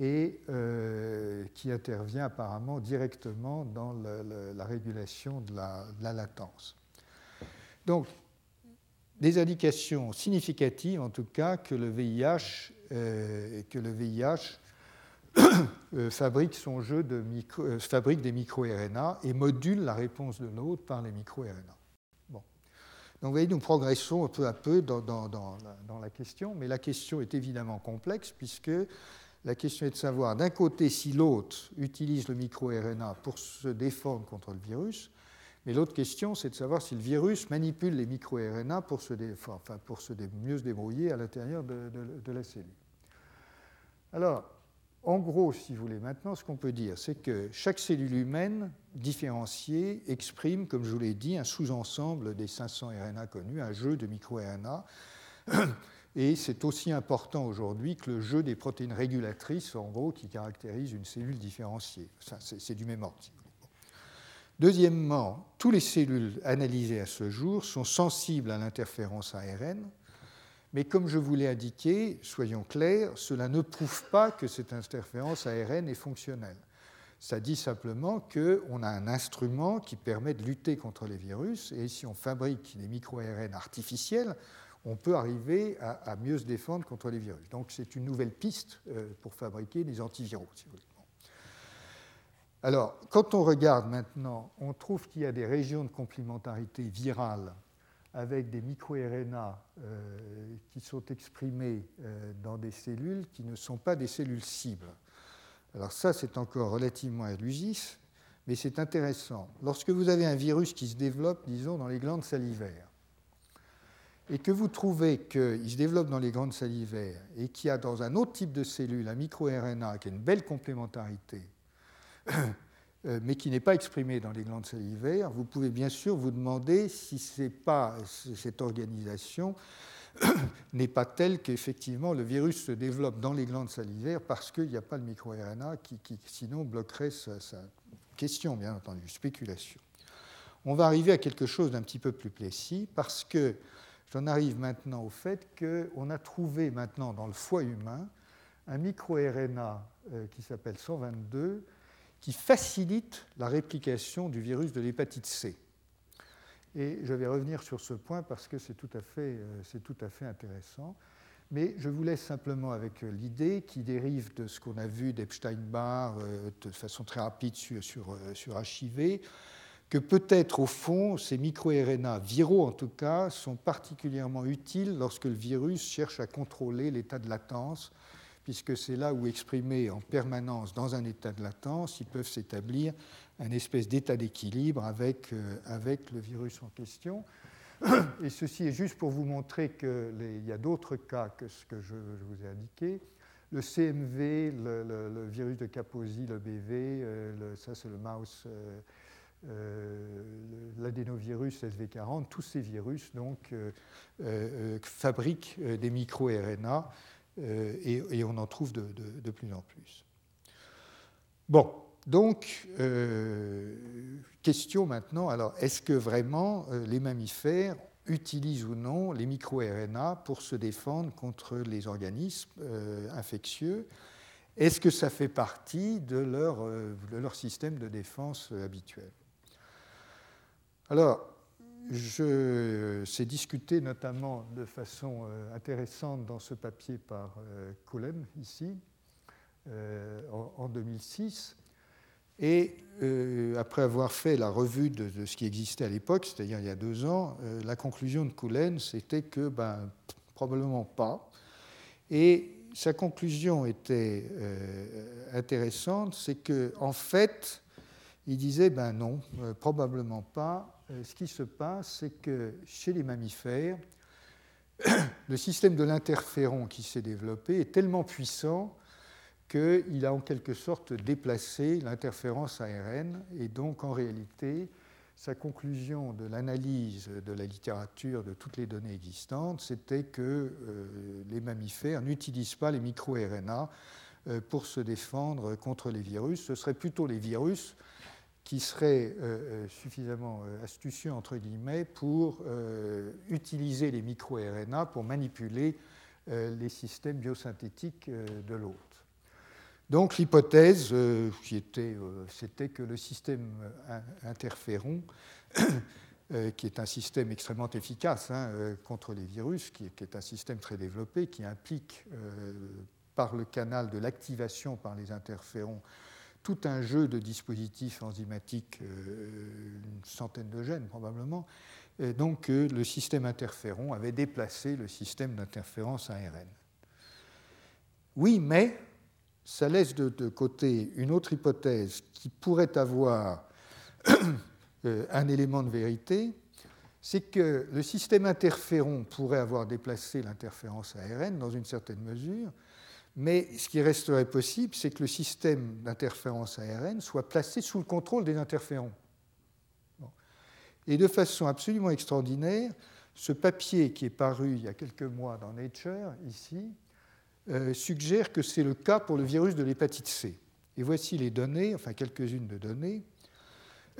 et euh, qui intervient apparemment directement dans la régulation de la, latence. Donc, des indications significatives, en tout cas, que le VIH, que le VIH fabrique, son jeu de micro, euh, fabrique des micro-RNA et module la réponse de l'autre par les micro-RNA. Bon. Donc vous voyez, nous progressons peu à peu dans, dans, la, question, mais la question est évidemment complexe puisque la question est de savoir d'un côté si l'autre utilise le micro-RNA pour se défendre contre le virus, mais l'autre question c'est de savoir si le virus manipule les micro-RNA pour, se enfin, pour se mieux se débrouiller à l'intérieur de, de, de la cellule. Alors, en gros, si vous voulez, maintenant, ce qu'on peut dire, c'est que chaque cellule humaine différenciée exprime, comme je vous l'ai dit, un sous-ensemble des 500 RNA connus, un jeu de micro-RNA. Et c'est aussi important aujourd'hui que le jeu des protéines régulatrices, en gros, qui caractérise une cellule différenciée. C'est du même ordre. Deuxièmement, toutes les cellules analysées à ce jour sont sensibles à l'interférence ARN, mais comme je vous l'ai indiqué, soyons clairs, cela ne prouve pas que cette interférence ARN est fonctionnelle. Ça dit simplement qu'on a un instrument qui permet de lutter contre les virus, et si on fabrique des micro-ARN artificiels, on peut arriver à, mieux se défendre contre les virus. Donc c'est une nouvelle piste euh, pour fabriquer des antiviraux, si vous voulez. Alors, quand on regarde maintenant, on trouve qu'il y a des régions de complémentarité virale avec des micro-RNA euh, qui sont exprimés euh, dans des cellules qui ne sont pas des cellules cibles. Alors ça, c'est encore relativement élusif, mais c'est intéressant. Lorsque vous avez un virus qui se développe, disons, dans les glandes salivaires, et que vous trouvez qu'il se développe dans les glandes salivaires et qu'il y a dans un autre type de cellule un micro-RNA qui a une belle complémentarité, mais qui n'est pas exprimé dans les glandes salivaires, vous pouvez bien sûr vous demander si pas, cette organisation n'est pas telle qu'effectivement le virus se développe dans les glandes salivaires parce qu'il n'y a pas le microRNA qui, qui sinon bloquerait sa, question, bien entendu, spéculation. On va arriver à quelque chose d'un petit peu plus précis parce que j'en arrive maintenant au fait qu'on a trouvé maintenant dans le foie humain un microRNA euh, qui s'appelle 122 qui facilite la réplication du virus de l'hépatite C. Et je vais revenir sur ce point parce que c'est tout, euh, tout à fait intéressant. Mais je vous laisse simplement avec euh, l'idée qui dérive de ce qu'on a vu d'Epstein-Barr euh, de façon très rapide sur, sur, sur HIV, que peut-être au fond, ces micro-RNA viraux en tout cas, sont particulièrement utiles lorsque le virus cherche à contrôler l'état de latence puisque c'est là où, exprimés en permanence dans un état de latence, ils peuvent s'établir un espèce d'état d'équilibre avec, euh, le virus en question. Et ceci est juste pour vous montrer qu'il y a d'autres cas que ce que je, vous ai indiqué. Le CMV, le, virus de Kaposi, le BV, euh, ça c'est le mouse, euh, l'adénovirus SV40, tous ces virus donc, fabriquent des micro-RNA euh, et, on en trouve de, plus en plus. Bon, donc, euh, question maintenant, alors est-ce que vraiment euh, les mammifères utilisent ou non les micro-RNA pour se défendre contre les organismes infectieux? Est-ce que ça fait partie de leur, de leur système de défense habituel? Alors, c'est discuté notamment de façon euh, intéressante dans ce papier par euh, Cullen, ici, euh, en 2006. Et après avoir fait la revue de, ce qui existait à l'époque, c'est-à-dire il y a deux ans, la conclusion de Cullen, c'était que ben, probablement pas. Et sa conclusion était intéressante, c'est que en fait, il disait ben non, probablement pas euh, ce qui se passe, c'est que chez les mammifères, le système de l'interféron qui s'est développé est tellement puissant qu'il a en quelque sorte déplacé l'interférence ARN et donc en réalité sa conclusion de l'analyse de la littérature de toutes les données existantes, c'était que euh, les mammifères n'utilisent pas les micro-RNA euh, pour se défendre contre les virus. Ce seraient plutôt les virus qui seraient euh, suffisamment astucieux, entre guillemets, pour utiliser les micro-RNA pour manipuler les systèmes biosynthétiques de l'autre. Donc l'hypothèse, euh, euh, c'était que le système interféron, euh, qui est un système extrêmement efficace hein, contre les virus, qui, est un système très développé, qui implique par le canal de l'activation par les interférons tout un jeu de dispositifs enzymatiques, une centaine de gènes probablement, donc le système interféron avait déplacé le système d'interférence ARN. Oui, mais ça laisse de, côté une autre hypothèse qui pourrait avoir euh, un élément de vérité, c'est que le système interféron pourrait avoir déplacé l'interférence ARN dans une certaine mesure, mais ce qui resterait possible, c'est que le système d'interférence ARN soit placé sous le contrôle des interférons. Et de façon absolument extraordinaire, ce papier qui est paru il y a quelques mois dans Nature, ici, euh, suggère que c'est le cas pour le virus de l'hépatite C. Et voici les données, enfin quelques-unes de données.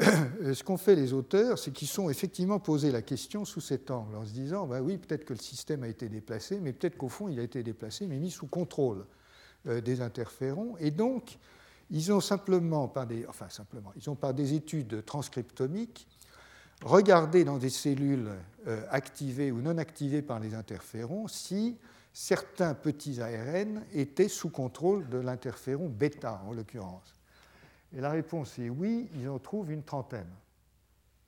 Euh, ce qu'ont fait les auteurs, c'est qu'ils sont effectivement posé la question sous cet angle, en se disant, bah oui, peut-être que le système a été déplacé, mais peut-être qu'au fond, il a été déplacé, mais mis sous contrôle euh, des interférons. Et donc, ils ont simplement, par des, enfin simplement, ils ont par des études transcriptomiques, regardé dans des cellules activées ou non activées par les interférons si certains petits ARN étaient sous contrôle de l'interféron bêta, en l'occurrence. Et la réponse est oui, ils en trouvent une trentaine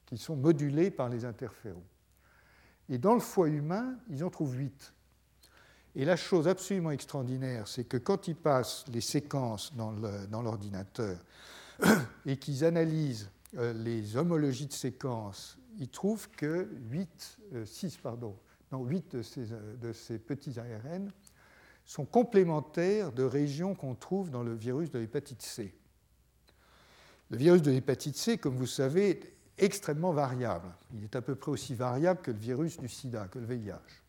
qui sont modulés par les interférons. Et dans le foie humain, ils en trouvent huit. Et la chose absolument extraordinaire, c'est que quand ils passent les séquences dans l'ordinateur et qu'ils analysent euh, les homologies de séquences, ils trouvent que 8, 6, euh, pardon, 8 euh, de ces, petits ARN sont complémentaires de régions qu'on trouve dans le virus de l'hépatite C. Le virus de l'hépatite C, comme vous savez, est extrêmement variable. Il est à peu près aussi variable que le virus du sida, que le VIH.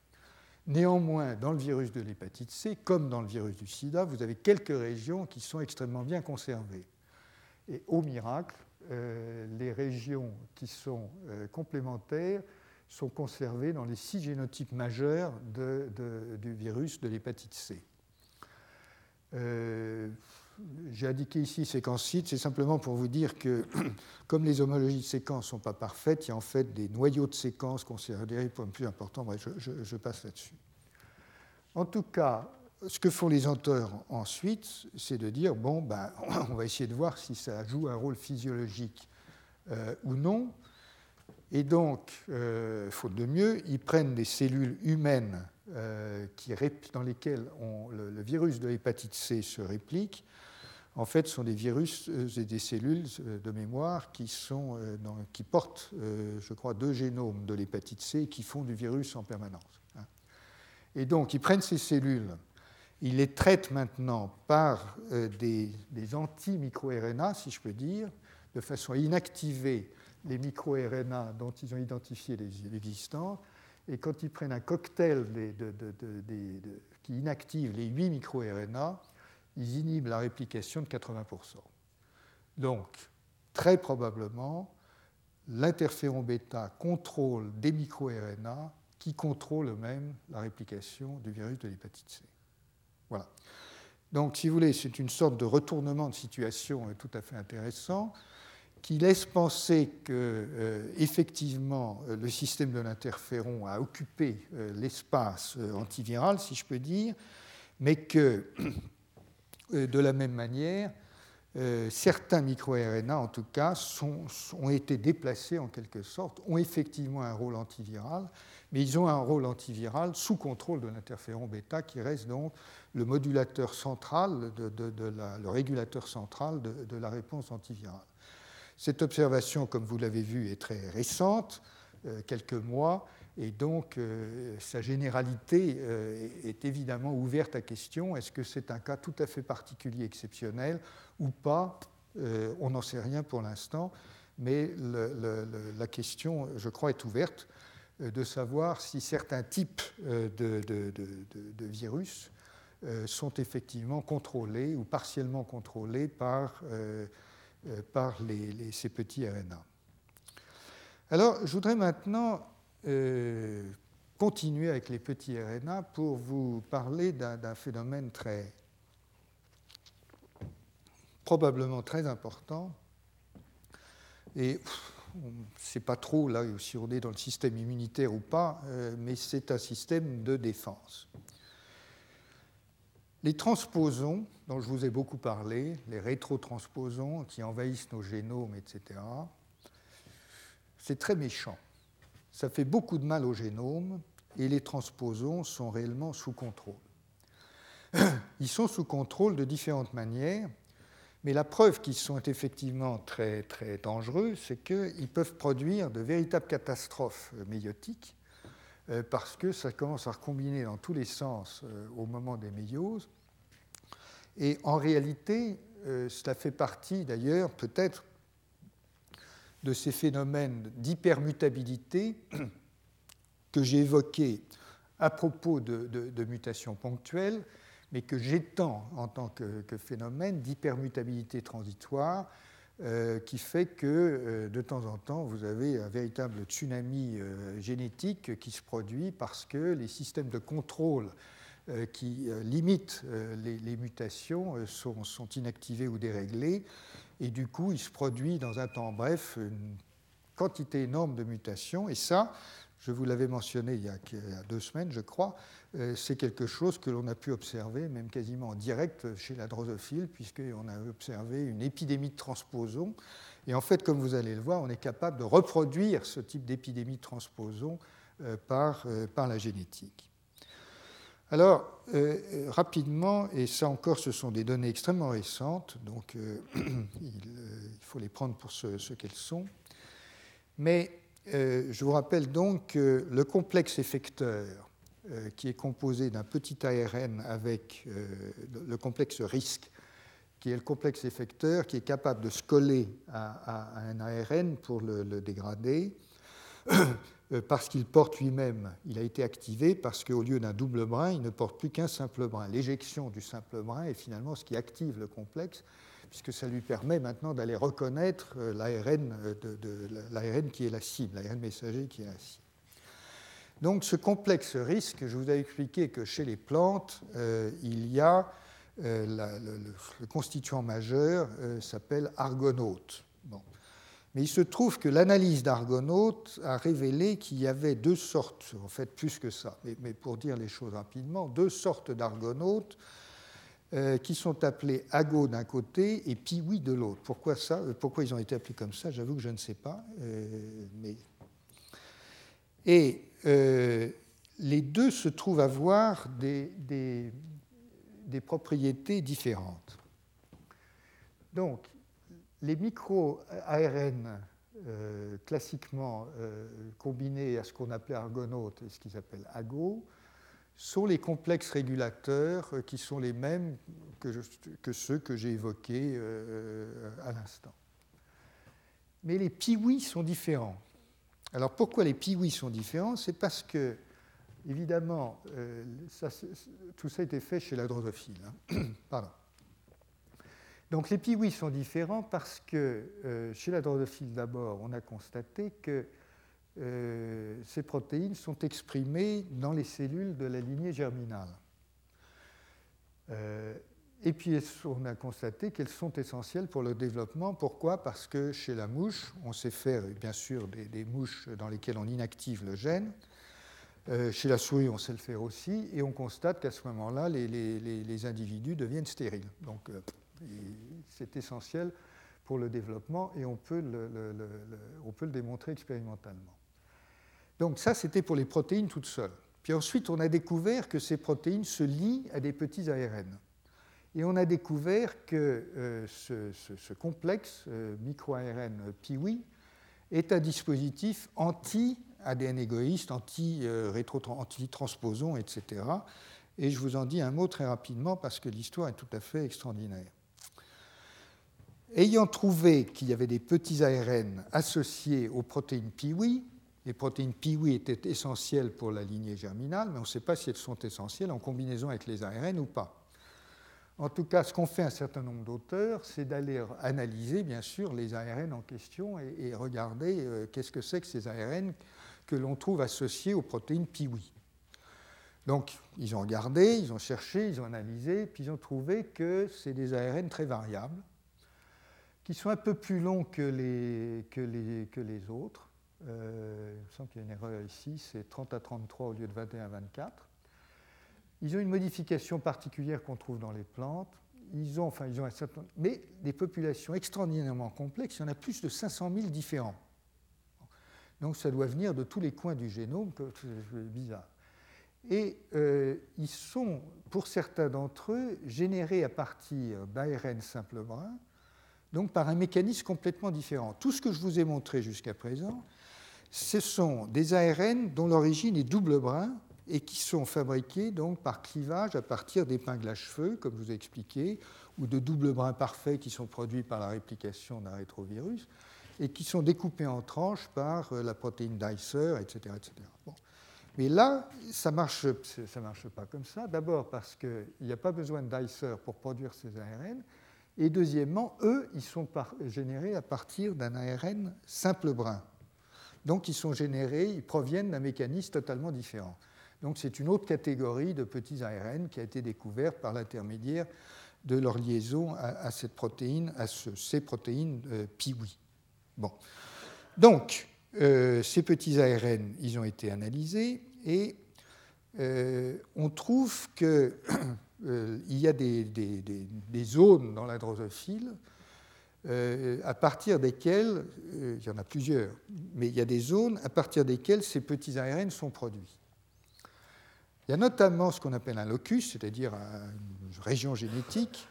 Néanmoins, dans le virus de l'hépatite C, comme dans le virus du sida, vous avez quelques régions qui sont extrêmement bien conservées. Et au miracle, euh, les régions qui sont euh, complémentaires sont conservés dans les six génotypes majeurs du virus de l'hépatite C. Euh, j'ai indiqué ici séquence site, c'est simplement pour vous dire que, comme les homologies de séquences ne sont pas parfaites, il y a en fait des noyaux de séquences considérés comme plus importants. Bref, je, passe là-dessus. En tout cas, ce que font les auteurs ensuite, c'est de dire bon, ben, on va essayer de voir si ça joue un rôle physiologique euh, ou non. Et donc, euh, faute de mieux, ils prennent des cellules humaines euh, dans lesquelles le, virus de l'hépatite C se réplique. En fait, sont des virus euh, et des cellules de mémoire qui, sont, qui portent, je crois, deux génomes de l'hépatite C et qui font du virus en permanence. Hein. Et donc, ils prennent ces cellules, ils les traitent maintenant par des, des anti-micro-RNA, si je peux dire, de façon à inactiver les micro-RNA dont ils ont identifié les existants, et quand ils prennent un cocktail qui inactive les 8 micro-RNA, ils inhibent la réplication de 80%. Donc, très probablement, l'interféron bêta contrôle des micro-RNA qui contrôlent eux-mêmes la réplication du virus de l'hépatite C. Voilà. Donc, si vous voulez, c'est une sorte de retournement de situation tout à fait intéressant qui laisse penser que, euh, effectivement, euh, le système de l'interféron a occupé euh, l'espace antiviral, si je peux dire, mais que, de la même manière, certains microRNA, en tout cas, ont été déplacés en quelque sorte, ont effectivement un rôle antiviral, mais ils ont un rôle antiviral sous contrôle de l'interféron bêta, qui reste donc le modulateur central, de, le régulateur central de la réponse antivirale. Cette observation, comme vous l'avez vu, est très récente, euh, quelques mois, et donc euh, sa généralité euh, est évidemment ouverte à question. Est-ce que c'est un cas tout à fait particulier, exceptionnel ou pas? On n'en sait rien pour l'instant. mais la question, je crois, est ouverte de savoir si certains types de, virus sont effectivement contrôlés ou partiellement contrôlés par, par ces petits RNA. Alors, je voudrais maintenant continuer avec les petits RNA pour vous parler d'un phénomène très probablement très important. Et on ne sait pas trop là si on est dans le système immunitaire ou pas, euh, mais c'est un système de défense. Les transposons, dont je vous ai beaucoup parlé, les rétrotransposons qui envahissent nos génomes, etc., c'est très méchant. Ça fait beaucoup de mal au génome et les transposons sont réellement sous contrôle. Ils sont sous contrôle de différentes manières. Mais la preuve qu'ils sont effectivement très, très dangereux, c'est qu'ils peuvent produire de véritables catastrophes euh, méiotiques, euh, parce que ça commence à recombiner dans tous les sens euh, au moment des méioses. Et en réalité, cela fait partie d'ailleurs peut-être de ces phénomènes d'hypermutabilité que j'ai évoqués à propos de, mutations ponctuelles mais que j'étends en tant que, phénomène d'hypermutabilité transitoire euh, qui fait que euh, de temps en temps, vous avez un véritable tsunami euh, génétique qui se produit parce que les systèmes de contrôle qui limitent les, mutations sont, inactivés ou déréglés, et du coup, il se produit dans un temps bref une quantité énorme de mutations, et ça, je vous l'avais mentionné il y, a, deux semaines, je crois, euh, c'est quelque chose que l'on a pu observer, même quasiment en direct chez la drosophile, puisqu'on a observé une épidémie de transposons. Et en fait, comme vous allez le voir, on est capable de reproduire ce type d'épidémie de transposons euh, par, euh, par la génétique. Alors, rapidement, et ça encore, ce sont des données extrêmement récentes, donc il, faut les prendre pour ce, qu'elles sont. Mais euh, je vous rappelle donc que le complexe effecteur, euh, qui est composé d'un petit ARN avec euh, le complexe risque, qui est le complexe effecteur, qui est capable de se coller à, un ARN pour le, dégrader, parce qu'il porte lui-même, il a été activé parce qu'au lieu d'un double brin, il ne porte plus qu'un simple brin. L'éjection du simple brin est finalement ce qui active le complexe puisque ça lui permet maintenant d'aller reconnaître euh, l'ARN, euh, de, qui est la cible, l'ARN messager qui est la cible. Donc ce complexe risque, je vous ai expliqué que chez les plantes, euh, il y a le, constituant majeur s'appelle argonaute. Bon. Mais il se trouve que l'analyse d'argonaute a révélé qu'il y avait deux sortes, en fait plus que ça, mais, pour dire les choses rapidement, deux sortes d'argonautes euh, qui sont appelés Ago d'un côté et Piwi de l'autre. Pourquoi, ça euh, Pourquoi ils ont été appelés comme ça J'avoue que je ne sais pas. Euh, mais... Et les deux se trouvent avoir des, des, des propriétés différentes. Donc, les micro-ARN classiquement combinés à ce qu'on appelait argonaute et ce qu'ils appellent ago, sont les complexes régulateurs euh, qui sont les mêmes que, ceux que j'ai évoqués euh, à l'instant. Mais les piouis sont différents. Alors pourquoi les piouis sont différents? C'est parce que, évidemment, euh, tout ça a été fait chez la drosophile. Hein. Pardon. Donc les piouis sont différents parce que chez la drosophile d'abord, on a constaté que euh, ces protéines sont exprimées dans les cellules de la lignée germinale. Euh, et puis on a constaté qu'elles sont essentielles pour le développement. Pourquoi? Parce que chez la mouche, on sait faire bien sûr des, mouches dans lesquelles on inactive le gène. Euh, chez la souris, on sait le faire aussi, et on constate qu'à ce moment-là, les, individus deviennent stériles. Donc c'est essentiel pour le développement, et on peut le démontrer expérimentalement. Donc ça, c'était pour les protéines toutes seules. Puis ensuite, on a découvert que ces protéines se lient à des petits ARN. Et on a découvert que euh, ce, complexe euh, micro-ARN PIWI est un dispositif anti-ADN égoïste, anti-transposon, etc. Et je vous en dis un mot très rapidement parce que l'histoire est tout à fait extraordinaire. Ayant trouvé qu'il y avait des petits ARN associés aux protéines PIWI, les protéines PIWI étaient essentielles pour la lignée germinale, mais on ne sait pas si elles sont essentielles en combinaison avec les ARN ou pas. En tout cas, ce qu'ont fait un certain nombre d'auteurs, c'est d'aller analyser, bien sûr, les ARN en question et, regarder euh, qu'est-ce que c'est que ces ARN que l'on trouve associés aux protéines PIWI. Donc, ils ont regardé, ils ont cherché, ils ont analysé, puis ils ont trouvé que c'est des ARN très variables, qui sont un peu plus longs que les, que les, que les autres. Euh, il me semble qu'il y a une erreur ici, c'est 30 à 33 au lieu de 21 à 24. Ils ont une modification particulière qu'on trouve dans les plantes. Ils ont, enfin, ils ont un certain... Mais des populations extraordinairement complexes, il y en a plus de 500 000 différents. Donc ça doit venir de tous les coins du génome, c'est bizarre. Et euh, ils sont, pour certains d'entre eux, générés à partir d'ARN simple brun, donc par un mécanisme complètement différent. Tout ce que je vous ai montré jusqu'à présent, ce sont des ARN dont l'origine est double brun et qui sont fabriqués donc par clivage à partir d'épingles à cheveux, comme je vous ai expliqué, ou de double brins parfaits qui sont produits par la réplication d'un rétrovirus, et qui sont découpés en tranches par euh, la protéine Dicer, etc. etc. Mais là, ça ne marche, ça marche pas comme ça. D'abord parce qu'il n'y a pas besoin de Dicer pour produire ces ARN. Et deuxièmement, eux, ils sont générés à partir d'un ARN simple brun. Donc ils sont générés, ils proviennent d'un mécanisme totalement différent. Donc c'est une autre catégorie de petits ARN qui a été découverte par l'intermédiaire de leur liaison à, cette protéine, à ces protéines euh, PIWI. Bon. Donc, euh, ces petits ARN, ils ont été analysés et euh, on trouve qu'il y a des, zones dans la drosophile à partir desquelles, il y en a plusieurs, mais il y a des zones à partir desquelles ces petits ARN sont produits. Il y a notamment ce qu'on appelle un locus, c'est-à-dire une région génétique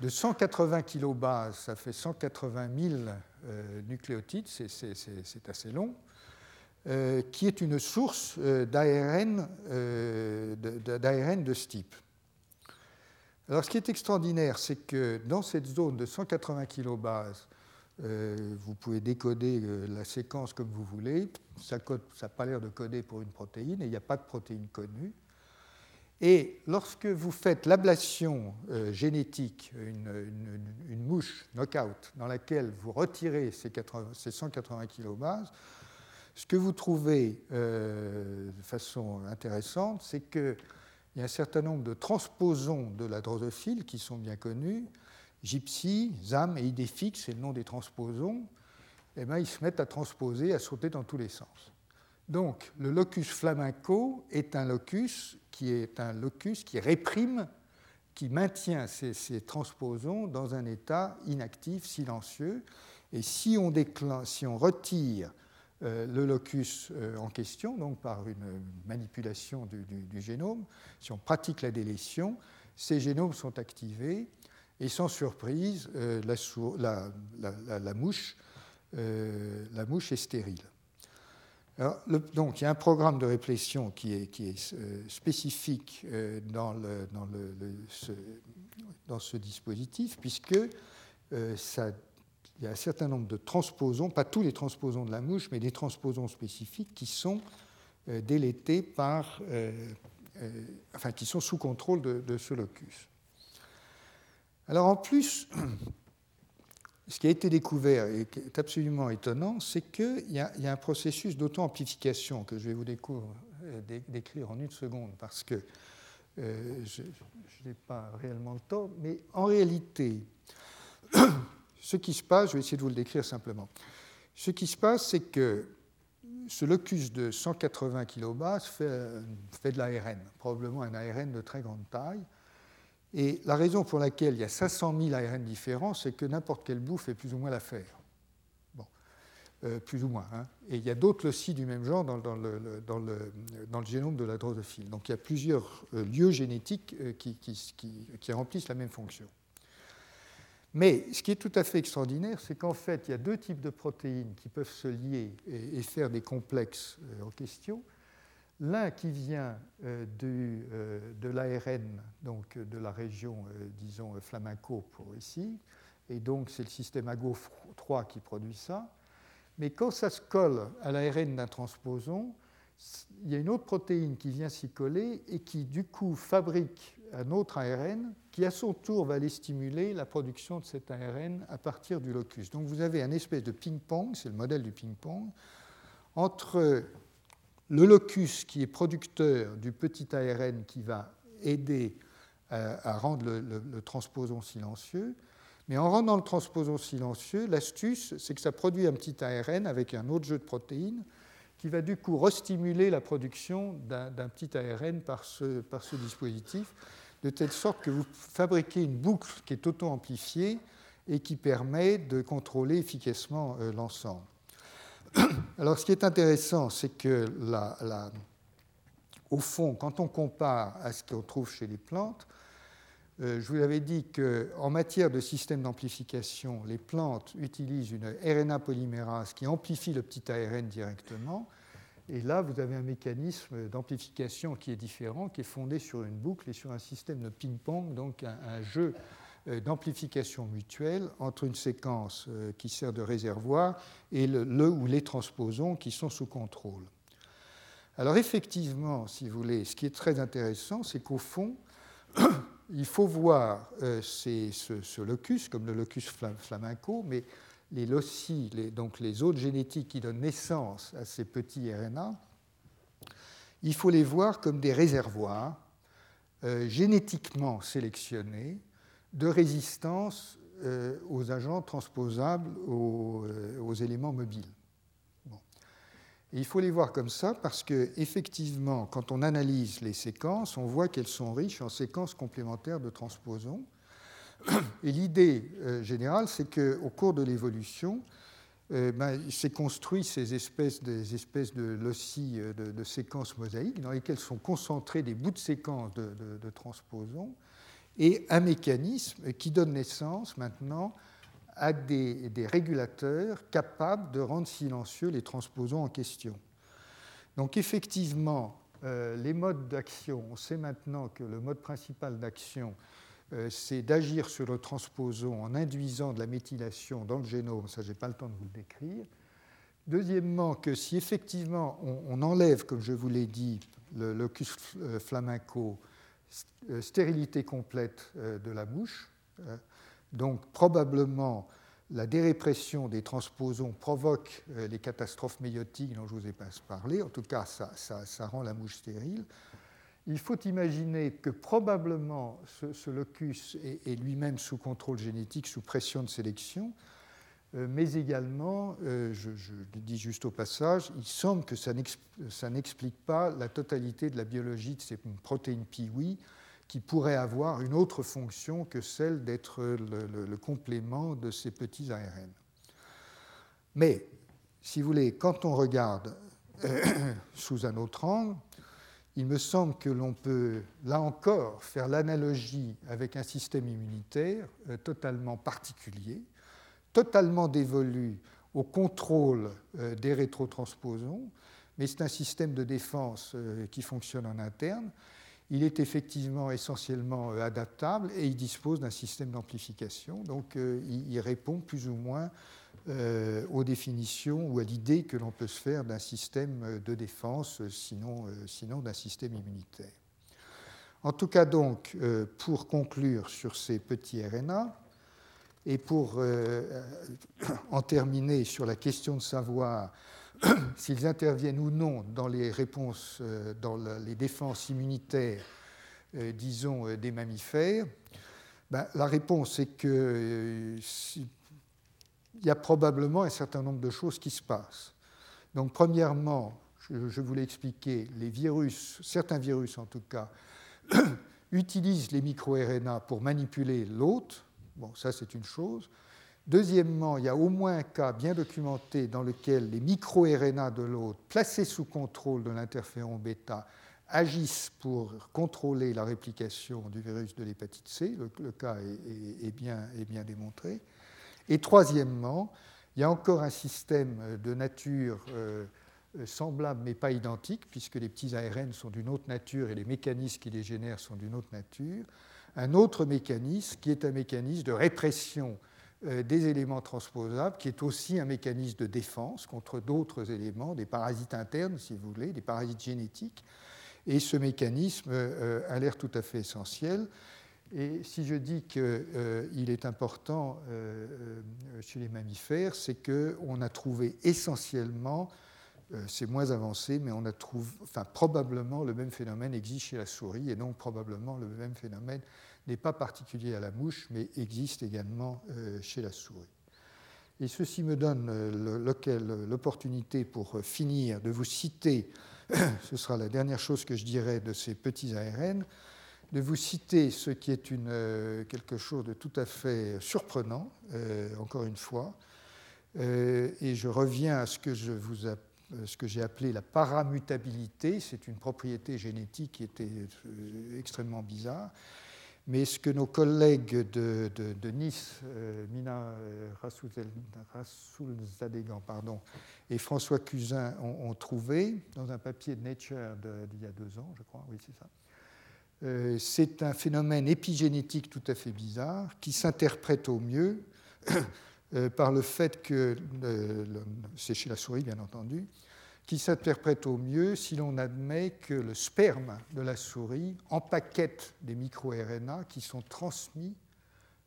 de 180 kilobases, ça fait 180 000 euh, nucléotides, c'est assez long, euh, qui est une source euh, d'ARN de, ce type. Alors ce qui est extraordinaire, c'est que dans cette zone de 180 kilobases, euh, vous pouvez décoder euh, la séquence comme vous voulez. Ça n'a pas l'air de coder pour une protéine et il n'y a pas de protéine connue. Et lorsque vous faites l'ablation euh, génétique, une, mouche knockout, dans laquelle vous retirez ces, 180 kilobases, ce que vous trouvez de façon intéressante, c'est qu'il y a un certain nombre de transposons de la drosophile qui sont bien connus, Gypsy, ZAM et IDFIX, c'est le nom des transposons, eh bien, ils se mettent à transposer, à sauter dans tous les sens. Donc, le locus flamenco est un locus qui est un locus qui réprime, qui maintient ces, transposons dans un état inactif, silencieux. Et si on retire euh, le locus euh, en question, donc par une manipulation du, génome, si on pratique la délétion, ces génomes sont activés et sans surprise, euh, la, mouche, euh, la, mouche, est stérile. donc il y a un programme de répression qui est, euh, spécifique dans, ce, dispositif, puisque ça, il y a un certain nombre de transposons, pas tous les transposons de la mouche, mais des transposons spécifiques qui sont délétés par, enfin qui sont sous contrôle de ce locus. Alors en plus, ce qui a été découvert et qui est absolument étonnant, c'est qu'il y, a un processus d'auto-amplification que je vais vous euh, décrire en une seconde parce que euh, je, n'ai pas réellement le temps, mais en réalité, ce qui se passe, je vais essayer de vous le décrire simplement. Ce qui se passe, c'est que ce locus de 180 kilobases fait, fait de l'ARN, probablement un ARN de très grande taille, et la raison pour laquelle il y a 500 000 ARN différents, c'est que n'importe quelle bouffe fait plus ou moins l'affaire. Bon, euh, plus ou moins. Hein. Et il y a d'autres aussi du même genre dans, le, génome de la drosophile. Donc il y a plusieurs euh, lieux génétiques euh, qui, remplissent la même fonction. Mais ce qui est tout à fait extraordinaire, c'est qu'en fait, il y a deux types de protéines qui peuvent se lier et, faire des complexes en question. L'un qui vient euh, euh, de l'ARN, donc de la région, euh, disons, flamenco pour ici, et donc c'est le système AGO3 qui produit ça. Mais quand ça se colle à l'ARN d'un transposon, il y a une autre protéine qui vient s'y coller et qui du coup fabrique un autre ARN qui à son tour va aller stimuler la production de cet ARN à partir du locus. Donc vous avez un espèce de ping-pong, c'est le modèle du ping-pong, entre le locus qui est producteur du petit ARN qui va aider à, rendre le, transposon silencieux. Mais en rendant le transposon silencieux, l'astuce, c'est que ça produit un petit ARN avec un autre jeu de protéines qui va du coup restimuler la production d'un petit ARN par ce, dispositif, de telle sorte que vous fabriquez une boucle qui est auto-amplifiée et qui permet de contrôler efficacement euh, l'ensemble. Alors ce qui est intéressant, c'est que au fond, quand on compare à ce qu'on trouve chez les plantes, je vous avais dit qu'en matière de système d'amplification, les plantes utilisent une RNA polymérase qui amplifie le petit ARN directement. Et là, vous avez un mécanisme d'amplification qui est différent, qui est fondé sur une boucle et sur un système de ping-pong, donc un, jeu euh, d'amplification mutuelle entre une séquence euh, qui sert de réservoir et le, le, ou les transposons qui sont sous contrôle. Alors effectivement, si vous voulez, ce qui est très intéressant, c'est qu'au fond, il faut voir euh, ce, locus comme le locus flamenco, mais les loci, donc les autres génétiques qui donnent naissance à ces petits RNA, il faut les voir comme des réservoirs euh, génétiquement sélectionnés de résistance euh, aux agents transposables aux éléments mobiles il faut les voir comme ça parce que effectivement, quand on analyse les séquences, on voit qu'elles sont riches en séquences complémentaires de transposons. Et l'idée euh, générale, c'est qu'au cours de l'évolution, euh, ben, il s'est construit ces espèces, des espèces de loci euh, de, séquences mosaïques dans lesquelles sont concentrés des bouts de séquences de, de transposons et un mécanisme qui donne naissance maintenant à des, régulateurs capables de rendre silencieux les transposons en question. Donc effectivement, euh, les modes d'action, on sait maintenant que le mode principal d'action, euh, c'est d'agir sur le transposon en induisant de la méthylation dans le génome, ça j'ai pas le temps de vous le décrire. Deuxièmement, que si effectivement on, enlève, comme je vous l'ai dit, le locus euh, flamenco, stérilité complète de la mouche, donc probablement, la dérépression des transposons provoque euh, les catastrophes méiotiques dont je vous ai pas parlé. En tout cas, ça, rend la mouche stérile. Il faut imaginer que probablement ce, locus est, lui-même sous contrôle génétique, sous pression de sélection, euh, mais également, euh, je, le dis juste au passage, il semble que ça n'explique pas la totalité de la biologie de ces protéines PIWI qui pourrait avoir une autre fonction que celle d'être le, complément de ces petits ARN. Mais, si vous voulez, quand on regarde euh, sous un autre angle, il me semble que l'on peut, là encore, faire l'analogie avec un système immunitaire euh, totalement particulier, totalement dévolu au contrôle euh, des rétrotransposons, mais c'est un système de défense qui fonctionne en interne il est effectivement essentiellement euh, adaptable et il dispose d'un système d'amplification. Donc euh, il répond plus ou moins euh, aux définitions ou à l'idée que l'on peut se faire d'un système de défense, sinon, sinon d'un système immunitaire. En tout cas, donc, pour conclure sur ces petits RNA, et pour en terminer sur la question de savoir s'ils interviennent ou non dans les réponses, euh, dans les défenses immunitaires, euh, disons, euh, des mammifères, ben, la réponse est qu'il y a probablement un certain nombre de choses qui se passent. Donc, premièrement, je, vous l'ai expliqué, les virus, certains virus en tout cas, utilisent les microRNA pour manipuler l'hôte. Bon, ça c'est une chose. Deuxièmement, il y a au moins un cas bien documenté dans lequel les micro-RNA de l'hôte, placés sous contrôle de l'interféron bêta, agissent pour contrôler la réplication du virus de l'hépatite C. Le, cas est, bien, démontré. Et troisièmement, il y a encore un système de nature euh, semblable mais pas identique, puisque les petits ARN sont d'une autre nature et les mécanismes qui les génèrent sont d'une autre nature. Un autre mécanisme qui est un mécanisme de répression des éléments transposables, qui est aussi un mécanisme de défense contre d'autres éléments, des parasites internes, si vous voulez, des parasites génétiques. Et ce mécanisme a l'air tout à fait essentiel. Et si je dis qu'il est important chez les mammifères, c'est qu'on a trouvé essentiellement euh, c'est moins avancé, mais on a trouvé, enfin, probablement le même phénomène existe chez la souris, et donc probablement le même phénomène n'est pas particulier à la mouche, mais existe également euh, chez la souris. Et ceci me donne euh, l'opportunité pour finir de vous citer, ce sera la dernière chose que je dirai de ces petits ARN, de vous citer ce qui est quelque chose de tout à fait surprenant, encore une fois, et je reviens à ce que euh, j'ai appelé la paramutabilité. C'est une propriété génétique qui était euh, extrêmement bizarre. Mais ce que nos collègues de, Nice, euh, Mina Rassoulzadegan pardon, et François Cusin ont, trouvé dans un papier de Nature d'il y a deux ans, je crois, oui c'est ça, c'est un phénomène épigénétique tout à fait bizarre qui s'interprète au mieux euh, par le fait que, c'est chez la souris bien entendu, qui s'interprète au mieux si l'on admet que le sperme de la souris empaquette des micro-RNA qui sont transmis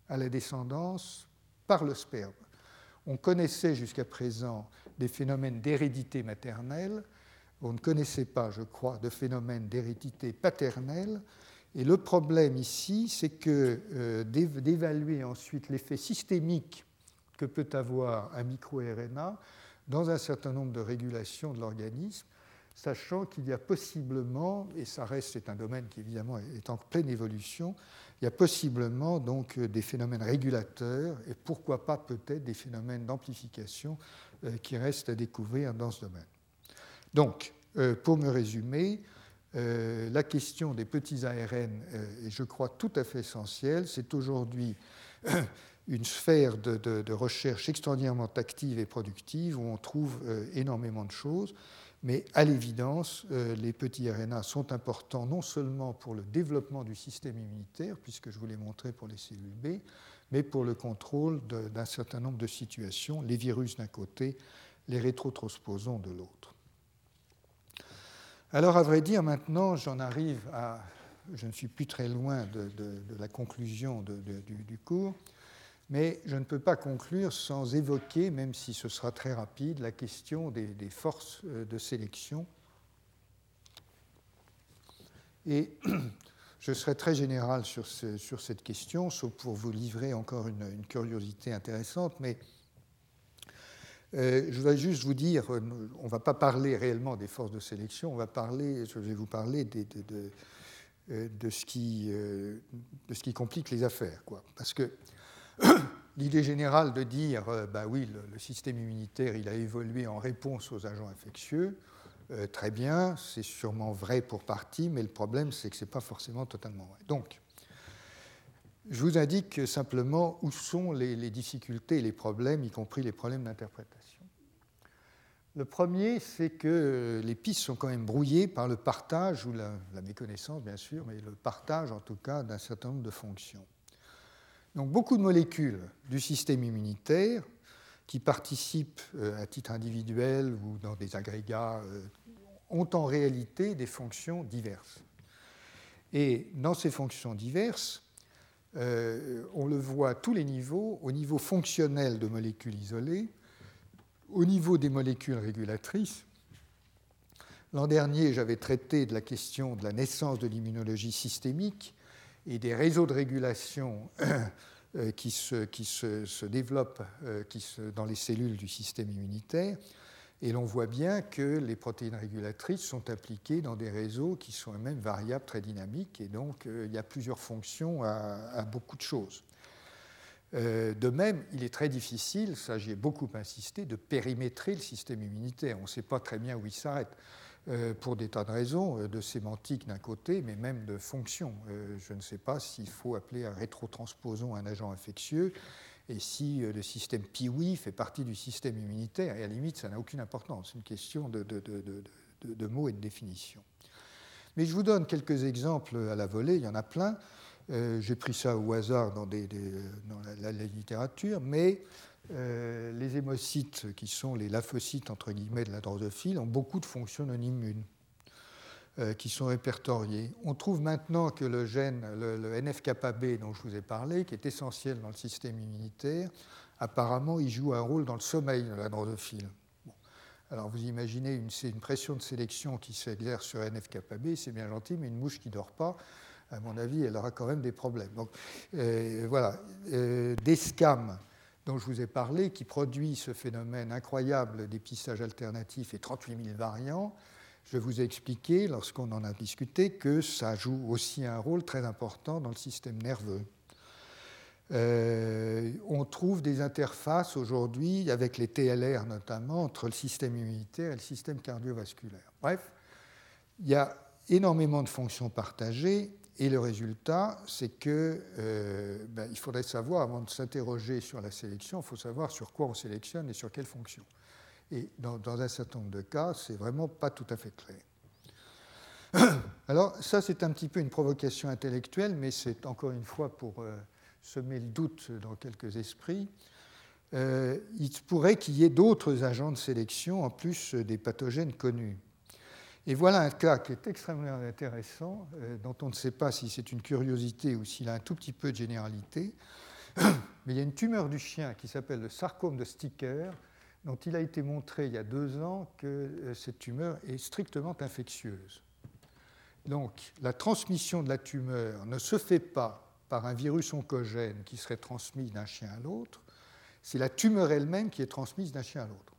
à la descendance par le sperme. On connaissait jusqu'à présent des phénomènes d'hérédité maternelle, on ne connaissait pas, je crois, de phénomènes d'hérédité paternelle. Et le problème ici, c'est que euh, d'évaluer ensuite l'effet systémique que peut avoir un micro-RNA dans un certain nombre de régulations de l'organisme, sachant qu'il y a possiblement, et ça reste, c'est un domaine qui évidemment est en pleine évolution, il y a possiblement donc des phénomènes régulateurs et pourquoi pas peut-être des phénomènes d'amplification euh, qui restent à découvrir dans ce domaine. Donc, euh, pour me résumer, euh, la question des petits ARN est, je crois, tout à fait essentielle. C'est aujourd'hui une sphère de, recherche extraordinairement active et productive où on trouve euh, énormément de choses. Mais à l'évidence, euh, les petits RNA sont importants non seulement pour le développement du système immunitaire, puisque je vous l'ai montré pour les cellules B, mais pour le contrôle d'un certain nombre de situations, les virus d'un côté, les rétrotransposons de l'autre. Alors, à vrai dire, maintenant, j'en arrive à. Je ne suis plus très loin de, la conclusion du, cours. Mais je ne peux pas conclure sans évoquer, même si ce sera très rapide, la question des, forces euh, de sélection. Et je serai très général sur, sur, cette question, sauf pour vous livrer encore une, curiosité intéressante, mais euh, je voudrais juste vous dire, euh, on ne va pas parler réellement des forces de sélection, on va parler, je vais vous parler de, de, ce, qui, de ce qui complique les affaires. Quoi. Parce que l'idée générale de dire, euh, bah oui, le, système immunitaire, il a évolué en réponse aux agents infectieux, euh, très bien, c'est sûrement vrai pour partie, mais le problème, c'est que ce n'est pas forcément totalement vrai. Donc, je vous indique simplement où sont les, difficultés et les problèmes, y compris les problèmes d'interprétation. Le premier, c'est que les pistes sont quand même brouillées par le partage, ou la méconnaissance bien sûr, mais le partage en tout cas d'un certain nombre de fonctions. Donc beaucoup de molécules du système immunitaire qui participent euh, à titre individuel ou dans des agrégats euh, ont en réalité des fonctions diverses. Et dans ces fonctions diverses, euh, on le voit à tous les niveaux, au niveau fonctionnel de molécules isolées, au niveau des molécules régulatrices. L'an dernier, j'avais traité de la question de la naissance de l'immunologie systémique et des réseaux de régulation euh, qui, se, qui se, développent euh, qui dans les cellules du système immunitaire. Et l'on voit bien que les protéines régulatrices sont appliquées dans des réseaux qui sont eux-mêmes variables, très dynamiques, et donc euh, il y a plusieurs fonctions à, beaucoup de choses. de même, il est très difficile, ça j'ai beaucoup insisté, de périmétrer le système immunitaire. On ne sait pas très bien où il s'arrête. Euh, pour des tas de raisons, euh, de sémantique d'un côté, mais même de fonction. Euh, je ne sais pas s'il faut appeler un rétrotransposon un agent infectieux et si le système PIWI fait partie du système immunitaire, et à la limite, ça n'a aucune importance. C'est une question de, mots et de définition. Mais je vous donne quelques exemples à la volée, il y en a plein. J'ai pris ça au hasard dans, la, littérature, mais les hémocytes, qui sont les lymphocytes entre guillemets de la drosophile, ont beaucoup de fonctions non immunes. Euh, qui sont répertoriés. On trouve maintenant que le gène, le, NF-kappa-B dont je vous ai parlé, qui est essentiel dans le système immunitaire, apparemment, il joue un rôle dans le sommeil de la drosophile. Alors vous imaginez une, une, pression de sélection qui s'exerce sur NF-kappa-B, c'est bien gentil, mais une mouche qui ne dort pas, à mon avis, elle aura quand même des problèmes. Donc euh, voilà, euh, des scams dont je vous ai parlé, qui produit ce phénomène incroyable d'épistage alternatif et 38 000 variants, je vous ai expliqué, lorsqu'on en a discuté, que ça joue aussi un rôle très important dans le système nerveux. Euh, on trouve des interfaces aujourd'hui, avec les TLR notamment, entre le système immunitaire et le système cardiovasculaire. Bref, il y a énormément de fonctions partagées et le résultat, c'est que euh, ben, il faudrait savoir, avant de s'interroger sur la sélection, il faut savoir sur quoi on sélectionne et sur quelles fonctions. Et dans, un certain nombre de cas, c'est vraiment pas tout à fait clair. Alors ça, c'est un petit peu une provocation intellectuelle, mais c'est encore une fois pour euh, semer le doute dans quelques esprits. Euh, il pourrait qu'il y ait d'autres agents de sélection en plus des pathogènes connus. Et voilà un cas qui est extrêmement intéressant, euh, dont on ne sait pas si c'est une curiosité ou s'il a un tout petit peu de généralité. Mais il y a une tumeur du chien qui s'appelle le sarcome de Sticker, dont il a été montré il y a deux ans que euh, cette tumeur est strictement infectieuse. Donc la transmission de la tumeur ne se fait pas par un virus oncogène qui serait transmis d'un chien à l'autre, c'est la tumeur elle-même qui est transmise d'un chien à l'autre.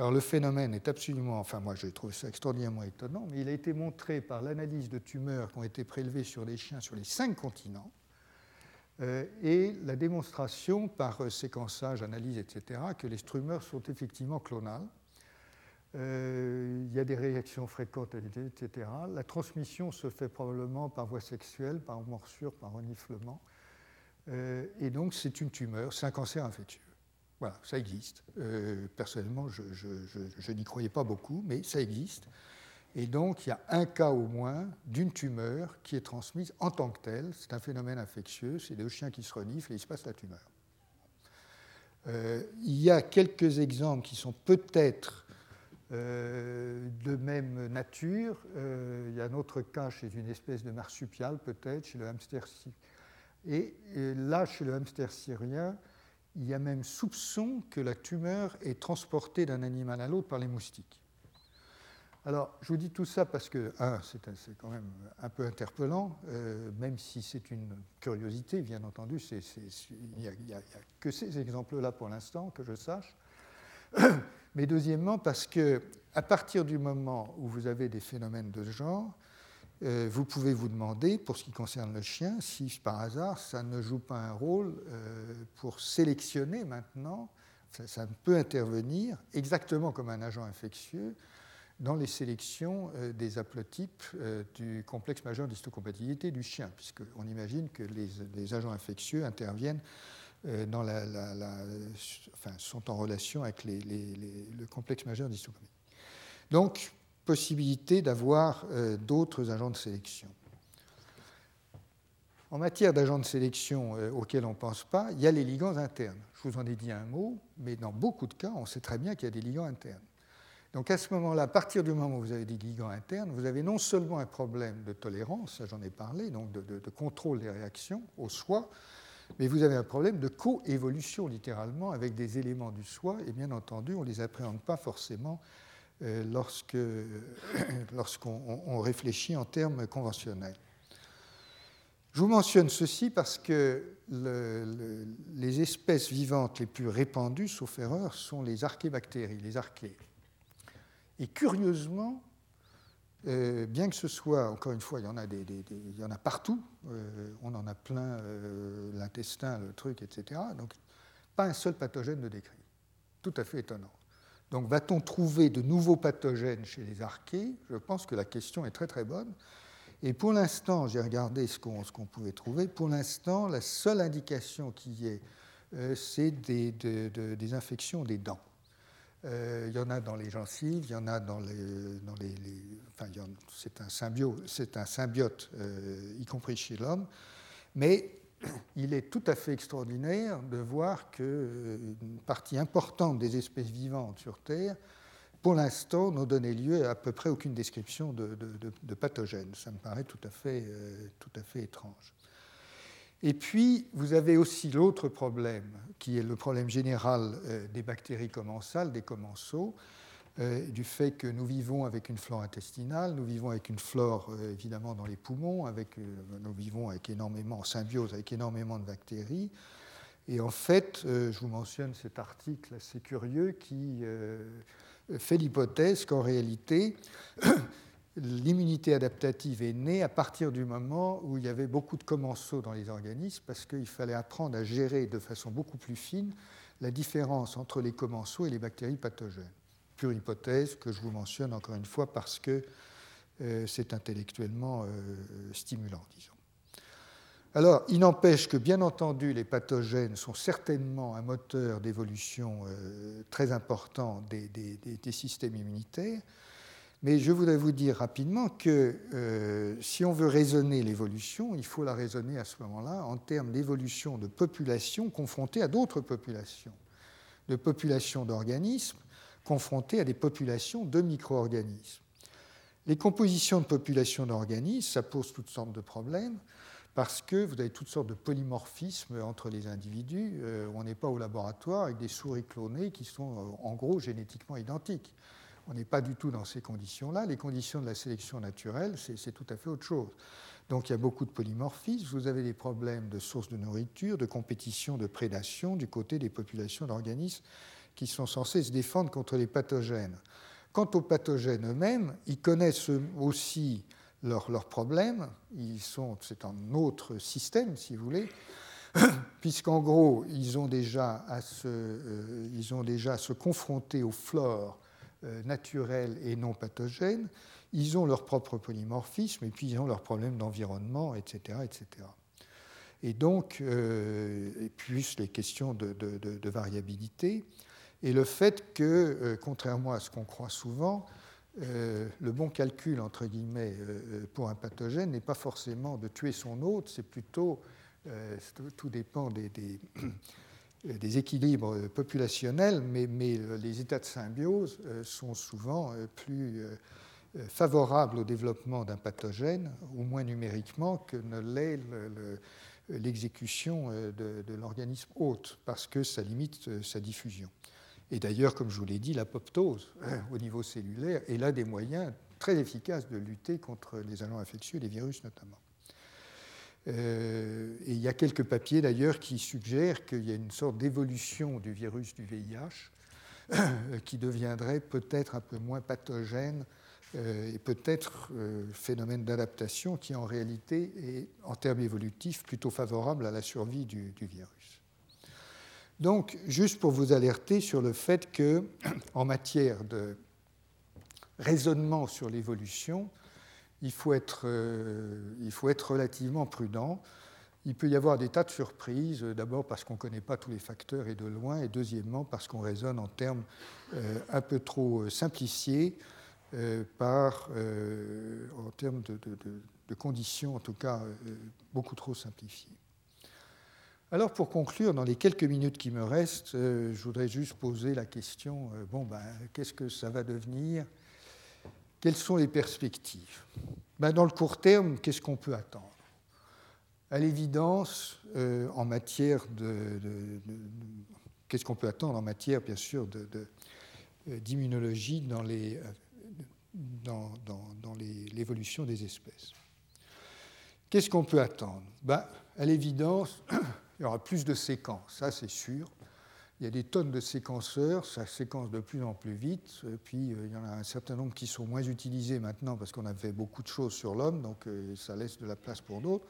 Alors le phénomène est absolument, enfin moi j'ai trouvé ça extraordinairement étonnant, mais il a été montré par l'analyse de tumeurs qui ont été prélevées sur des chiens sur les cinq continents, euh, et la démonstration par euh, séquençage, analyse, etc., que les tumeurs sont effectivement clonales. Euh, il y a des réactions fréquentes, etc. La transmission se fait probablement par voie sexuelle, par morsure, par reniflement. et donc c'est une tumeur, c'est un cancer infectieux. Voilà, ça existe. personnellement, je n'y croyais pas beaucoup, mais ça existe. Et donc, il y a un cas au moins d'une tumeur qui est transmise en tant que telle. C'est un phénomène infectieux, c'est deux chiens qui se reniflent et il se passe la tumeur. Euh, il y a quelques exemples qui sont peut-être euh, de même nature. Euh, il y a un autre cas chez une espèce de marsupial, peut-être, chez le hamster. Et, et là, chez le hamster syrien, il y a même soupçon que la tumeur est transportée d'un animal à l'autre par les moustiques. Alors, je vous dis tout ça parce que, un, c'est quand même un peu interpellant, euh, même si c'est une curiosité, bien entendu, il n'y a, que ces exemples-là pour l'instant, que je sache. Mais deuxièmement, parce que à partir du moment où vous avez des phénomènes de ce genre, euh, vous pouvez vous demander, pour ce qui concerne le chien, si par hasard ça ne joue pas un rôle euh, pour sélectionner maintenant, ça, peut intervenir exactement comme un agent infectieux dans les sélections euh, des haplotypes du complexe majeur d'histocompatibilité du chien, puisqu'on imagine que les, agents infectieux interviennent dans la, enfin, sont en relation avec le complexe majeur d'histocompatibilité. Donc, possibilité d'avoir d'autres agents de sélection. En matière d'agents de sélection auxquels on ne pense pas, il y a les ligands internes. Je vous en ai dit un mot, mais dans beaucoup de cas, on sait très bien qu'il y a des ligands internes. Donc à ce moment-là, à partir du moment où vous avez des ligands internes, vous avez non seulement un problème de tolérance, j'en ai parlé, donc de, contrôle des réactions au soi, mais vous avez un problème de coévolution littéralement avec des éléments du soi, et bien entendu, on ne les appréhende pas forcément euh, lorsqu'on réfléchit en termes conventionnels. Je vous mentionne ceci parce que les espèces vivantes les plus répandues, sauf erreur, sont les archébactéries, les archées. Et curieusement, euh, bien que ce soit, encore une fois, il y en a, partout, euh, on en a plein, l'intestin, le truc, etc. Donc, pas un seul pathogène de décrit. Tout à fait étonnant. Donc, va-t-on trouver de nouveaux pathogènes chez les archées? Je pense que la question est très très bonne. Et pour l'instant, j'ai regardé ce qu'on pouvait trouver. Pour l'instant, la seule indication qui est, c'est des, des infections des dents. Euh, il y en a dans les gencives, il y en a dans les. Dans les, enfin, c'est un symbiote, euh, y compris chez l'homme. Mais il est tout à fait extraordinaire de voir qu'une partie importante des espèces vivantes sur Terre, pour l'instant, n'ont donné lieu à, à peu près aucune description de, de, pathogènes. Ça me paraît tout à fait, tout à fait étrange. Et puis, vous avez aussi l'autre problème, qui est le problème général euh, des bactéries commensales, des commensaux, euh, du fait que nous vivons avec une flore intestinale, nous vivons avec une flore euh, évidemment dans les poumons, avec, nous vivons avec énormément, en symbiose avec énormément de bactéries. Et en fait, je vous mentionne cet article assez curieux qui fait l'hypothèse qu'en réalité, l'immunité adaptative est née à partir du moment où il y avait beaucoup de commensaux dans les organismes, parce qu'il fallait apprendre à gérer de façon beaucoup plus fine la différence entre les commensaux et les bactéries pathogènes. Pure hypothèse que je vous mentionne encore une fois parce que euh, c'est intellectuellement euh, stimulant, disons. Alors, il n'empêche que, bien entendu, les pathogènes sont certainement un moteur d'évolution euh, très important des systèmes immunitaires, mais je voudrais vous dire rapidement que si on veut raisonner l'évolution, il faut la raisonner à ce moment-là en termes d'évolution de populations confrontées à d'autres populations, de populations d'organismes confrontées à des populations de micro-organismes. Les compositions de populations d'organismes, ça pose toutes sortes de problèmes parce que vous avez toutes sortes de polymorphismes entre les individus. Euh, on n'est pas au laboratoire avec des souris clonées qui sont euh, en gros génétiquement identiques. On n'est pas du tout dans ces conditions-là. Les conditions de la sélection naturelle, c'est tout à fait autre chose. Donc il y a beaucoup de polymorphisme. Vous avez des problèmes de sources de nourriture, de compétition, de prédation du côté des populations d'organismes qui sont censés se défendre contre les pathogènes. Quant aux pathogènes eux-mêmes, ils connaissent aussi leurs problèmes. c'est un autre système, si vous voulez, puisqu'en gros, ils ont, déjà à se, euh, ils ont déjà à se confronter aux flores euh, naturels et non pathogènes, ils ont leur propre polymorphisme et puis ils ont leurs problèmes d'environnement, etc., etc. Et donc, euh, et plus les questions de, variabilité, et le fait que, euh, contrairement à ce qu'on croit souvent, le bon calcul, entre guillemets, pour un pathogène n'est pas forcément de tuer son hôte, c'est plutôt, tout dépend des, euh, équilibres populationnels, mais, euh, les états de symbiose euh, sont souvent plus favorables au développement d'un pathogène, au moins numériquement, que ne l'est l'exécution de, l'organisme hôte, parce que ça limite sa diffusion. Et d'ailleurs, comme je vous l'ai dit, l'apoptose au niveau cellulaire est l'un des moyens très efficaces de lutter contre les agents infectieux, les virus notamment. Euh, et il y a quelques papiers d'ailleurs qui suggèrent qu'il y a une sorte d'évolution du virus du VIH qui deviendrait peut-être un peu moins pathogène euh, et peut-être euh, phénomène d'adaptation qui en réalité est en termes évolutifs plutôt favorable à la survie du virus. Donc, juste pour vous alerter sur le fait que, en matière de raisonnement sur l'évolution, il faut, être, euh, il faut être relativement prudent. Il peut y avoir des tas de surprises, d'abord parce qu'on ne connaît pas tous les facteurs et de loin, et deuxièmement parce qu'on raisonne en termes euh, un peu trop euh, simplifiés, par, en termes de, de, conditions, en tout cas, beaucoup trop simplifiées. Alors pour conclure, dans les quelques minutes qui me restent, je voudrais juste poser la question, bon, ben, qu'est-ce que ça va devenir? Quelles sont les perspectives? Ben, Dans le court terme, qu'est-ce qu'on peut attendre? À l'évidence, euh, en matière de, qu'est-ce qu'on peut attendre en matière, bien sûr, euh, d'immunologie euh, dans, l'évolution des espèces. Qu'est-ce qu'on peut attendre? Ben, À l'évidence, il y aura plus de séquences, ça c'est sûr. Il y a des tonnes de séquenceurs, ça séquence de plus en plus vite, puis euh, il y en a un certain nombre qui sont moins utilisés maintenant parce qu'on a fait beaucoup de choses sur l'homme, donc euh, ça laisse de la place pour d'autres.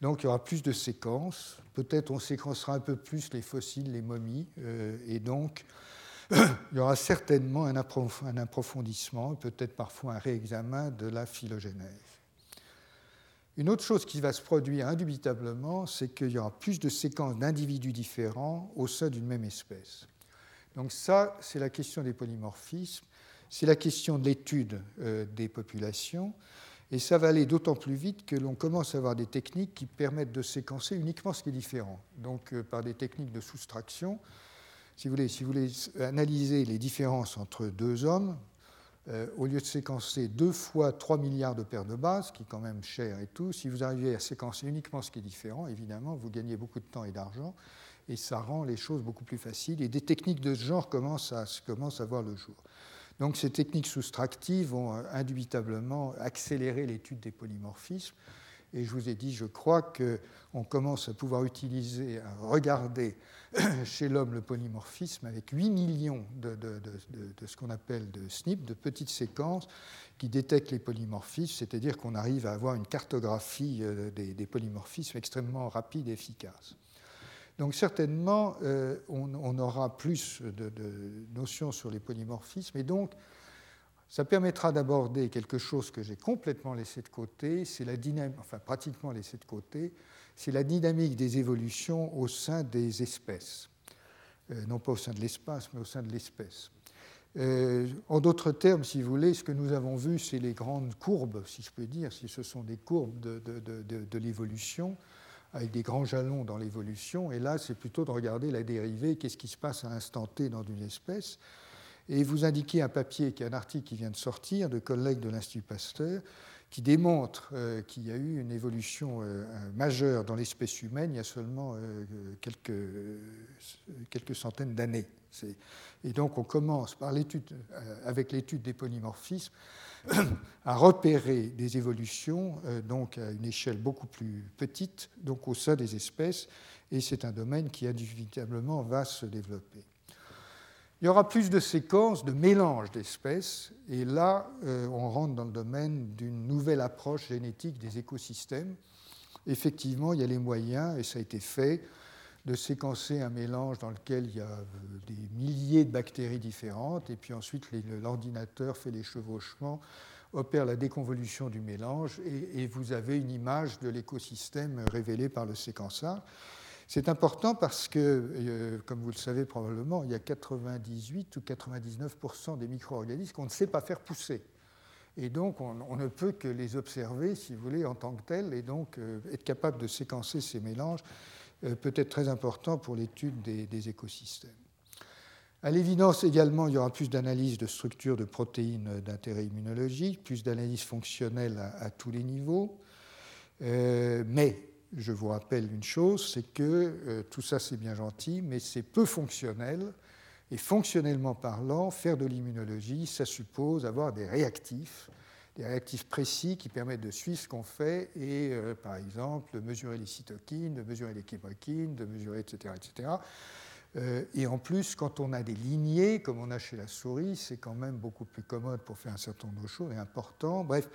Donc il y aura plus de séquences, peut-être on séquencera un peu plus les fossiles, les momies, euh, et donc il y aura certainement un approfondissement, peut-être parfois un réexamen de la phylogénèse. Une autre chose qui va se produire indubitablement, c'est qu'il y aura plus de séquences d'individus différents au sein d'une même espèce. Donc ça, c'est la question des polymorphismes, c'est la question de l'étude euh, des populations. Et ça va aller d'autant plus vite que l'on commence à avoir des techniques qui permettent de séquencer uniquement ce qui est différent. Donc euh, par des techniques de soustraction, si vous voulez, si vous voulez analyser les différences entre deux hommes, euh, au lieu de séquencer deux fois 3 milliards de paires de bases, qui est quand même cher et tout, si vous arrivez à séquencer uniquement ce qui est différent, évidemment, vous gagnez beaucoup de temps et d'argent, et ça rend les choses beaucoup plus faciles. Et des techniques de ce genre commencent à, commencent à voir le jour. Donc ces techniques soustractives vont euh, indubitablement accélérer l'étude des polymorphismes. Et je vous ai dit, je crois qu'on commence à pouvoir utiliser, à regarder chez l'homme le polymorphisme avec 8 millions de, ce qu'on appelle de SNP, de petites séquences qui détectent les polymorphismes, c'est-à-dire qu'on arrive à avoir une cartographie euh, des, polymorphismes extrêmement rapide et efficace. Donc certainement, euh, on, aura plus de, notions sur les polymorphismes, et donc ça permettra d'aborder quelque chose que j'ai complètement laissé de côté, c'est la dynamique, enfin pratiquement laissé de côté, c'est la dynamique des évolutions au sein des espèces, euh, non pas au sein de l'espace, mais au sein de l'espèce. Euh, en d'autres termes, si vous voulez, ce que nous avons vu, c'est les grandes courbes, si je peux dire, si ce sont des courbes de, de l'évolution avec des grands jalons dans l'évolution. Et là, c'est plutôt de regarder la dérivée, qu'est-ce qui se passe à l'instant T dans une espèce. Et vous indiquez un papier, qui est un article qui vient de sortir, de collègues de l'Institut Pasteur, qui démontre euh, qu'il y a eu une évolution euh, majeure dans l'espèce humaine il y a seulement euh, quelques, quelques centaines d'années. Et donc on commence avec l'étude des polymorphismes à repérer des évolutions euh, donc à une échelle beaucoup plus petite, donc au sein des espèces, et c'est un domaine qui inévitablement va se développer. Il y aura plus de séquences de mélange d'espèces, et là, euh, on rentre dans le domaine d'une nouvelle approche génétique des écosystèmes. Effectivement, il y a les moyens, et ça a été fait, de séquencer un mélange dans lequel il y a euh, des milliers de bactéries différentes, et puis ensuite l'ordinateur fait les chevauchements, opère la déconvolution du mélange, et, vous avez une image de l'écosystème révélé par le séquençage. C'est important parce que, euh, comme vous le savez probablement, il y a 98 ou 99% des micro-organismes qu'on ne sait pas faire pousser. Et donc, on, ne peut que les observer, si vous voulez, en tant que tels, et donc euh, être capable de séquencer ces mélanges euh, peut être très important pour l'étude des, écosystèmes. À l'évidence également, il y aura plus d'analyse de structures de protéines d'intérêt immunologique, plus d'analyse fonctionnelle à, tous les niveaux. Mais je vous rappelle une chose, c'est que euh, tout ça c'est bien gentil, mais c'est peu fonctionnel. Et fonctionnellement parlant, faire de l'immunologie, ça suppose avoir des réactifs des réactifs précis qui permettent de suivre ce qu'on fait et, euh, par exemple, de mesurer les cytokines, de mesurer les chemokines, de mesurer, etc. etc. Euh, et en plus, quand on a des lignées, comme on a chez la souris, c'est quand même beaucoup plus commode pour faire un certain nombre de choses et important. Bref,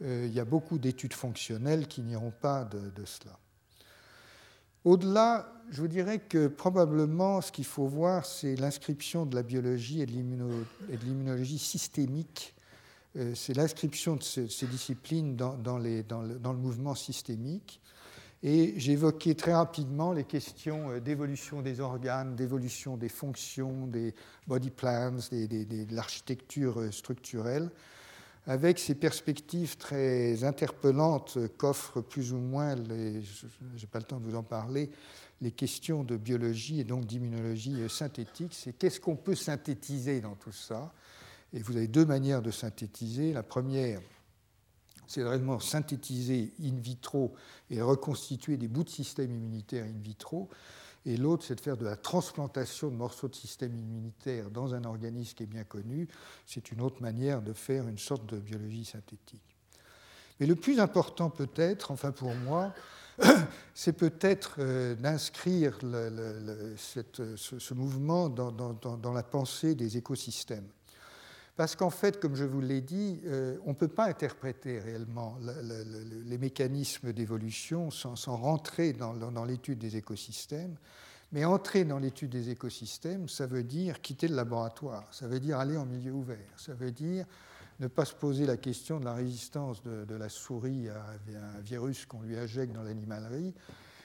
il y a beaucoup d'études fonctionnelles qui n'iront pas de cela. Au-delà, je vous dirais que probablement ce qu'il faut voir, c'est l'inscription de la biologie et de l'immunologie systémique euh, c'est l'inscription de ces, disciplines dans, le, mouvement systémique. Et j'évoquais très rapidement les questions euh, d'évolution des organes, d'évolution des fonctions, des body plans, de l'architecture euh, structurelle, avec ces perspectives très interpellantes qu'offrent plus ou moins, je n'ai pas le temps de vous en parler, les questions de biologie et donc d'immunologie synthétique. C'est qu'est-ce qu'on peut synthétiser dans tout ça? Et vous avez deux manières de synthétiser. La première, c'est vraiment synthétiser in vitro et reconstituer des bouts de système immunitaire in vitro. Et l'autre, c'est de faire de la transplantation de morceaux de système immunitaire dans un organisme qui est bien connu. C'est une autre manière de faire une sorte de biologie synthétique. Mais le plus important peut-être, enfin pour moi, c'est peut-être euh, d'inscrire ce, mouvement dans la pensée des écosystèmes. Parce qu'en fait, comme je vous l'ai dit, euh, on ne peut pas interpréter réellement les mécanismes d'évolution sans, rentrer dans, l'étude des écosystèmes. Mais entrer dans l'étude des écosystèmes, ça veut dire quitter le laboratoire, ça veut dire aller en milieu ouvert, ça veut dire ne pas se poser la question de la résistance de, la souris à un virus qu'on lui injecte dans l'animalerie,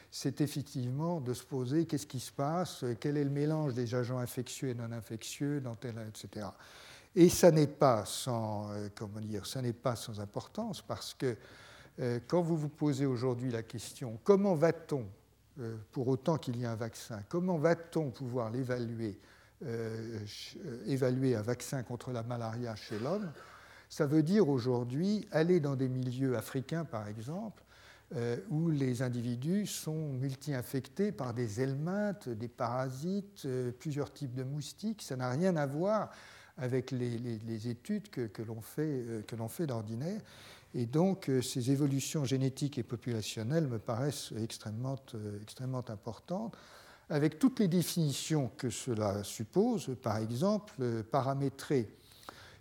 c'est effectivement de se poser qu'est-ce qui se passe, quel est le mélange des agents infectieux et non infectieux, dans tel, etc. Et ça n'est pas sans, comment dire, ça n'est pas sans importance parce que quand vous vous posez aujourd'hui la question comment va-t-on, pour autant qu'il y ait un vaccin, comment va-t-on pouvoir l'évaluer, évaluer un vaccin contre la malaria chez l'homme, ça veut dire aujourd'hui aller dans des milieux africains, par exemple, euh, où les individus sont multi-infectés par des helminthes, des parasites, euh, plusieurs types de moustiques. Ça n'a rien à voir avec les, études que, que l'on fait, euh, d'ordinaire. Et donc, ces évolutions génétiques et populationnelles me paraissent extrêmement, extrêmement importantes, avec toutes les définitions que cela suppose, par exemple, paramétrer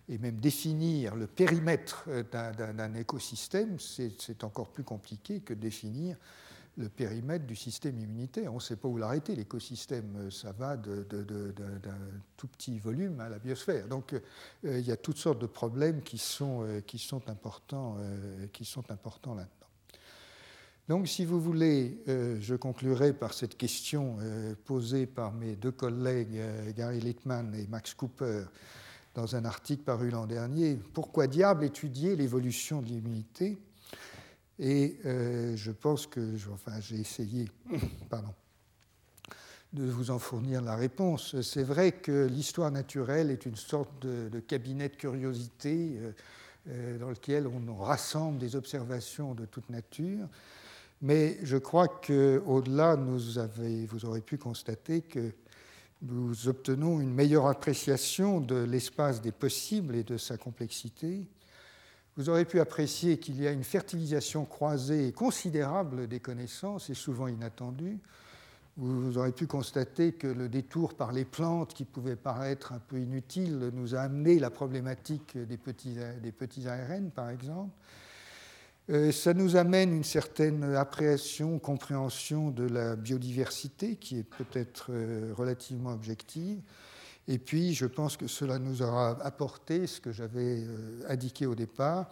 et même définir le périmètre euh, d'un écosystème, c'est encore plus compliqué que définir le périmètre du système immunitaire. On ne sait pas où l'arrêter. L'écosystème, euh, ça va d'un tout petit volume à la biosphère. Donc euh, il y a toutes sortes de problèmes qui sont, sont importants là-dedans. Donc si vous voulez, je conclurai par cette question posée par mes deux collègues Gary Littman et Max Cooper dans un article paru l'an dernier, Pourquoi diable étudier l'évolution de l'immunité Et euh, je pense que, enfin, j'ai essayé, pardon, de vous en fournir la réponse. C'est vrai que l'histoire naturelle est une sorte de, cabinet de curiosité euh, euh, dans lequel on rassemble des observations de toute nature. Mais je crois qu'au-delà, vous aurez pu constater que nous obtenons une meilleure appréciation de l'espace des possibles et de sa complexité. Vous aurez pu apprécier qu'il y a une fertilisation croisée considérable des connaissances et souvent inattendue. Vous aurez pu constater que le détour par les plantes, qui pouvait paraître un peu inutile, nous a amené la problématique des petits, ARN, par exemple. Euh, ça nous amène une certaine appréhension, compréhension de la biodiversité qui est peut-être euh, relativement objective. Et puis, je pense que cela nous aura apporté ce que j'avais euh, indiqué au départ,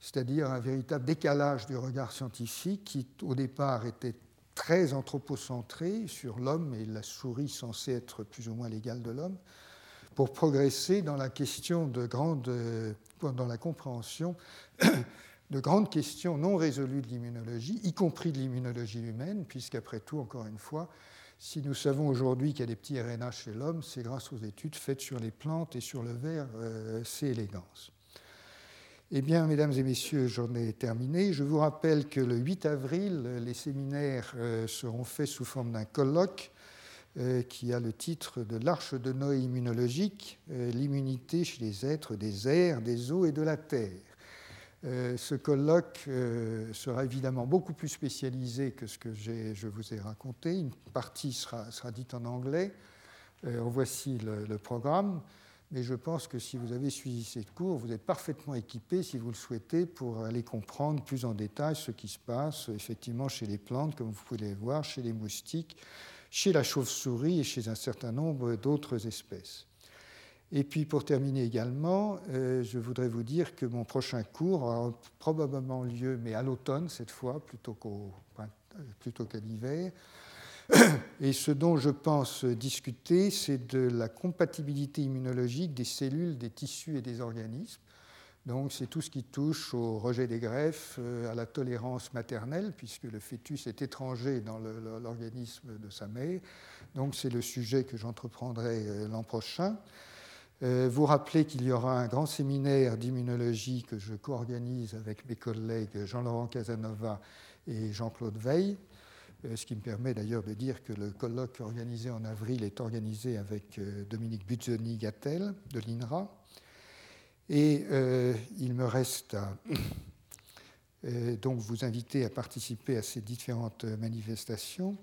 c'est-à-dire un véritable décalage du regard scientifique qui, au départ, était très anthropocentré sur l'homme et la souris censée être plus ou moins l'égale de l'homme, pour progresser dans la question de grande, dans la compréhension de grandes questions non résolues de l'immunologie, y compris de l'immunologie humaine, puisqu'après tout, encore une fois, si nous savons aujourd'hui qu'il y a des petits RNA chez l'homme, c'est grâce aux études faites sur les plantes et sur le verre euh, C. elegans. Eh bien, mesdames et messieurs, j'en ai terminé. Je vous rappelle que le 8 avril, les séminaires euh, seront faits sous forme d'un colloque euh, qui a le titre de l'Arche de Noé immunologique, l'immunité chez les êtres des airs, des eaux et de la terre. Euh, ce colloque euh, sera évidemment beaucoup plus spécialisé que ce que je vous ai raconté. Une partie sera, dite en anglais. Euh, voici le, programme. Mais je pense que si vous avez suivi cette cours, vous êtes parfaitement équipé, si vous le souhaitez, pour aller comprendre plus en détail ce qui se passe effectivement chez les plantes, comme vous pouvez le voir, chez les moustiques, chez la chauve-souris et chez un certain nombre d'autres espèces. Et puis pour terminer également, euh, je voudrais vous dire que mon prochain cours aura probablement lieu, mais à l'automne cette fois, plutôt qu'à l'hiver. Et ce dont je pense discuter, c'est de la compatibilité immunologique des cellules, des tissus et des organismes. Donc c'est tout ce qui touche au rejet des greffes, euh, à la tolérance maternelle, puisque le fœtus est étranger dans l'organisme de sa mère. Donc c'est le sujet que j'entreprendrai euh, l'an prochain. Euh, vous rappelez qu'il y aura un grand séminaire d'immunologie que je co-organise avec mes collègues Jean-Laurent Casanova et Jean-Claude Veil, euh, ce qui me permet d'ailleurs de dire que le colloque organisé en avril est organisé avec euh, Dominique Buzzoni-Gattel de l'INRA. Et il me reste à donc vous inviter à participer à ces différentes manifestations.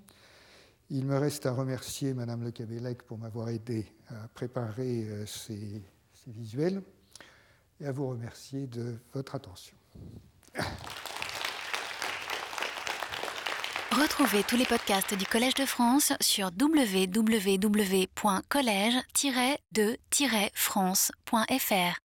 Il me reste à remercier Madame Le Cabellec pour m'avoir aidé à préparer euh, ces, visuels et à vous remercier de votre attention. Retrouvez tous les podcasts du Collège de France sur www.collège-de-france.fr.